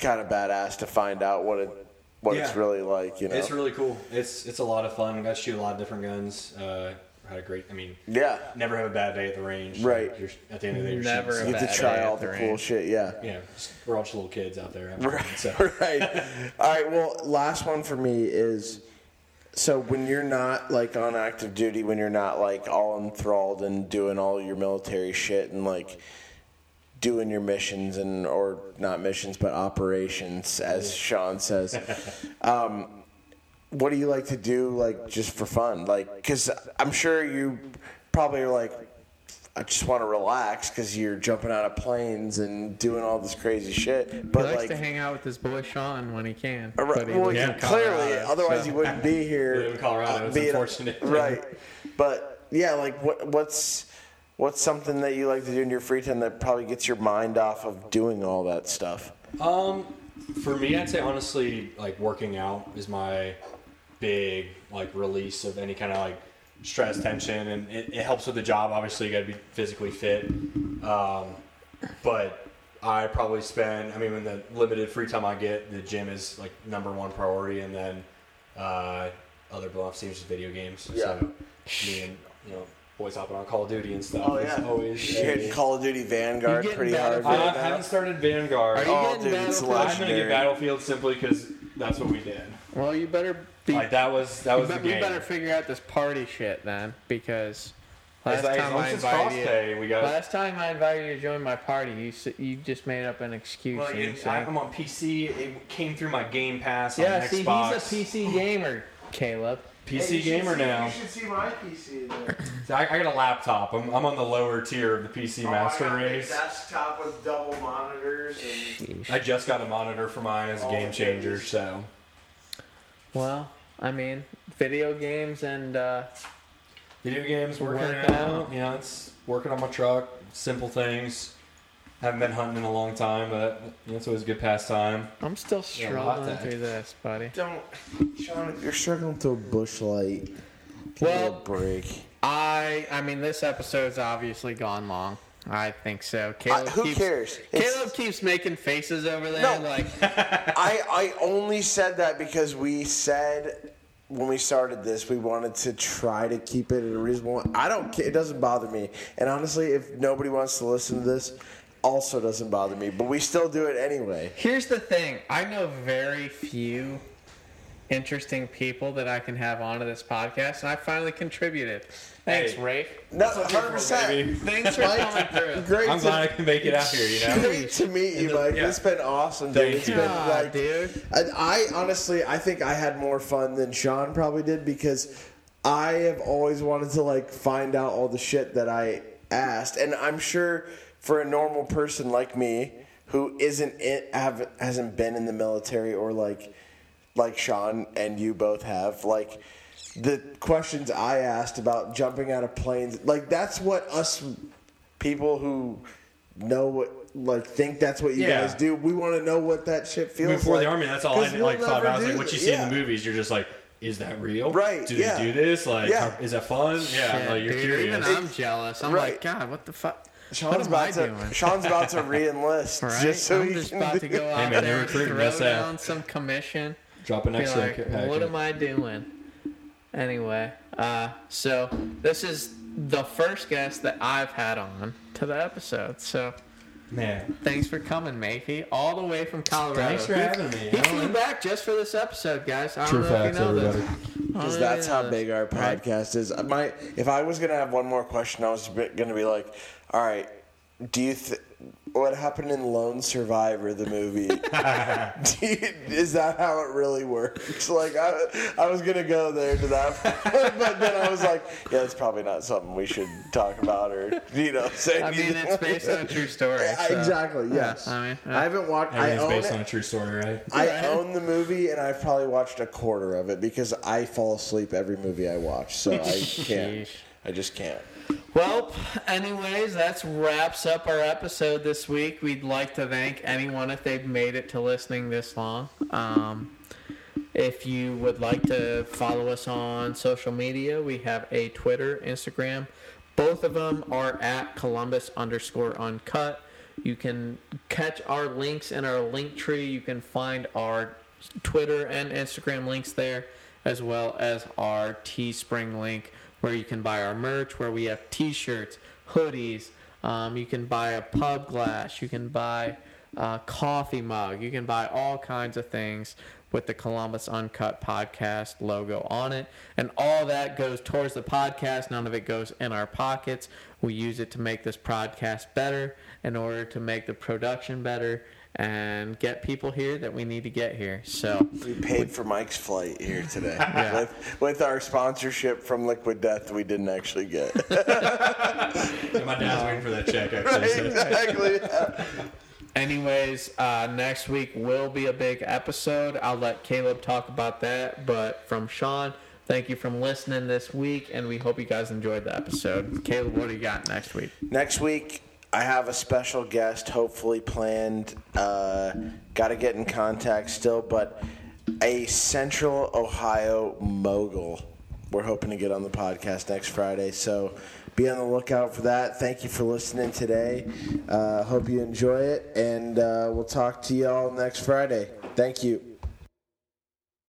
kind of badass to find out what it what it's really like, you know. it's really cool it's it's a lot of fun got to shoot a lot of different guns uh, had a great i mean yeah. never have a bad day at the range Right. Like, you're, at the end of the day you're Never shooting You get bad to try all the the cool shit, yeah. Yeah, we're all just little kids out there. having fun, Right. So. right. All right. Well, last one for me is so when you're not like on active duty, when you're not like all enthralled and doing all your military shit and like doing your missions and or not missions but operations, as Sean says. um, what do you like to do, like just for fun? Like, because I'm sure you probably are like. I just want to relax because you're jumping out of planes and doing all this crazy shit. but He likes like, to hang out with his boy Sean when he can. Right, he well, yeah, clearly, Colorado, otherwise so- you wouldn't be here. In Colorado, it's unfortunate. right? But yeah, like what, what's what's something that you like to do in your free time that probably gets your mind off of doing all that stuff? Um, for me, I'd say honestly, like working out is my big like release of any kind of like stress, tension, and it, it helps with the job. Obviously, you got to be physically fit. Um, but I probably spend. I mean, when the limited free time I get, the gym is like number one priority, and then uh, other blow off seems just video games. Yeah. So me and you know boys hopping on Call of Duty and stuff. Oh, is yeah. always You're hitting Call of Duty Vanguard You getting pretty hard Battlefield? right I haven't started Vanguard. Are you Oh, getting dude, it's Battlefield? I'm gonna get Battlefield simply because that's what we did. Well, you better be. Like that was that was you the be- you game. better figure out this party shit then, because last As, as time I as invited you, crossplay, we got. last time I invited you to join my party, you you just made up an excuse. well, you it, said- I'm on PC. It came through my Game Pass yeah, on see, Xbox. he's a PC gamer, Caleb. PC gamer now. You should see my PC. I, I got a laptop. I'm, I'm on the lower tier of the PC master race. Desktop with double monitors and I just got a monitor for mine as a Oh, game changer. So Well, I mean, video games and uh, video games working Working out. out. You know, it's working on my truck. Simple things. I haven't been hunting in a long time, but you know, it's always a good pastime. I'm still Yeah, a struggling there. through this, buddy. don't. Sean, if you're struggling through a Busch Light, give Well- it a break. I I mean, this episode's obviously gone long. I think so. Caleb Uh, who keeps, cares? It's- Caleb keeps making faces over there, No. like I I only said that because we said when we started this we wanted to try to keep it at a reasonable. I don't. ca- It doesn't bother me. And honestly, if nobody wants to listen to this, also doesn't bother me. But we still do it anyway. Here's the thing. I know very few interesting people that I can have onto this podcast, and I finally contributed. Thanks, Hey. Rafe. No, That's what you're hundred for, baby. percent. Thanks for coming through. Great. I'm to, glad I can make it out here. You know. Great to meet you, Mike. yeah. It's been awesome, dude. Thank It's you. been Ah, like, dude. I, I honestly, I think I had more fun than Sean probably did because I have always wanted to like find out all the shit that I asked, and I'm sure for a normal person like me who isn't in, have hasn't been in the military or like like Sean and you both have like the questions I asked about jumping out of planes like that's what us people who know what like think that's what you Yeah. guys do we want to know what that shit feels like. Before like the army, that's all I 'Cause like we'll thought about. I was never like, do what you see Yeah. in the movies, you're just like, is that real? Right, Do yeah. they do this? Like, Yeah. how- is that fun? Yeah. Shit, like, you're dude, curious. Even I'm jealous. I'm Right. like, God, what the fuck? Sean's what am I about to doing? Sean's about to re-enlist Right? just so I'm he just can about to go out man, there and recruiting throw us out. down some commission. Drop an extra like, packet. what am I doing? Anyway, uh, so this is the first guest that I've had on to the episode. So Man, thanks for coming, Mafey, all the way from Colorado. thanks for having me. He flew know. back just for this episode, guys. I don't True know facts, if you know everybody. this. Because that's how big our podcast is. My, if I was gonna have one more question, I was gonna be like, "All right, do you th- what happened in Lone Survivor the movie? do you, is that how it really works? Like, I, I was gonna go there to that, but then I was like, yeah, that's probably not something we should talk about or you know say. I mean, it's based on a true story. So- exactly. Yes. I mean, I haven't watched. I own based it. on a true story, right? I own the movie, and I've probably watched a quarter of it because I fall asleep every movie I watch, so I can't. I just can't. Well, anyways, that wraps up our episode this week. We'd like to thank anyone if they've made it to listening this long. Um, if you would like to follow us on social media, we have a Twitter, Instagram. Both of them are at Columbus underscore uncut. You can catch our links in our Linktree. You can find our Twitter and Instagram links there, as well as our Teespring link where you can buy our merch, where we have T-shirts, hoodies. Um, you can buy a pub glass. You can buy a coffee mug. You can buy all kinds of things with the Columbus Uncut podcast logo on it. And all that goes towards the podcast. None of it goes in our pockets. We use it to make this podcast better in order to make the production better and get people here that we need to get here. So, We paid for Mike's flight here today Yeah. with, with our sponsorship from Liquid Death. We didn't actually get Yeah, my dad's waiting for that check, actually. so- exactly. anyways, uh, next week will be a big episode. I'll let Caleb talk about that. But from Sean, thank you for listening this week, and we hope you guys enjoyed the episode. Caleb, what do you got next week? Next week, I have a special guest, hopefully planned. Uh, Got to get in contact still, but a Central Ohio mogul. We're hoping to get on the podcast next Friday, so be on the lookout for that. Thank you for listening today. Uh, hope you enjoy it, and uh, we'll talk to y'all next Friday. Thank you.